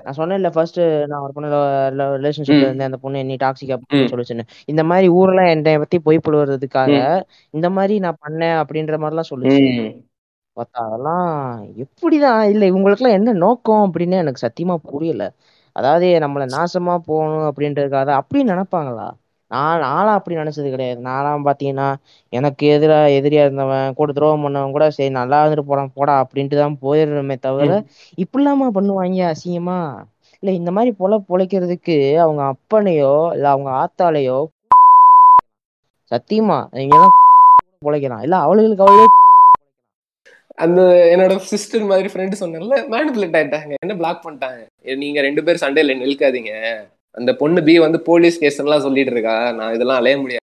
நான் சொன்னேன்ல ஃபர்ஸ்ட் நான் ஒரு பொண்ணு ரிலேஷன்ஷிப்ல. இருந்தேன். அந்த பொண்ணு என்னை டாக்ஸிக். அப்படின்னு சொல்லுச்சுன்னு. இந்த மாதிரி ஊரெல்லாம் என்னை பத்தி பொய் புழுவுறதுக்காக இந்த மாதிரி நான் பண்ணேன் அப்படின்ற மாதிரிலாம் சொல்லுச்சு. பார்த்தா அதெல்லாம் எப்படிதான்? இல்ல இவங்களுக்குலாம் என்ன நோக்கம் அப்படின்னு எனக்கு சத்தியமா புரியல. அதாவது நம்மள நாசமா போகணும் அப்படின்றதுக்காக அப்படி நினைப்பாங்களா? நான் நானும் அப்படி நினைச்சது கிடையாது. நான்லாம் பாத்தீங்கன்னா எனக்கு எதிரா எதிரியா இருந்தவன் கூட துரோகம் பண்ணவன் கூட சரி நல்லா இருந்துட்டு போறான் போடா அப்படின்ட்டு தான் போயிடுறோமே தவிர இப்படிலாமா பண்ணுவாங்க அசிங்கமா? இல்ல இந்த மாதிரி பொல பொழைக்கிறதுக்கு அவங்க அப்பனையோ இல்ல அவங்க ஆத்தாலையோ சத்தியமா இவங்கெல்லாம் பொழைக்கலாம் இல்ல அவளுகளுக்கு அவளே அந்த என்னோட சிஸ்டர் மாதிரி ஃப்ரெண்டு சொன்னேன்ல மேனுப்புலேட் ஆயிட்டாங்க. என்ன பிளாக் பண்ணிட்டாங்க? நீங்க ரெண்டு பேரும் சண்டையில நிற்காதீங்க அந்த பொண்ணு பி வந்து போலீஸ் ஸ்டேஷன்லாம் சொல்லிட்டு இருக்கா. நான் இதெல்லாம் அலைய முடியாது.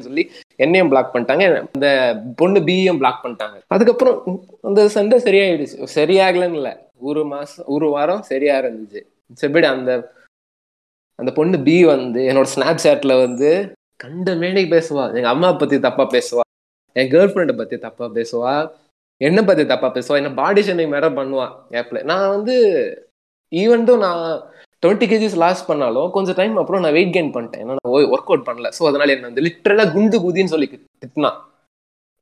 சொல்லி என்னையும் பிளாக் பண்ணிட்டாங்க. அந்த பொண்ணு பியும் பிளாக் பண்ணிட்டாங்க. அதுக்கப்புறம் அந்த சண்டை சரியாயிடுச்சு. சரியாகலன்னு இல்லை. ஒரு மாசம் ஒரு வாரம் சரியா இருந்துச்சு. செப்படி அந்த அந்த பொண்ணு பி வந்து என்னோட ஸ்னாப் சாட்ல வந்து கண்ட மேடைக்கு பேசுவா. எங்க அம்மா பத்தி தப்பா பேசுவா. என் கேர்ள் ஃப்ரெண்டை பத்தி தப்பா பேசுவா. என்ன பத்தி தப்பா பேசுவா? என்ன பாடி ஷேமிங் மேல பண்ணுவா? ஏப்ல நான் வந்து ஈவன் நான் டுவெண்ட்டி கேஜிஸ் லாஸ் பண்ணாலும் கொஞ்சம் டைம் அப்புறம் நான் வெயிட் கெயின் பண்ணிட்டேன். ஏன்னா நான் ஒர்க் அவுட் பண்ணல. ஸோ அதனால என்ன வந்து லிட்டரலா குண்டு குதின்னு சொல்லி திட்டினா.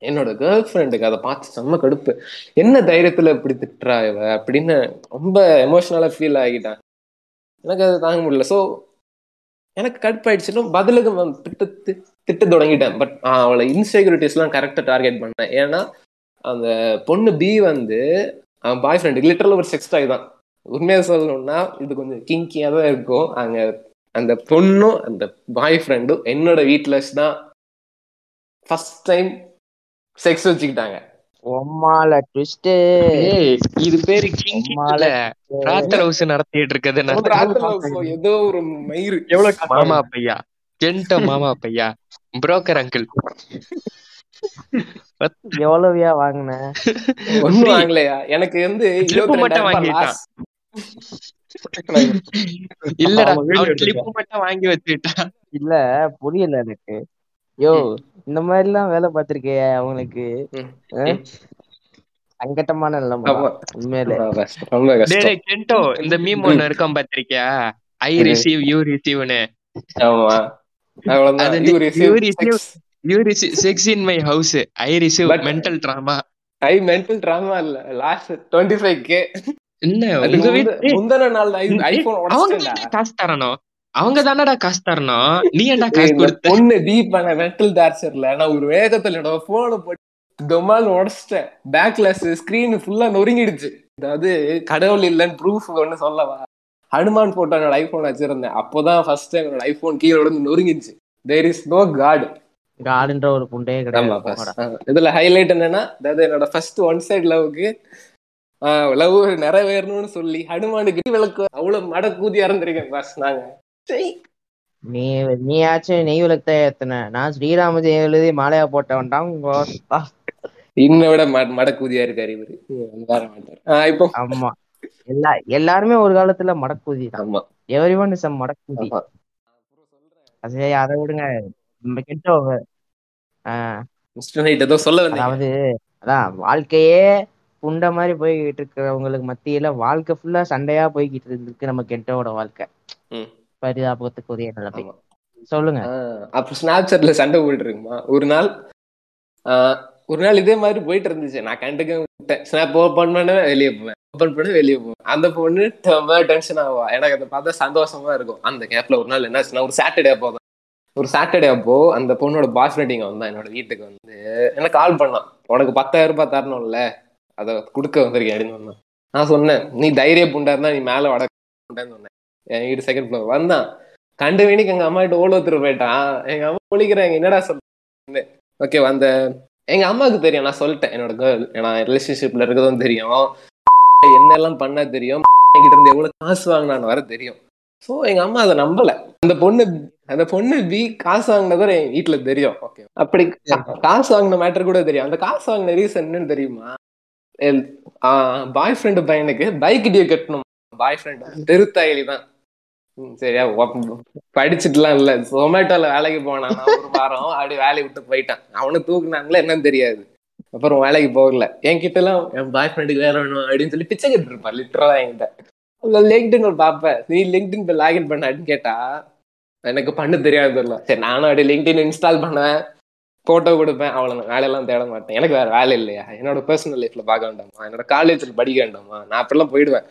என்னோட கேர்ள் ஃப்ரெண்டுக்கு அதை பார்த்து செம்ம கடுப்பு. என்ன தைரியத்துல இப்படி திட்டுறா இவ? அப்படின்னு ரொம்ப எமோஷனலா ஃபீல் ஆகிட்டேன். எனக்கு அது தாங்க முடியல. ஸோ எனக்கு கடுப்பாயிடுச்சுன்னா பதிலுக்கு திட்டு திட்ட தொடங்கிட்டேன். பட் அவளை இன்செக்யூரிட்டிஸ்லாம் கரெக்டாக டார்கெட் பண்ணேன். ஏன்னா அந்த பொண்ணு பி வந்து அவன் பாய் ஃப்ரெண்டு லிட்டரல் ஒரு செக்ஸ் டாய் தான். உண்மையாக சொல்லணும்னா இது கொஞ்சம் கிங்கியாக தான் இருக்கும். அங்க அந்த பொண்ணும் அந்த பாய் ஃப்ரெண்டும் என்னோட வீட்டில் தான் ஃபர்ஸ்ட் டைம் செக்ஸ் வச்சுக்கிட்டாங்க. ஒம்மால ட்விஸ்ட் இது பேரு கிங் மாலை. ராத்தர் ஹவுஸ் நடத்திட்டு இருக்கிறது ஏதோ ஒரு மயிறு. எவ்வளவு மாமா பையா? ஜென்ட மாமா பையா? புரோக்கர் அங்கிள் எவ்வளவுயா வாங்கின? ஒண்ணும் வாங்கலையா? எனக்கு வந்து Slip மட்டும் இருபத்தி வாங்கிட்டான். இல்லடா. கிளிப் மட்டும் வாங்கி வச்சுக்கிட்டான் இல்ல புரியல எனக்கு. யோ இந்த மாதிரி எல்லாம் வேலை பார்த்திருக்கே அவங்களுக்கு. சங்கட்டமான நிலைமை. உண்மையிலே. ரொம்ப கஷ்டம், கென்டோ இந்த மீம் ஒண்ணு இருக்கும் பாத்திருக்கியா ஐ. ரிசீவ் யூ ரிசீவ்னு ஆமா. அவ்வளவுதான். You receive sex in my house I receive mental trauma I mental drama இல்ல. லாஸ்ட் டுவெண்ட்டி ஃபைவ் கே என்ன அதுக்கு உங்க வீட்டு முந்தின நாள் ஐபோன் அவங்க காசு தரணும். அவங்க தானடா காசு தரணும். நீ ஏன்டா காசு கொடுத்த? பொண்ணு டீப் பண்ண மென்டல் டார்ச்சர்ல நான் ஒரு வேகத்துல என்னோட போனை போட்டு தொமால் உடச்சிட்டேன். பேக் கிளாஸ் ஸ்கிரீன் ஃபுல்லா நொறுங்கிடுச்சு. அதாவது கடவுள் இல்லைன்னு ப்ரூஃப் ஒண்ணு சொல்லவா? ஹனுமான் போட்டோ என்னோட ஐபோன் வச்சிருந்தேன். அப்போதான் ஃபர்ஸ்ட் டைம் என்னோட ஐபோன் கீழே விழுந்து நொறுங்கிடுச்சு. தேர் இஸ் நோ காட் காடுன்ற ஒரு புண்டையே கிடையாது. இதுல ஹைலைட் என்னன்னா அதாவது என்னோட ஃபர்ஸ்ட் ஒன் சைடு லவ்க்கு லவ் நிறைவேறணும்னு சொல்லி ஹனுமானுக்கு விளக்கு அவ்வளவு மட கூதி இறந்துருக்கேன் பாஸ் நாங்க. நீ நீயாச்சும் நெய் விளக்கு ஏத்துன. நான் ஸ்ரீராம ஜெயம் எழுதி மாலையா போட்டவன்டான் இன்னை விட மட கூதியா இருக்காரு இவரு. இப்போ. ஆமா. எல்லா எல்லாருமே ஒரு காலத்துல மடக்கூதி ஆமா. எவ்ரி ஒன் இஸ் மடக்கூதி. ஆமா. அது விடுங்க. நம்ம நைட் ஏதோ சொல்ல அதாவது அதான் வாழ்க்கையே புண்ட மாதிரி போய்கிட்டு இருக்கிறவங்களுக்கு மத்தியில வாழ்க்கை ஃபுல்லா சண்டையா போய்கிட்டு இருக்கு நம்ம கெட்டோட வாழ்க்கை. ம். பரிதாபத்துக்குரிய நிலைமை. சொல்லுங்க. ஆ, அப்ப ஸ்னாப்சாட்ல சண்டை போயிட்டு இருக்குமா ஒரு நாள் ஒரு நாள் இதே மாதிரி போயிட்டு இருந்துச்சு நான் கண்டுக்க விட்டேன். ஸ்னாப் ஓப்பன் பண்ண வெளியே போவேன். ஓப்பன் பண்ண வெளியே போவேன். அந்த பொண்ணு டென்ஷன் ஆவா? எனக்கு அதை பார்த்தா சந்தோஷமா இருக்கும். அந்த கேப்ல ஒரு நாள் என்னாச்சுன்னா ஒரு சாட்டர்டே தான். ஒரு சாட்டர்டே அப்போ அந்த பொண்ணோட பாய் ஃப்ரெண்ட் இங்க வந்தான் என்னோட வீட்டுக்கு வந்து. என்ன கால் பண்ணான். உனக்கு பத்தாயிரம் ரூபாய் தரணும்ல அதை கொடுக்க வந்திருக்கேன் அப்படின்னு வந்தான் நான் சொன்னேன் நீ தைரிய புண்டா இருந்தா நீ மேல வட புண்டான்னு சொன்னேன். என் வீடு செகண்ட் ஃப்ளோர் வந்தான். கண்டு வீணிக்கு எங்க அம்மா கிட்ட ஓல ஒருத்தர் போயிட்டான். எங்க அம்மா ஒழிக்கிறாங்க என்னடா சொல்றேன் ஓகே அந்த எங்க அம்மாவுக்கு தெரியும் நான் சொல்லிட்டேன் என்னோட கேர்ள் நான் ரிலேஷன்ஷிப்ல இருக்கிறதும் தெரியும். என்னெல்லாம் பண்ண தெரியும். என்கிட்ட இருந்து எவ்வளவு காசு வாங்கினான்னு வர தெரியும். சோ எங்க அம்மா அதை நம்பல. அந்த பொண்ணு அந்த பொண்ணு பி காசு வாங்கினதும் என் வீட்டுல தெரியும். ஓகே அப்படி காசு வாங்கின மேட்டர் கூட தெரியும். அந்த காசு வாங்கின ரீசன் என்னன்னு தெரியுமா? பாய் ஃப்ரெண்டு பையனுக்கு பைக் டியூ கட்டணும். பாய் ஃப்ரெண்ட் தெருத்தாயலி தான். சரியா படிச்சுட்டுலாம் இல்ல. ஜொமேட்டோல வேலைக்கு போனான். ஒரு வாரம் அப்படி வேலையை விட்டு போயிட்டான். அவனை தூக்குனாங்களே என்னன்னு தெரியாது. அப்புறம் வேலைக்கு போகல. என்கிட்ட எல்லாம் என் பாய் ஃப்ரெண்டுக்கு வேலை வேணும் அப்படின்னு சொல்லி பிச்சை கட்டு இருப்பான் லிட்டரலா என்கிட்ட. லிங்க்டின் ஒரு பாப்பேன் நீ லிங்க்டின் போய் லாகின் பண்ண அப்படின்னு கேட்டா எனக்கு பண்ண தெரியாது தெரியல. சரி நானும் அப்படியே லிங்க்டின் இன்ஸ்டால் பண்ணுவேன். போட்டோ கொடுப்பேன். அவ்வளவு வேலையெல்லாம் தேட மாட்டேன். எனக்கு வேற வேலை இல்லையா? என்னோட பர்சனல் லைஃப்ல பார்க்க வேண்டாமா? என்னோட காலேஜ்ல படிக்க வேண்டாமா? நான் அப்படிலாம் போயிடுவேன்?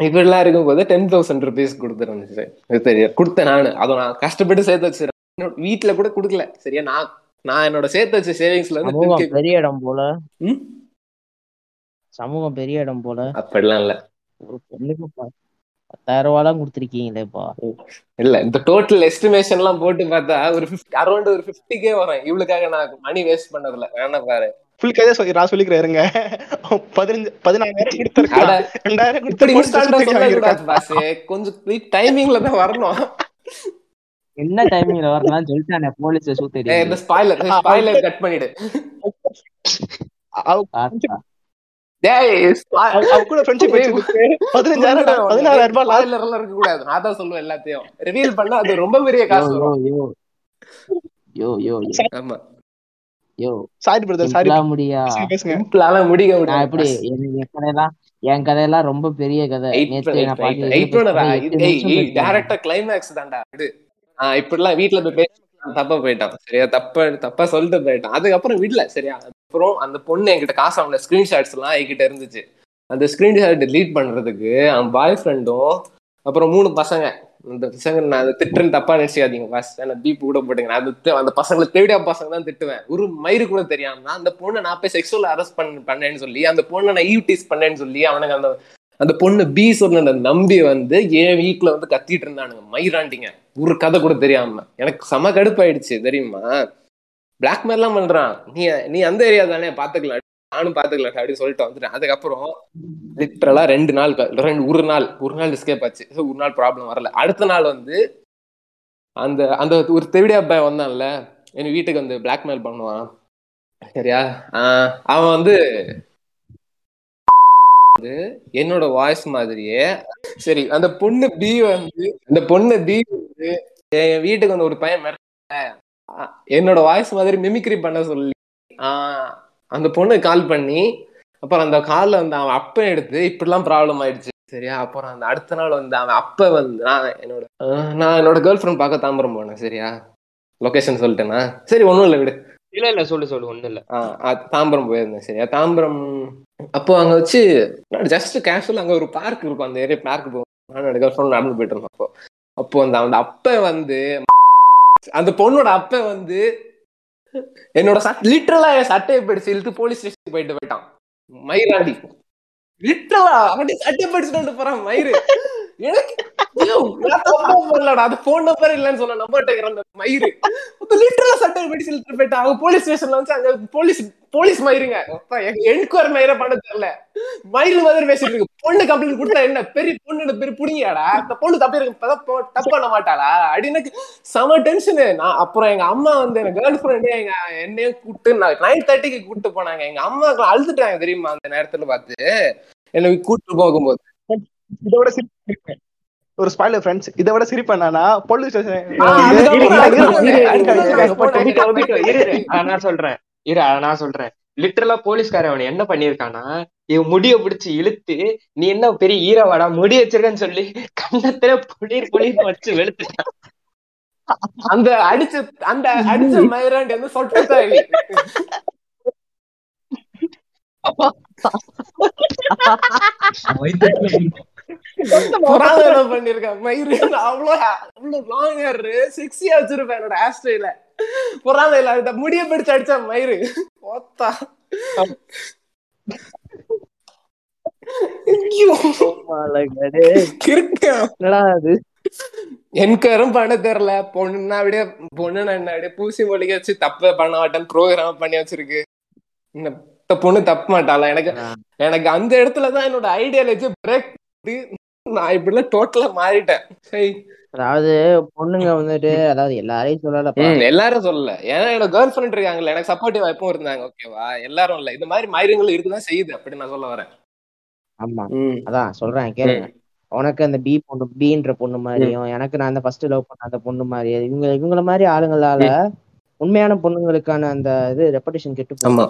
இப்படிலாம் இருக்கும்போது டென் தௌசண்ட் ருபீஸ் கொடுத்துருந்துச்சு. தெரியும் கொடுத்தேன் நான். அதை நான் கஷ்டப்பட்டு சேர்த்து வச்சிருக்கேன் என்னோட வீட்டுல கூட கொடுக்கல. சரியா? நான் நான் என்னோட சேர்த்து வச்ச சேவிங்ஸ்ல இருந்து சமூகம் 10K பெரிய இடம் போல? சமூகம் பெரிய இடம் போல. அப்படிலாம் இல்ல. ஒரு பொண்ணுக்கு பத்தாயிரம் ரூபாய் கொடுத்துருக்கீங்களேப்பா இல்ல இந்த டோட்டல் எஸ்டிமேஷன் எல்லாம் போட்டு பார்த்தா ஒரு அரௌண்ட் ஒரு ஃபிஃப்டி கே வரும். இவளுக்காக நான் மணி வேஸ்ட் பண்ணதுல. வேணா பாரு. ஃபுல் கதையா சொல்லி நான் சொல்லிக்கிறேன் இருங்க. பதினஞ்சு பதினாயிரம் கொடுத்துருக்கான் ரெண்டாயிரம் இப்படி கொடுத்து இன்ஸ்டால்டா police station சொல்ல வாங்கியிருக்கான். கூடாது பாஸ் கொஞ்சம் டைமிங்ல தான் வரணும். என்ன டைமிங்ல வரலாம் சொல்லிட்டானே போலீஸ் ஏய், சூத்தடி இந்த ஸ்பாய்லர் ஸ்பாய்லர் கட் பண்ணிடு. எல்லாத்தையும். ரிவீல் பண்ணா அது ரொம்ப பெரிய காசு யோ யோ யோ யோ யோ ஆமா. யோ சாரி பிரதர் சாரி முடியா? சிம்பிளால முடிக்க நான் எப்படி முடியாது என் கதையெல்லாம் என் கதையெல்லாம் ரொம்ப பெரிய கதை. நேத்து நான் பாத்து எதுல பேசுறேன் எட்டு நிமிஷம் பேசுறேன் டேரக்டா கிளைமேக்ஸ் தான்டா. விடு ஆஹ் இப்படிலாம் வீட்டுல போய் பேசி தப்பா போயிட்டான். சரியா? தப்பா தப்பா சொல்லிட்டு போயிட்டான். அதுக்கப்புறம் விடல சரியா? அப்புறம் அந்த பொண்ணு என்கிட்ட காசு அவங்க ஸ்கிரீன்ஷாட்ஸ் எல்லாம் என்கிட்ட இருந்துச்சு. அந்த ஸ்கிரீன்ஷாட் delete பண்றதுக்கு அவன் பாய் ஃப்ரெண்டும் அப்புறம் மூணு பசங்க. இந்த பசங்க நான் அதை திட்டுன்னு தப்பா நினைச்சிக்காதீங்க பாஸ் நான் பீப் கூட போட்டுங்க நான் அந்த அந்த பசங்களை தேடியா பசங்க தான் திட்டுவேன். ஒரு மயிறு கூட தெரியாம அந்த பொண்ணை நான் போய் செக்ஷுவல் அரெஸ்ட் பண்ண பண்ணேன்னு சொல்லி அந்த பொண்ணை நான் ஈவ் டீஸ் பண்ணேன்னு சொல்லி அவனுக்கு அந்த அந்த பொண்ணு பி சொன்ன நம்பி வந்து என் வீட்டில் வந்து கத்திட்டு இருந்தானுங்க. மயிராண்டிங்க. ஒரு கதை கூட தெரியாம. எனக்கு செம கடுப்பாயிடுச்சு தெரியுமா? பிளாக்மெயிலாம் பண்றான். நீ நீ அந்த ஏரியா தானே பாத்துக்கலாம். நானும் பாத்துக்கலாம் அப்படின்னு சொல்லிட்டு வந்துட்டேன். அதுக்கப்புறம் லிட்டரலா ரெண்டு நாள் ரெண்டு ஒரு நாள் ஒரு நாள் எஸ்கேப் ஆச்சு. ஒரு நாள் ப்ராப்ளம் வரல. அடுத்த நாள் வந்து அந்த அந்த ஒரு தெவிடியா பையன் வந்தான்ல என் வீட்டுக்கு வந்து பிளாக்மெயில் பண்ணுவான். சரியா? ஆஹ் அவன் வந்து வந்து என்னோட வாய்ஸ் மாதிரியே சரி அந்த பொண்ணு பி வந்து அந்த பொண்ணு பி வந்து என் வீட்டுக்கு வந்து ஒரு பையன் மிரட்ட என்னோட வாய்ஸ் மாதிரி மிமிக்ரி பண்ண சொல்லி அந்த பொண்ணு கால் பண்ணி அப்புறம் அந்த கால்ல வந்து அவன் அப்ப எடுத்து இப்படிலாம் ப்ராப்ளம் ஆயிடுச்சு. சரியா? அப்புறம் அந்த அடுத்த நாள் வந்து அவன் அப்ப வந்து நான் என்னோட நான் என்னோட கேர்ள் ஃப்ரெண்ட் பார்க்க தாம்பரம் போனேன். சரியா? லொகேஷன் சொல்லிட்டேனா? சரி ஒன்றும் இல்லை விடு. இல்ல இல்ல சொல்லு சொல்லு ஒண்ணும் இல்ல. தாம்பரம் போயிருந்தேன். சரியா? தாம்பரம் அப்போ அங்க வச்சு ஜஸ்ட் கேஷுவல் அங்க ஒரு பார்க் இருக்கும். அந்த ஏரியா பார்க் போவோம். நான் கேர்ள் ஃப்ரெண்ட் நடந்து போயிட்டு இருந்தோம் அப்போ. அப்போ அந்த அந்த அப்ப வந்து அந்த பொண்ணோட அப்ப வந்து என்னோட சட் லிட்டரலா என் சட்டையை பிடிச்சு இழுத்து போலீஸ் ஸ்டேஷன் போயிட்டு போயிட்டான். மயிராண்டி லிட்டரலா அப்படி சட்டை பிடிச்சிட்டு வந்து போறான் மயிறு. எனக்கு ஐயோ, அது போன் நம்பர் இல்லைன்னு சொன்ன நம்பர் டேக்கர் அந்த மயிறு. லிட்டரலா சட்டை பிடிச்சு இழுத்து போயிட்டான். அவங்க போலீஸ் ஸ்டேஷன்ல வந்து அங்க போலீஸ் போலீஸ் மயிருங்க என்கொயர் மயிர பண்ண தெரியல மயில் மாதிரி பேசிட்டு இருக்கு பொண்ணு கம்ப்ளைண்ட் கொடுத்தா என்ன பெரிய பொண்ணு பெரிய புடிங்கியாடா அந்த பொண்ணு தப்பு இருக்கு தப்பு பண்ண மாட்டாளா அப்படின்னு செம டென்ஷனு நான் அப்புறம் எங்க அம்மா வந்து எங்க கேர்ள் ஃப்ரெண்டு எங்க என்னையும் கூப்பிட்டு நைன் தேர்ட்டிக்கு கூப்பிட்டு போனாங்க எங்க அம்மா அழுதுட்டாங்க தெரியுமா அந்த நேரத்துல பார்த்து என்னை கூப்பிட்டு போகும்போது இதை விட சிரிப்பு ஒரு ஸ்பாயிலர் ஃப்ரெண்ட்ஸ் இதை விட சிரிப்பு என்னன்னா போலீஸ் ஸ்டேஷன் நான் சொல்றேன் இரு நான் சொல்றேன். லிட்டரலா போலீஸ்காரன் அவன் என்ன பண்ணிருக்கானா இவன் முடிய பிடிச்சி இழுத்து நீ என்ன பெரிய ஈரவாடா முடி வச்சிருக்கன்னு சொல்லி கண்ணத்துல புளிர் புளிர் வச்சு வெளுத்துட்டான். அந்த அடிச்ச அந்த அடிச்ச மயிராண்டி வந்து சொட்ட இல்லை பண்ணிருக்கேன் மயிறு அவ்வளவு அவ்வளவு லாங் ஹேர் செக்ஸியா வச்சிருப்பேன் என்னோட ஹேர் ஸ்டைல அந்த முடிய பிடிச்சு அடிச்சா மயிறு. ஓத்தா எனக்கும் பண்ண தெரியல. பொண்ணுன்னா அப்படியே என்ன அப்படியே பூசி மொழிக வச்சு தப்பே பண்ண மாட்டேன் ப்ரோக்ராம் பண்ணி வச்சிருக்கு. இந்த பொண்ணு தப்ப மாட்டாளா? எனக்கு எனக்கு அந்த இடத்துலதான் என்னோட ஐடியாலஜி பிரேக் நான் இப்படிலாம் டோட்டலா மாறிட்டேன். அதாவது பொண்ணுங்க வந்துட்டு அதாவது எல்லாரையும் சொல்லலப்பா. ம், எல்லாரும் சொல்லல. ஏன்னா என்னோட கேர்ள் ஃப்ரெண்ட் இருக்காங்கல்ல எனக்கு சப்போர்ட்டிவ் எப்பவும் இருந்தாங்க ஓகேவா எல்லாரும் இல்ல. இந்த மாதிரி மயிரங்கள் இருக்குதான் செய்யுது அப்படி நான் சொல்ல வரேன். ஆமா. அதான் சொல்றேன் கேளுங்க. உனக்கு அந்த பி பொண்ணு பீன்ற பொண்ணு மாதிரியும் எனக்கு நான் அந்த ஃபர்ஸ்ட் லவ் பண்ண அந்த பொண்ணு மாதிரி இவங்க இவங்கள மாதிரி ஆளுங்களால உண்மையான பொண்ணுங்களுக்கான அந்த இது ரெப்படேஷன் கெட்டு போகுது ஆமா.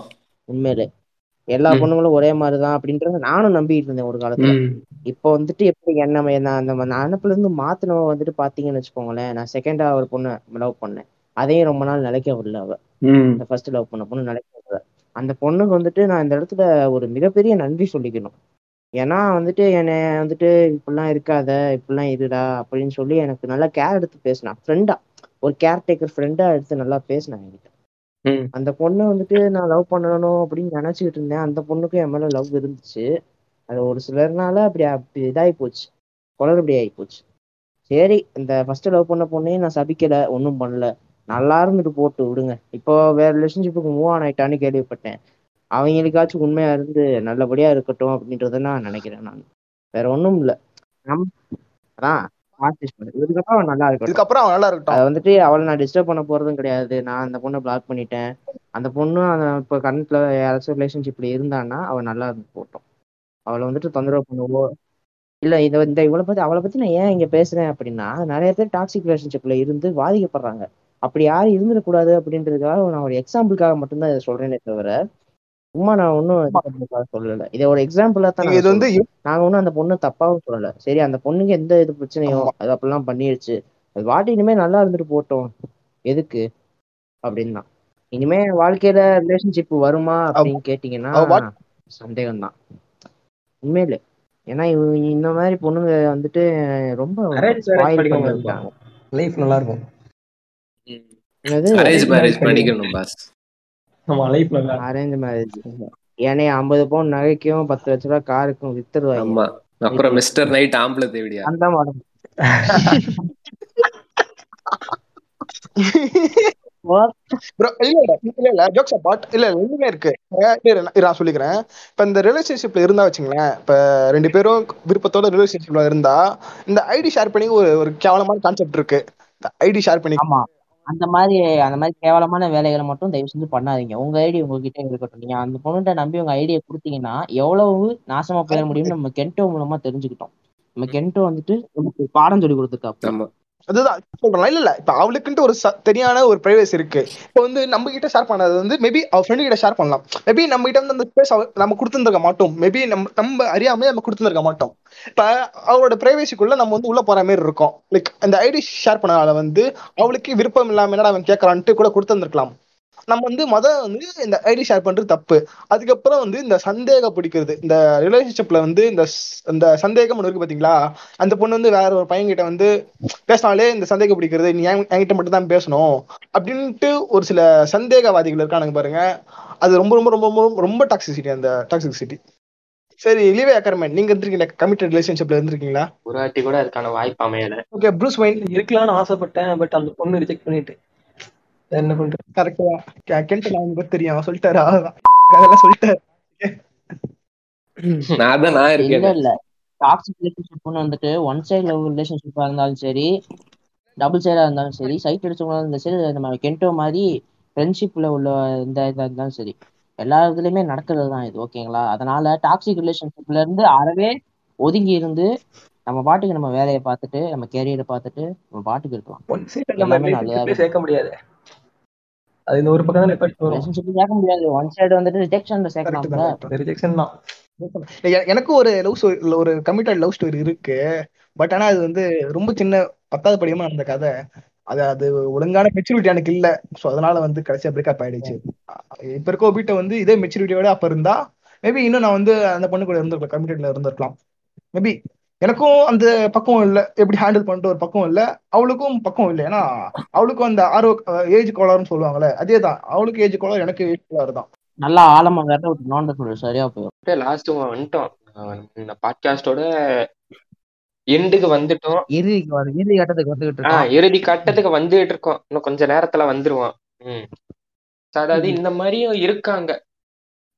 உண்மையிலே. எல்லா. பொண்ணுங்களும் ஒரே மாதிரிதான் அப்படின்றத நானும் நம்பிட்டு இருந்தேன் ஒரு காலத்துல. இப்போ வந்துட்டு எப்படி என்ன அந்த நினப்புல இருந்து மாத்தினவ வந்துட்டு பாத்தீங்கன்னு வச்சுக்கோங்களேன் நான் செகண்டா ஒரு பொண்ணை லவ் பண்ணேன். அதையும் ரொம்ப நாள் நிலைக்க விடல அவ. இந்த ஃபர்ஸ்ட் லவ் பண்ண பொண்ணு நிலைக்க விடல. அந்த பொண்ணுக்கு வந்துட்டு நான் இந்த இடத்துல ஒரு மிகப்பெரிய நன்றி சொல்லிக்கணும். ஏன்னா வந்துட்டு என்னை வந்துட்டு இப்படிலாம் இருக்காத இப்படிலாம் இருடா அப்படின்னு சொல்லி எனக்கு நல்லா கேர் எடுத்து பேசினான் ஃப்ரெண்டா ஒரு கேர் டேக்கர் ஃப்ரெண்டா எடுத்து நல்லா பேசினான் என்கிட்ட. ம். அந்த பொண்ணை வந்துட்டு நான் லவ் பண்ணணும் அப்படின்னு நினைச்சுக்கிட்டு இருந்தேன். அந்த பொண்ணுக்கும் என் மேல லவ் இருந்துச்சு. அது ஒரு சிலர்னால அப்படி அப்படி இதாகி போச்சு. குளறுபடி ஆகி போச்சு. சரி இந்த ஃபர்ஸ்ட் லவ் பண்ண பொண்ணையும் நான் சபிக்கல ஒன்றும் பண்ணல. நல்லா இருந்துட்டு போட்டு விடுங்க. இப்போ வேற ரிலேஷன்ஷிப்புக்கு மூவ் ஆன் ஆயிட்டான்னு கேள்விப்பட்டேன். அவங்களுக்காச்சும் உண்மையா இருந்து நல்லபடியா இருக்கட்டும் அப்படின்றத நான் நினைக்கிறேன் நான். வேற ஒண்ணும் இல்ல. நம் அதான். ஆர்டிஸ்ட் இதுக்கப்புறம் அவன் நல்லா இருக்கட்டும். இதுக்கப்புறம் அவன் நல்லா இருக்கட்டும். அதை வந்துட்டு அவளை நான் டிஸ்டர்ப் பண்ண போறதும் கிடையாது. நான் அந்த பொண்ணை பிளாக் பண்ணிட்டேன். அந்த பொண்ணும் அந்த இப்போ கரண்ட்ல யாராச்சும் ரிலேஷன்ஷிப்ல இருந்தான்னா அவள் நல்லா இருந்து போட்டோம். அவளை வந்துட்டு தொந்தரவு பண்ணுவோ. இல்ல இதை இந்த இவளை பத்தி அவளை பத்தி நான் ஏன் இங்க பேசுறேன் அப்படின்னா நிறைய பேர் டாக்ஸிக் ரிலேஷன்ஷிப்ல இருந்து பாதிக்கப்படுறாங்க. அப்படி யாரும் இருந்துடக்கூடாது அப்படின்றதுக்காக நான் ஒரு எக்ஸாம்பிளுக்காக மட்டும்தான் இதை சொல்றேனே தவிர சும்மா நான் ஒன்றும் சொல்லல. இதை ஒரு எக்ஸாம்பிளா தான் இது வந்து நாங்க ஒன்றும் அந்த பொண்ணு தப்பாவும் சொல்லல. சரி அந்த பொண்ணுக்கு எந்த இது பிரச்சனையோ. அது அப்படிலாம் பண்ணிடுச்சு அது வாட்டி இனிமே நல்லா இருந்துட்டு போட்டோம். எதுக்கு? அப்படின்னு தான். இனிமே வாழ்க்கையில ரிலேஷன்ஷிப் வருமா அப்படின்னு கேட்டீங்கன்னா அவ வாட்- சந்தேகம்தான். உண்மையிலே. ஏன்னா இந்த மாதிரி பொண்ணுங்க வந்துட்டு ரொம்ப லைஃப் நல்லா இருக்கும். அரேஞ்ச் மேரேஜ் அரேஞ்ச் ஏன்னா ஐம்பது பவுன் நகைக்கும் பத்து லட்ச ரூபாய் காருக்கும் வித்துருவாங்க ஆமா. அப்புறம் மிஸ்டர் நைட் ஆம்பளை தேவடியா அந்த bro, இல்ல இல்ல ஜோக்ஸ் அபார்ட் இல்ல இருக்கு. நான் சொல்லிக்கிறேன். இப்ப இந்த ரிலேஷன்ஷிப்ல இருந்தா வச்சுங்களேன் இப்ப ரெண்டு பேரும் விருப்பத்தோட ரிலேஷன்ஷிப்ல இருந்தா இந்த ஐடி ஷேர் பண்ணி ஒரு ஒரு கேவலமான கான்செப்ட் இருக்கு. ஐடி ஷேர் பண்ணி அந்த மாதிரி அந்த மாதிரி கேவலமான வேலைகளை மட்டும் தயவு செஞ்சு பண்ணாதீங்க. உங்க ஐடி உங்ககிட்ட இருக்கட்டும். நீங்க அந்த பொண்ணுகிட்ட நம்பி உங்க ஐடியை கொடுத்தீங்கன்னா எவ்வளவு நாசமா போயிட முடியும்னு நம்ம கென்டோ மூலமா தெரிஞ்சுக்கிட்டோம். நம்ம கென்டோ வந்துட்டு பாடம் சொல்லி கொடுத்துருக்கா ஆமா. அதுதான் சொல்றேன் இல்ல இல்ல. இப்ப அவளுக்குன்ட்டு ஒரு ச- தெரியான ஒரு பிரைவேசி இருக்கு. இப்போ வந்து நம்ம கிட்ட ஷேர் பண்ணது வந்து மேபி அவ ஃப்ரெண்டு கிட்ட ஷேர் பண்ணலாம். மேபி நம்ம கிட்ட வந்து அந்த ஸ்பேஸ் நம்ம கொடுத்துருக்க மாட்டோம். மேபி நம்ம நம்ம அறியாமலே நம்ம கொடுத்துருக்க மாட்டோம். இப்ப அவளோட பிரைவேசிக்குள்ள நம்ம வந்து உள்ள போற மாதிரி இருக்கும். லைக் அந்த ஐடி ஷேர் பண்ணால வந்து அவளுக்கு விருப்பம் இல்லாம என்னடா அவன் கேட்கறான்ட்டு கூட கொடுத்துருந்துருக்கலாம். நம்ம வந்து முத வந்து இந்த ஐடி ஷேர் பண்றது தப்பு. அதுக்கப்புறம் வந்து இந்த சந்தேகம் பிடிக்கிறது. இந்த ரிலேஷன்ஷிப்ல வந்து இந்த இந்த சந்தேகம் ஒண்ணு இருக்கு பாத்தீங்களா? அந்த பொண்ணு வந்து வேற ஒரு பையன் கிட்ட வந்து பேசினாலே இந்த சந்தேகம் பிடிக்கிறது நீ என்- என்கிட்ட மட்டும் தான் பேசணும்? அப்படின்ட்டு ஒரு சில சந்தேகவாதிகள் இருக்கானுங்க பாருங்க. அது ரொம்ப ரொம்ப ரொம்ப ரொம்ப ரொம்ப டாக்ஸிசிட்டி அந்த டாக்ஸிசிட்டி சரி லிவே அக்கர்மேன் நீங்க இருந்திருக்கீங்களா? கமிட்டட் ரிலேஷன்ஷிப்ல இருந்திருக்கீங்களா? ஒரு வாட்டி கூட அதுக்கான வாய்ப்பு அமையல. ஓகே ப்ரூஸ் வைன் இருக்கலாம்னு ஆசைப்பட்டேன் பட் அந்த பொண்ணு ரிஜெக்ட் பண்ணிட்டு. என்ன பண்றது? கரெக்டா நான் எனக்கு தெரியும். சொல்லிட்டாரு. அதெல்லாம் சொல்லிட்டாரு. நான் தான் நான் இல்ல இருக்கேன் இல்ல டாக்ஸிக் ரிலேஷன்ஷிப்னு வந்துட்டு ஒன் சைடு லவ் ரிலேஷன்ஷிப்பா இருந்தாலும் சரி டபுள் சைடா இருந்தாலும் சரி சைட் அடிச்சவங்களா இருந்தாலும் சரி நம்ம கென்டோ மாதிரி ஃப்ரெண்ட்ஷிப்ல உள்ள இந்த இதா இருந்தாலும் சரி எல்லா இதுலயுமே நடக்கிறது தான் இது ஓகேங்களா அதனால டாக்ஸிக் ரிலேஷன்ஷிப்ல இருந்து அறவே ஒதுங்கி இருந்து நம்ம பாட்டுக்கு நம்ம வேலையை பார்த்துட்டு நம்ம கேரியரை பார்த்துட்டு நம்ம பாட்டுக்கு இருக்கலாம். எல்லாமே சேர்க்க முடியாது. அது இந்த ஒரு பக்கம் தான் எஃபெக்ட் வரும். ரிலேஷன்ஷிப் சேர்க்க முடியாது. ஒன் சைடு வந்துட்டு correct தான். ரிஜெக்ஷன் தான். எனக்கும் ஒரு லவ் ஸ்டோரி ஒரு கமிட்டட் லவ் ஸ்டோரி இருக்கு. பட் ஆனா அது வந்து ரொம்ப சின்ன பத்தாவது படியுமா அந்த கதை. அது அது ஒழுங்கான மெச்சூரிட்டி எனக்கு இல்ல. சோ அதனால வந்து கடைசியா பிரேக்கப் ஆயிடுச்சு. இப்ப இருக்க வீட்டை வந்து இதே மெச்சூரிட்டியோட அப்ப இருந்தா மேபி இன்னும் நான் வந்து அந்த பொண்ணு கூட இருந்திருக்கலாம் கமிட்டட்ல இருந்திருக்கலாம். மேபி எனக்கும் அந்த பக்கம் இல்ல. எப்படி ஹேண்டில் பண்ணிட்டு ஒரு பக்கம் இல்ல. அவளுக்கும் பக்கம் இல்லை. ஏன்னா அவளுக்கும் அந்த ஆர்வ ஏஜ் கோளாறுன்னு சொல்லுவாங்கல்ல அதேதான். அவளுக்கு ஏஜ் கோளாறு எனக்கு ஏஜ் கோளாறு தான் நல்லா ஆழமா வேற ஒரு நோண்ட சொல்லு சரியா போயிடும். லாஸ்ட் வந்துட்டோம். பாட்காஸ்டோட எண்டுக்கு வந்துட்டோம். வரு- இறுதி கட்டத்துக்கு வந்துகிட்டு இறுதி கட்டத்துக்கு வந்துகிட்டு இருக்கோம். இன்னும் கொஞ்ச நேரத்துல வந்துருவோம். அதாவது. இந்த மாதிரியும் இருக்காங்க.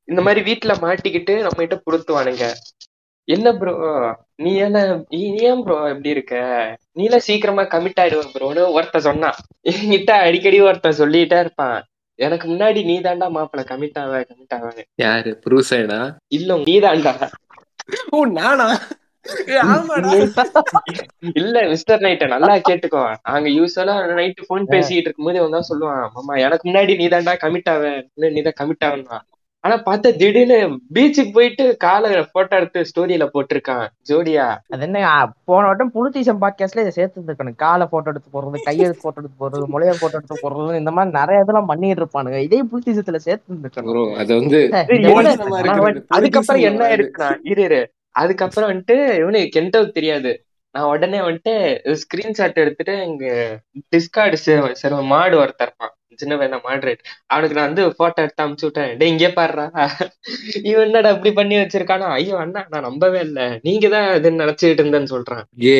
இந்த மாதிரி வீட்டுல மாட்டிக்கிட்டு நம்ம கிட்ட புடுத்துவானுங்க என்ன ப்ரோ நீ என்ன நீ நீ ஏன் ப்ரோ எப்படி இருக்க? நீலாம் சீக்கிரமா கமிட் ஆயிடுவ ப்ரோன்னு ஒருத்தன் சொன்னான். என்கிட்ட அடிக்கடி ஒருத்தன் சொல்லிட்டே இருப்பான். எனக்கு முன்னாடி நீ தாண்டா மாப்பிள்ள கமிட் ஆவ கமிட் ஆவன்னு யாரு? ப்ரூசைடா இல்ல நீ தாண்டா ஓ நானா? இல்ல மிஸ்டர் நைட்ட நல்லா கேட்டுக்கோ. நாங்க யூஸ்வலா நைட்டு போன் பேசிட்டு இருக்கும்போது தான் சொல்லுவான் மாமா எனக்கு முன்னாடி நீ தாண்டா கமிட் ஆவ. நீ தான் கமிட் ஆவா ஆனா பார்த்தா திடீர்னு பீச்சுக்கு போயிட்டு காலை போட்டோ எடுத்து ஸ்டோரியில போட்டிருக்கான் ஜோடியா. அது என்ன போன வட்டம் புழுத்தீசம் பாட்காஸ்ட்ல இதை சேர்த்து இருக்கணும். காலை போட்டோ எடுத்து போடுறது கையெழுத்து போட்டோ எடுத்து போடுறது முளைய போட்டோ எடுத்து போடுறது இந்த மாதிரி நிறைய இதெல்லாம் பண்ணிட்டு இருப்பானுங்க. இதே புழுத்தீசத்துல சேர்த்து இருக்கணும். அது வந்து அதுக்கப்புறம் என்ன ஆயிடுச்சுன்னா இரு அதுக்கப்புறம் வந்துட்டு இவனுக்கு கெண்டவுக்கு தெரியாது. நான் உடனே வந்துட்டு ஸ்கிரீன்ஷாட் எடுத்துட்டு இங்க டிஸ்கார்டு மாடு ஒருத்தர் இருப்பான். சின்ன வேணா மாடுரேட் அவனுக்கு நான் வந்து போட்டோ எடுத்து அமுச்சு விட்டேன். டேய் இங்கே பாடுறா இவன் என்னடா இப்படி பண்ணி வச்சிருக்கானா? ஐயோ அண்ணா நான் நம்பவே இல்ல. நீங்க தான் இதுன்னு நினைச்சுக்கிட்டு இருந்தேன்னு சொல்றான். ஏ.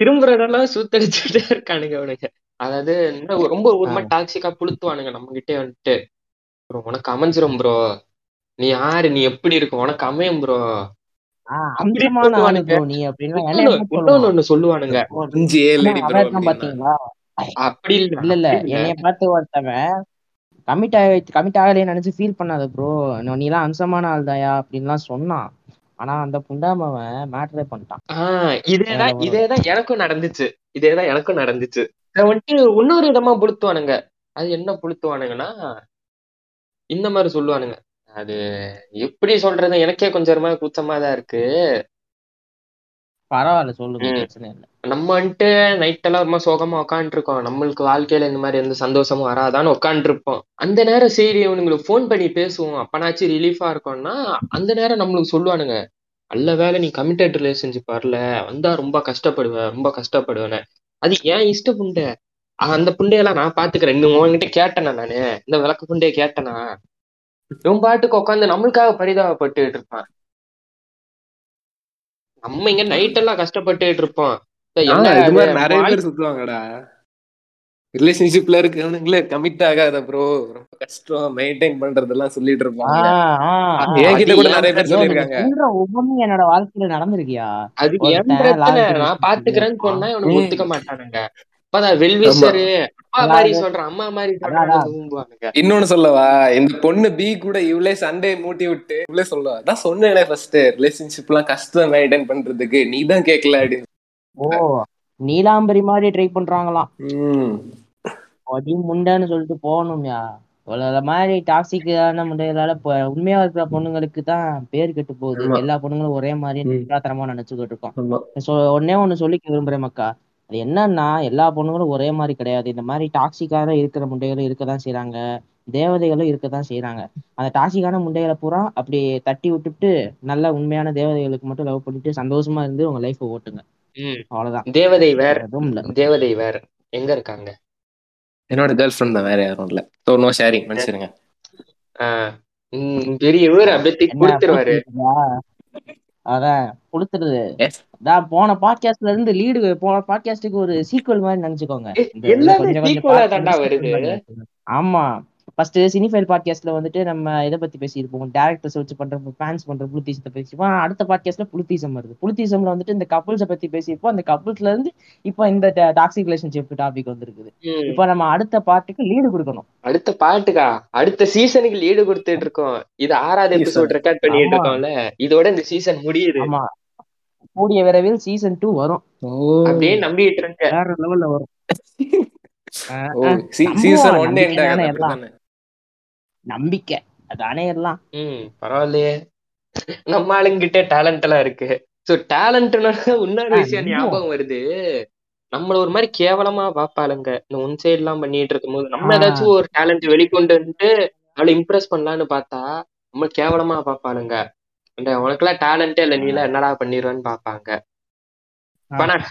திரும்புற இடம்லாம் சுத்தடிச்சுட்டே இருக்கானுங்க அவனுங்க அதாவது ரொம்ப ஒரு மாதிரி டாக்ஸிக்கா புளுத்துவானுங்க நம்ம கிட்டே வந்துட்டு. ப்ரோ உனக்கு அமைஞ்சிரும் ப்ரோ. நீ யாரு? நீ எப்படி இருக்க? உனக்கு அமையும் ப்ரோ. அப்படி அப்படின்னு ஒண்ணு சொல்லுவானுங்க. அப்படி இல்ல இல்ல. என்னைய பார்த்து ஒருத்தவன் கமிட் ஆகி கமிட் ஆகலையே நினைச்சு ஃபீல் பண்ணாத ப்ரோ நீ எல்லாம் அம்சமான ஆள் தாயா? அப்படின்லாம் சொன்னான். ஆனா அந்த புண்டாமவன் மேட்டரே பண்ணிட்டான். இதேதான் இதேதான் எனக்கும் நடந்துச்சு. இதேதான் எனக்கும் நடந்துச்சு. இதை வந்துட்டு இன்னொரு இடமா புளுத்துவானுங்க. அது என்ன புளுத்துவானுங்கன்னா இந்த மாதிரி சொல்லுவானுங்க. அது எப்படி சொல்றது எனக்கே கொஞ்சம் கூச்சமா தான் இருக்கு. பரவாயில்ல சொல்லுங்க. பிரச்சனை இல்ல. நம்ம வந்துட்டு நைட் எல்லாம் ரொம்ப சோகமா உட்காந்துருக்கோம் நம்மளுக்கு வாழ்க்கையில இந்த மாதிரி எந்த சந்தோஷமும் வராதான்னு உட்காந்துருப்போம் அந்த நேரம் சரி இவனுங்களுக்கு ஃபோன் பண்ணி பேசுவோம். அப்பனாச்சும் ரிலீஃபா இருக்கும்னா அந்த நேரம் நம்மளுக்கு சொல்லுவானுங்க நல்ல வேளை நீ கமிட்டட் ரிலேஷன்ஷிப் வரல. வந்தா ரொம்ப கஷ்டப்படுவ ரொம்ப கஷ்டப்படுவேன்னு. அது ஏன் இஷ்ட புண்டை? அந்த புண்டையெல்லாம் நான் பாத்துக்கிறேன். இன்னும் உன்கிட்ட கேட்டேனா நானு? இந்த விளக்கு புண்டைய கேட்டனா? இவன் பாட்டுக்கு உட்காந்து நம்மளுக்காக பரிதாபப்பட்டுட்டு இருப்பான். நம்ம இங்க நைட் எல்லாம் கஷ்டப்பட்டுட்டு இருப்போம். இது மாதிரி நிறைய பேர் சுத்துவாங்கடா. ரிலேஷன்ஷிப்ல இருக்கவனுங்களே கமிட் ஆகாத ப்ரோ ரொம்ப கஷ்டம் மெயின்டைன் பண்றதெல்லாம் சொல்லிட்டு இருப்பாங்க. என்கிட்ட கூட நிறைய பேர் சொல்ற ஒவ்வொன்றும் என்னோட வாழ்க்கையில நடந்திருக்கியா? அது என் ஒருத்தன் பிரச்சனை லாரி நான் பாத்துக்கிறேன்னு சொன்னா இவனுக்கு. ஒத்துக்க மாட்டானுங்க. இன்னொன்னு சொல்லவா இந்த பொண்ணு பி கூட இவளே சண்டே மூட்டி விட்டு இவளே சொல்லுவா அதான் சொன்னேனே ஃபர்ஸ்ட் ரிலேஷன்ஷிப் எல்லாம் கஷ்டம் மெயின்டைன் பண்றதுக்கு. நீ தான் கேட்கல அப்படின்னு ஓ நீலாம்பரி மாதிரி ட்ரை பண்றாங்களாம். ம். அடி முண்டைன்னு சொல்லிட்டு போகணும்யா. இவ்வளவு மாதிரி டாக்ஸிக்கான இப்ப உண்மையா இருக்கிற பொண்ணுங்களுக்கு தான் பேர் கெட்டு போகுது. எல்லா பொண்ணுங்களும் ஒரே மாதிரி. நிராத்தனமா நினைச்சுக்கிட்டு இருக்கோம். ஒன்னே ஒண்ணு சொல்லிக்க விரும்புறேன் மக்கா. அது என்னன்னா எல்லா பொண்ணுங்களும் ஒரே மாதிரி கிடையாது. இந்த மாதிரி டாக்ஸிக்காக இருக்கிற முண்டைகளும் இருக்கதான் செய்றாங்க. தேவதைகளும் இருக்கதான் செய்றாங்க. அந்த டாக்ஸிக்கான முண்டைகளை பூரா அப்படி தட்டி விட்டுட்டு நல்ல உண்மையான தேவதைகளுக்கு மட்டும் லவ் பண்ணிட்டு சந்தோஷமா இருந்து உங்க லைஃபை ஓட்டுங்க. ம். அவ்வளவுதான். தேவதை வேற எதுவும் இல்ல. தேவதை வேற. எங்க இருக்காங்க? என்னோட கேர்ள் ஃப்ரெண்ட் தான் வேற யாரும் இல்ல. ஸோ நோ ஷேரிங் உம் பெரிய இவர் அப்படியே கொடுத்துருவாரு? அதான் கொடுத்துருது. நான் போன பாட்காஸ்ட்ல இருந்து லீடு போன பாட்காஸ்டுக்கு ஒரு சீக்வல். மாதிரி நினைச்சுக்கோங்க. ஆமா ஃபர்ஸ்ட் சினிஃபைல் பாட்காஸ்ட்ல வந்துட்டு நம்ம இதை பத்தி பேசியிருப்போம்? டேரக்டர்ஸ் வச்சு பண்ற ஃபேன்ஸ் பண்ற புளுத்தீசத்தை பேசிப்போம் அடுத்த பாட்காஸ்ட்ல புளுத்தீசம் வருது. புளுத்தீசம்ல வந்துட்டு இந்த கப்புள்ஸை பத்தி பேசியிருப்போம். அந்த கப்புள்ஸ்ல இருந்து இப்போ இந்த டாக்ஸிக் ரிலேஷன்ஷிப் டாபிக் வந்திருக்குது. இப்போ நம்ம அடுத்த பார்ட்டுக்கு லீடு கொடுக்கணும். அடுத்த பாட்டுக்கா? அடுத்த சீசனுக்கு லீடு கொடுத்துட்டு இருக்கோம். இது ஆறாவது. எபிசோட் ரெக்கார்ட் பண்ணிட்டு. இருக்கோம்ல. இதோட இந்த சீசன் முடியுது. ஆமா. கூடிய விரைவில் சீசன் டூ வரும். அப்படியே நம்பிட்டு இருங்க வேற லெவல்ல வரும். சீசன் நம்புவோம், ஒன் எண்ட் நம்பிக்கை. எல்லாம். அதானே எல்லாம். ம் பரவாயில்லையே. நம்ம ஆளுங்கிட்ட டேலண்ட் எல்லாம் இருக்கு. சோ டேலண்ட்னா இன்னொரு விஷயம். ஞாபகம் வருது. நம்மள ஒரு மாதிரி கேவலமா பாப்பாளுங்க. இந்த ஒன் சைடு எல்லாம் பண்ணிட்டு இருக்கும்போது நம்ம ஆ. ஏதாச்சும் ஒரு டேலண்ட் வெளிக்கொண்டு வந்துட்டு அவளை இம்ப்ரெஸ் பண்ணலான்னு பார்த்தா நம்ம கேவலமா பாப்பாளுங்க. அந்த உனக்கெல்லாம் டேலண்டே இல்ல நீ எல்லாம் என்னடா பண்ணிடுவேன்னு பாப்பாங்க.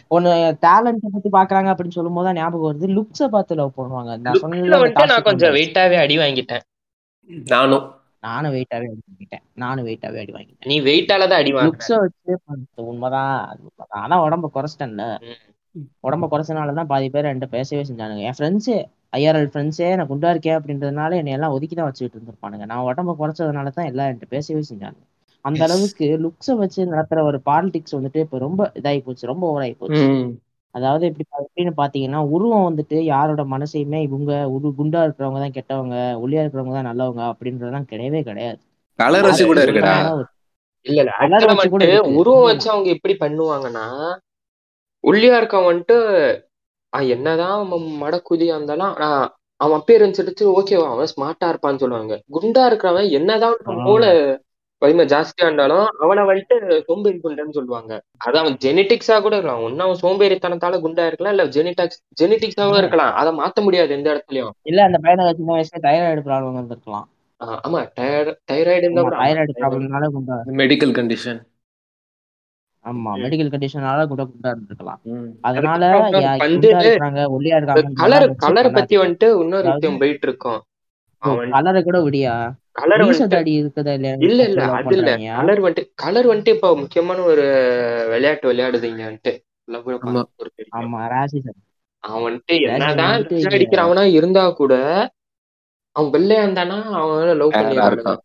ஒண்ணு டேலண்ட் பத்தி பாக்குறாங்க அப்படின்னு சொல்லும் போது ஞாபகம் வருது. லுக்ஸ பார்த்து லவ் பண்ணுவாங்க. நான் கொஞ்சம். வெயிட்டாவே அடி வாங்கிட்டேன். நானும். நானும் வெயிட்டாவே அடி வாங்கிட்டேன். நானும் வெயிட்டாவே அடி வாங்கிட்டேன். நீ வெயிட்டால தான் அடி லுக்ஸ வச்சு உண்மைதான் உண்மைதான். ஆனா உடம்ப குறைச்சிட்டேன்ல. ம். உடம்ப குறைச்சனாலதான் பாதி பேர் என்கிட்ட பேசவே செஞ்சானுங்க. என் ஃப்ரெண்ட்ஸே ஐஆர்எல் ஃப்ரெண்ட்ஸே நான் குண்டா இருக்கேன் அப்படின்றதுனால என்னை எல்லாம் ஒதுக்கி தான் வச்சுக்கிட்டு இருந்திருப்பானுங்க. நான் உடம்ப குறைச்சதுனால தான் எல்லாம் என்கிட்ட பேசவே செஞ்சானுங்க. அந்த அளவுக்கு லுக்ஸை வச்சு நடத்துற ஒரு பாலிடிக்ஸ் வந்துட்டு இப்ப ரொம்ப இதாகி போச்சு ரொம்ப ஓவராகி போச்சு. அதாவது எப்படி பா- எப்படின்னு பாத்தீங்கன்னா உருவம் வந்துட்டு யாரோட மனசையுமே இவங்க உரு குண்டா இருக்கிறவங்க தான் கெட்டவங்க ஒல்லியா இருக்கிறவங்க தான் நல்லவங்க அப்படின்றதெல்லாம் கிடையவே கிடையாது. கலர் வச்சு கூட இருக்குடா. இல்ல இல்ல. வந்துட்டு இருக்கு உருவம் வச்சு அவங்க எப்படி பண்ணுவாங்கன்னா ஒல்லியா இருக்கவன் வந்துட்டு என்னதான் அவன் மடக்குதியா இருந்தாலும் அவன் அப்பேரன்ஸ் எடுத்து ஓகேவா அவன் ஸ்மார்ட்டா இருப்பான்னு சொல்லுவாங்க. குண்டா இருக்கிறவன் என்னதான் மூளை வலிமை ஜாஸ்தியா இருந்தாலும் அவனை வந்துட்டு சோம்பேறி குண்டன்னு சொல்லுவாங்க. அது அவன் ஜெனட்டிக்ஸா கூட இருக்கலாம். ஒன்னு அவன் சோம்பேறித்தனத்தால குண்டா இருக்கலாம் இல்ல ஜெனடிக்ஸ் ஜெனட்டிக்ஸாவும் இருக்கலாம். அதை மாத்த முடியாது எந்த இடத்துலயும். இல்ல அந்த பையனுக்கு சின்ன வயசுல தைராய்டு ப்ராப்ளம் வந்திருக்கலாம் ஆஹ் ஆமா. தைராய்டு மெடிக்கல் கண்டிஷன் ஆமா மெடிக்கல் கண்டிஷனால கூட குண்டா இருந்திருக்கலாம். அதனால கலர் கலர் பத்தி வந்துட்டு இன்னொரு விஷயம் போயிட்டு இருக்கோம். கலரை கூட விடியா? கலர் இல்ல இல்ல அது இல்ல. கலர் வந்துட்டு கலர் வந்துட்டு இப்ப முக்கியமான ஒரு விளையாட்டு விளையாடுதுங்க வந்துட்டு. love ல ஆமா. ஒரு பெரிய ஆமா ராசிசம் அவன் வந்துட்டு என்னதான் அடிக்கிறவனா இருந்தா கூட அவன் வெள்ளையா இருந்தானா அவன் லவ் பண்ணி இருக்கான்.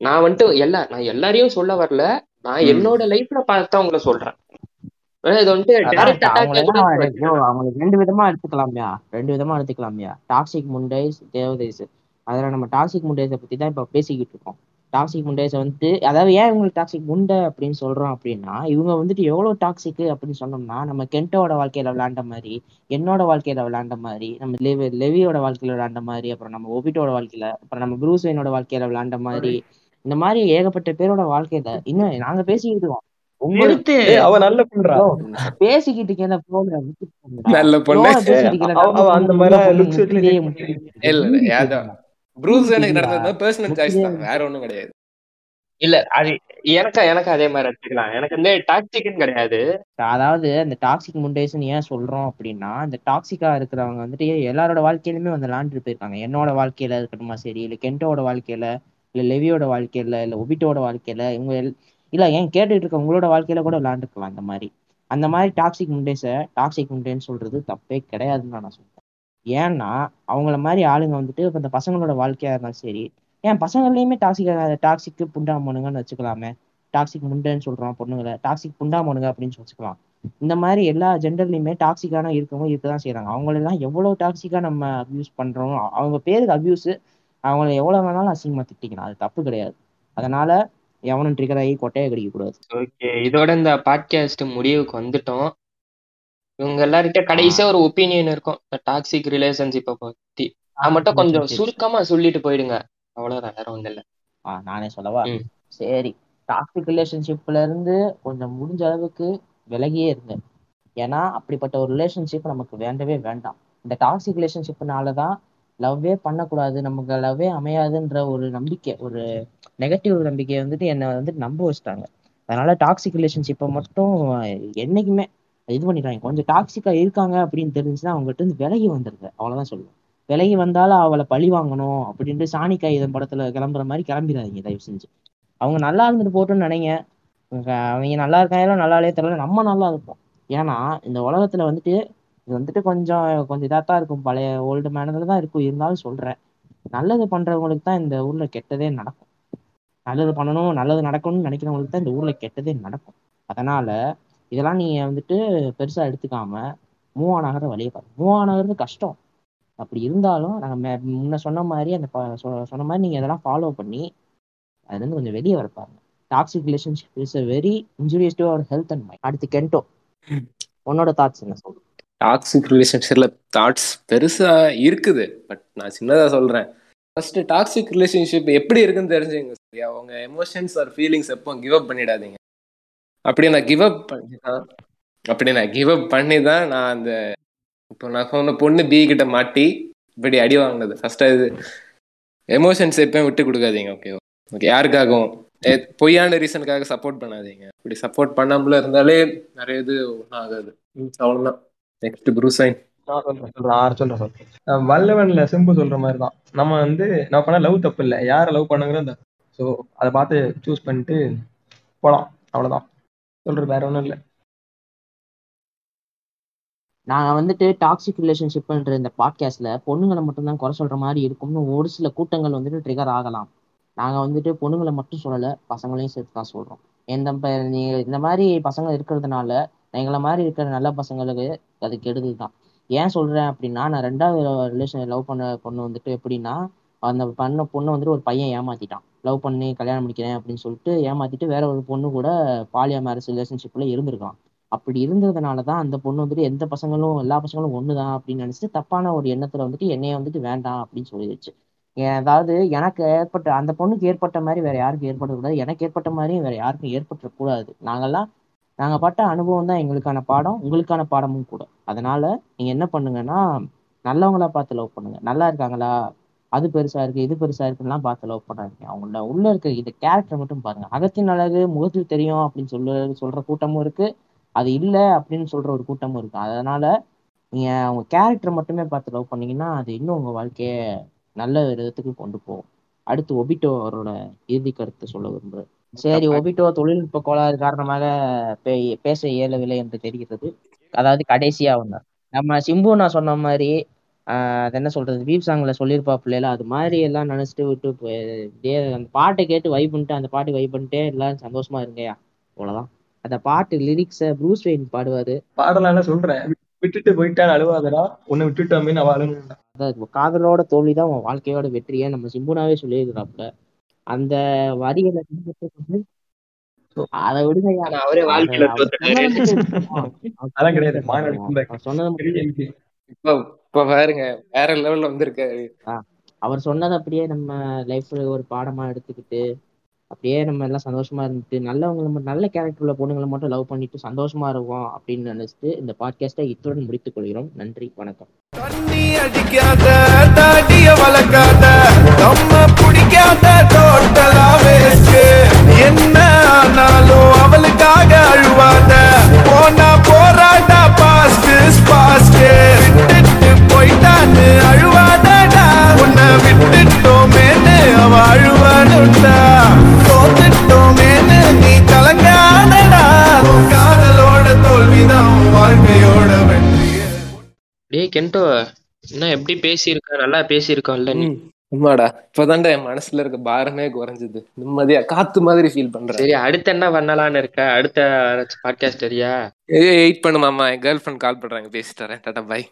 நான் வந்துட்டு எல்லா நான் எல்லாரையும் சொல்ல வரல. நான். என்னோட லைஃப்ல பார்த்தவங்கள சொல்றேன். அவங்களுக்கு ரெண்டு விதமா எடுத்துக்கலாம்யா. ரெண்டு விதமா எடுத்துக்கலாம்யா. டாக்ஸிக் முண்டைஸ் தேவதேஸ் அதுல நம்ம டாக்ஸிக் முண்டைஸை பத்தி தான் இப்ப பேசிக்கிட்டு இருக்கோம். டாக்ஸிக் முண்டைஸ் வந்துட்டு அதாவது ஏன் இவங்களுக்கு டாக்ஸிக் முண்டை அப்படின்னு சொல்றோம் அப்படின்னா இவங்க வந்துட்டு எவ்வளவு டாக்ஸிக் அப்படின்னு சொன்னோம்னா நம்ம கென்ட்டோட வாழ்க்கையில விளையாண்ட மாதிரி என்னோட வாழ்க்கையில விளையாண்ட மாதிரி நம்ம லெவி லெவியோட வாழ்க்கையில விளையாண்ட மாதிரி அப்புறம் நம்ம ஒபிட்டோட வாழ்க்கையில அப்புறம் நம்ம ப்ரூஸ்வைனோட வாழ்க்கையில விளையாண்ட மாதிரி இந்த மாதிரி ஏகப்பட்ட பேரோட வாழ்க்கையில இன்னும் நாங்க பேசிக்கிட்டு இருக்கோம். உங்களுக்கு அவ நல்ல பண்றா பேசிக்கிட்டு இருக்கேன். நல்ல பொண்ணு. அந்த மாதிரி ப்ரூஸ் எனக்கு? நடந்தது பர்சனல் சாய்ஸ் தான். வேற ஒண்ணும் கிடையாது. இல்ல அது எனக்கு எனக்கு அதே மாதிரி எடுத்துக்கலாம். எனக்கு வந்து டாக்ஸிக்னு கிடையாது. அதாவது அந்த டாக்ஸிக் முண்டேஸ்னு ஏன் சொல்றோம் அப்படின்னா இந்த டாக்ஸிக்கா இருக்கிறவங்க வந்துட்டு எல்லாரோட வாழ்க்கையிலுமே வந்து விளாண்டுட்டு போயிருக்காங்க. என்னோட வாழ்க்கையில இருக்கட்டுமா? சரி இல்ல கென்ட்டோட வாழ்க்கையில இல்ல லெவியோட வாழ்க்கையில இல்ல ஒபிட்டோட வாழ்க்கையில இவங்க இல்ல ஏன் கேட்டுட்டு இருக்க உங்களோட வாழ்க்கையில கூட விளாண்டுருக்கலாம் அந்த மாதிரி. அந்த மாதிரி டாக்ஸிக் முண்டேஸை டாக்ஸிக் முண்டேன்னு சொல்றது தப்பே கிடையாதுன்னு தான் நான் சொல்றேன். ஏன்னா அவங்கள மாதிரி ஆளுங்க வந்துட்டு இப்போ இந்த பசங்களோட வாழ்க்கையா இருந்தாலும் சரி ஏன் பசங்கள்லயுமே டாக்ஸிக் டாக்ஸிக்கு புண்டாமனுங்கன்னு வச்சுக்கலாமே. டாக்ஸிக் முண்டைன்னு சொல்றோம் பொண்ணுங்களை. டாக்ஸிக் புண்டாமனுங்க அப்படின்னு வச்சுக்கலாம் இந்த மாதிரி எல்லா ஜெண்டர்லயுமே டாக்ஸிக்கான இருக்கவங்க இருக்கதான் செய்யறாங்க அவங்களெல்லாம் எவ்வளவு டாக்ஸிக்கா நம்ம அப்யூஸ் பண்றோம் அவங்க பேருக்கு அபியூஸ் அவங்கள எவ்வளவு வேணாலும் அசிங்கமா திட்டிக்கலாம். அது தப்பு கிடையாது. அதனால எவனும் ட்ரிகர் ஆகி கொட்டையை கடிக்க கூடாது ஓகே இதோட இந்த பாட்காஸ்ட் முடிவுக்கு வந்துட்டோம். இவங்க எல்லார்கிட்ட கடைசியா ஒரு ஒப்பீனியன் இருக்கும். டாக்ஸிக் ரிலேஷன்ஷிப்பை பத்தி. அது மட்டும் கொஞ்சம் சுருக்கமா சொல்லிட்டு போயிடுங்க. அவ்வளவுதான் வேற ஒண்ணும் இல்ல. நானே சொல்லவா. சரி டாக்ஸிக் ரிலேஷன்ஷிப்ல இருந்து கொஞ்சம் முடிஞ்ச அளவுக்கு விலகியே இருங்க. ஏன்னா அப்படிப்பட்ட ஒரு ரிலேஷன்ஷிப் நமக்கு வேண்டவே வேண்டாம். இந்த டாக்ஸிக் ரிலேஷன்ஷிப்னால தான் லவ்வே பண்ணக்கூடாது நமக்கு லவ்வே அமையாதுன்ற ஒரு நம்பிக்கை ஒரு நெகட்டிவ் நம்பிக்கையை வந்துட்டு என்னை வந்துட்டு நம்ப வச்சுட்டாங்க. அதனால டாக்ஸிக் ரிலேஷன்ஷிப்பை மட்டும் என்னைக்குமே இது பண்ணிடுறாங்க கொஞ்சம் டாக்ஸிக்கா இருக்காங்க அப்படின்னு தெரிஞ்சுன்னா அவங்ககிட்ட இருந்து விலகி வந்துருங்க. அவ்வளவுதான் சொல்லுவேன். விலகி வந்தாலும் அவளை பழி வாங்கணும் அப்படின்ட்டு சாணி காகிதம் படத்துல கிளம்புற மாதிரி கிளம்பிடாதீங்க தயவு செஞ்சு. அவங்க நல்லா இருந்துட்டு போட்டுன்னு நினைங்க. அவங்க நல்லா இருக்காங்களோ நல்லாலே தெரியல. நம்ம நல்லா இருப்போம். ஏன்னா இந்த உலகத்துல வந்துட்டு இது வந்துட்டு கொஞ்சம் கொஞ்சம் இதாக தான் இருக்கும். பழைய ஓல்டு மேனதில் தான் இருக்கும். இருந்தாலும் சொல்றேன். நல்லது பண்ணுறவங்களுக்கு தான் இந்த ஊர்ல கெட்டதே நடக்கும். நல்லது பண்ணணும் நல்லது நடக்கணும்னு நினைக்கிறவங்களுக்கு தான் இந்த ஊர்ல கெட்டதே நடக்கும். அதனால இதெல்லாம் நீ வந்துட்டு பெருசா எடுத்துக்காம மூவ் ஆன் ஆகிற வழியை பாரு. மூவ் ஆன் ஆகிறது கஷ்டம். அப்படி இருந்தாலும் நாங்கள் மே- முன்ன சொன்ன மாதிரி அந்த சொ- சொன்ன மாதிரி நீங்க இதெல்லாம் ஃபாலோ பண்ணி அதுலேருந்து கொஞ்சம் வெளியே வர பாருங்க. Toxic relationship is a very injurious to our health and mind அடுத்து கென்டோ உன்னோட தாட்ஸ் என்ன சொல்லு? டாக்ஸிக் ரிலேஷன்ஷிப்ல தாட்ஸ் பெருசா இருக்குது பட் நான் சின்னதா சொல்றேன். ஃபர்ஸ்ட் டாக்ஸிக் ரிலேஷன்ஷிப் எப்படி இருக்குன்னு தெரிஞ்சுங்க. சரியா? உங்க எமோஷன்ஸ் ஆர் ஃபீலிங்ஸ் எப்போ கிவ் அப் பண்ணிடாதீங்க. அப்படி நான் கிவ் அப் பண்ணி தான் அப்படி நான் கிவ் அப் பண்ணி தான் நான் அந்த இப்போ நான் சொன்ன பொண்ணு பி கிட்ட மாட்டி இப்படி அடி வாங்கினது. ஃபர்ஸ்ட் அது எமோஷன்ஸ் எப்பயும் விட்டு கொடுக்காதீங்க ஓகே ஓகே யாருக்காகவும்? பொய்யான ரீசனுக்காக சப்போர்ட் பண்ணாதீங்க. இப்படி சப்போர்ட் பண்ணாமல இருந்தாலே நிறைய இது ஒன்றும் ஆகாது. ம், அவ்வளவுதான். நெக்ஸ்ட் ப்ரூசைன் வல்லவன்ல சிம்பு சொல்ற மாதிரி தான். நம்ம வந்து நம்ம பண்ண லவ் தப்பு இல்லை. யாரை லவ் பண்ணுங்கிறது தப்பு ஸோ அதை பார்த்து சூஸ் பண்ணிட்டு போலாம். அவ்வளவுதான். சொல்றது வேற ஒன்றும் இல்லை. நாங்க வந்துட்டு டாக்ஸிக் ரிலேஷன்ஷிப்ன்ற இந்த பாட்காஸ்ட்ல பொண்ணுங்களை மட்டும்தான் குறை சொல்ற மாதிரி இருக்கும்னு ஒரு சில கூட்டங்கள் வந்துட்டு ட்ரிகர் ஆகலாம். நாங்க வந்துட்டு பொண்ணுங்களை மட்டும் சொல்லல பசங்களையும் சேர்த்து தான் சொல்றோம். எந்த ப- நீங்க இந்த மாதிரி பசங்க இருக்கிறதுனால எங்களை மாதிரி இருக்கிற நல்ல பசங்களுக்கு அது கெடுதல் தான் ஏன் சொல்றேன் அப்படின்னா நான் ரெண்டாவது ரிலேஷன் லவ் பண்ண பொண்ணு வந்துட்டு எப்படின்னா அந்த பண்ண பொண்ணை வந்துட்டு ஒரு பையன் ஏமாத்திட்டான். லவ் பண்ணி கல்யாணம் பண்ணிக்கிறேன் அப்படின்னு சொல்லிட்டு ஏமாத்திட்டு வேற ஒரு பொண்ணு கூட பாலியா மேரேஜ் ரிலேஷன்ஷிப்ல இருந்திருக்கான் அப்படி இருந்ததுனால தான் அந்த பொண்ணு வந்துட்டு எந்த பசங்களும் எல்லா பசங்களும் ஒண்ணுதான் அப்படின்னு நினைச்சிட்டு தப்பான ஒரு எண்ணத்துல வந்துட்டு என்னைய வந்துட்டு வேண்டாம் அப்படின்னு சொல்லிடுச்சு அதாவது எனக்கு ஏற்பட்ட அந்த பொண்ணுக்கு ஏற்பட்ட மாதிரி வேற யாருக்கும் ஏற்படக்கூடாது. எனக்கு ஏற்பட்ட மாதிரியும் வேற யாருக்கும் ஏற்பட்டுறக்கூடாது. நாங்கெல்லாம் நாங்க பட்ட அனுபவம் தான் எங்களுக்கான பாடம் உங்களுக்கான பாடமும் கூட. அதனால நீங்க என்ன பண்ணுங்கன்னா நல்லவங்களா பார்த்து லவ் பண்ணுங்க. நல்லா இருக்காங்களா? அது பெருசா இருக்கு இது பெருசா இருக்குலாம் பார்த்து லவ் பண்ணாதீங்க அவங்கள உள்ள இருக்க இது கேரக்டர் மட்டும் பாருங்க. அகத்தின் அழகு முகத்தில் தெரியும் அப்படின்னு சொல்ல சொல்ற கூட்டமும் இருக்கு. அது இல்ல அப்படின்னு சொல்ற ஒரு கூட்டமும் இருக்கு. அதனால நீங்க அவங்க கேரக்டர் மட்டுமே பார்த்து லவ் பண்ணீங்கன்னா அது இன்னும் உங்க வாழ்க்கைய நல்ல ஒரு விதத்துக்கு கொண்டு போகும். அடுத்து ஒபிட்டோ அவரோட இறுதி கருத்தை சொல்ல விரும்புறேன். சரி ஒபிட்டோ தொழில்நுட்ப கோளாறு காரணமாக பேச இயலவில்லை என்று தெரிகிறது. அதாவது கடைசியா ஒண்ணு. நம்ம சிம்பு நான் சொன்ன மாதிரி அது என்ன சொல்றது? வீப் சாங்ல சொல்லியிருப்பா பிள்ளைல. அது மாதிரி எல்லாம் நினைச்சிட்டு விட்டு அந்த பாட்டை கேட்டு வைப் பண்ணிட்டு அந்த பாட்டு வைப் பண்ணிட்டே எல்லாரும் சந்தோஷமா இருங்கயா அவ்வளவுதான். அந்த பாட்டு லிரிக்ஸ ப்ரூஸ் வெயின் பாடுவாரு. பாடலாம் என்ன சொல்றேன் விட்டுட்டு போயிட்டான்னு அழுவாதடா. உன்னை விட்டுட்டோமே நான் அழுணும்டா அதாவது காதலோட தோல்விதான் உன் வாழ்க்கையோட வெற்றியே. நம்ம சிம்புனாவே சொல்லியிருக்கிறாப்புல. அந்த வந்து அதை விடுங்கய்யா. ஆனா அவரே வாழ்க்கையில சொன்னதை இப்ப பாருங்க வேற லெவல்ல வந்திருக்காரு அவர் சொன்னதை அப்படியே நம்ம லைஃப்ல ஒரு பாடமா எடுத்துக்கிட்டு அப்படியே நம்ம எல்லாம் சந்தோஷமா இருந்துட்டு நல்லவங்களை மட்டும் நல்ல கேரக்டர் உள்ள பொண்ணுங்களை மட்டும் லவ் பண்ணிட்டு சந்தோஷமா இருப்போம் அப்படின்னு நினைச்சிட்டு இந்த பாட்காஸ்டை இத்துடன் முடித்துக் கொள்கிறோம். நன்றி வணக்கம். தண்ணி அடிக்காத தாடிய வளர்க்காத நம்ம பிடிக்காத டோட்டலா வேஸ்ட் என்ன ஆனாலும் அவளுக்காக அழுவாத போனா போராட்டா பாஸ்ட் பாஸ்ட் போயிட்டான்னு அழுவாதடா. உன்னை விட்டுட்டோமேன்னு அவ அழுவானுட்டா தோத்துட்டோமேன்னு நீ கலங்காதடா. காதலோட தோல்விதான் வாழ்க்கையோட வெற்றியே. டேய் கென்டோ என்ன எப்படி பேசியிருக்க? நல்லா பேசியிருக்கோம்ல நீ. உண்மைடா இப்பதான்டா என் மனசுல இருக்க பாரமே குறைஞ்சது. நிம்மதியா காத்து மாதிரி ஃபீல் பண்றேன். சரி அடுத்து என்ன பண்ணலாம்னு இருக்க? அடுத்த பாட்காஸ்ட் சரியா ஏய் வெயிட் பண்ணு மாமா. என் கேர்ள் ஃப்ரெண்ட் கால் பண்றாங்க. பேசிட்டு வரேன் டாடா பை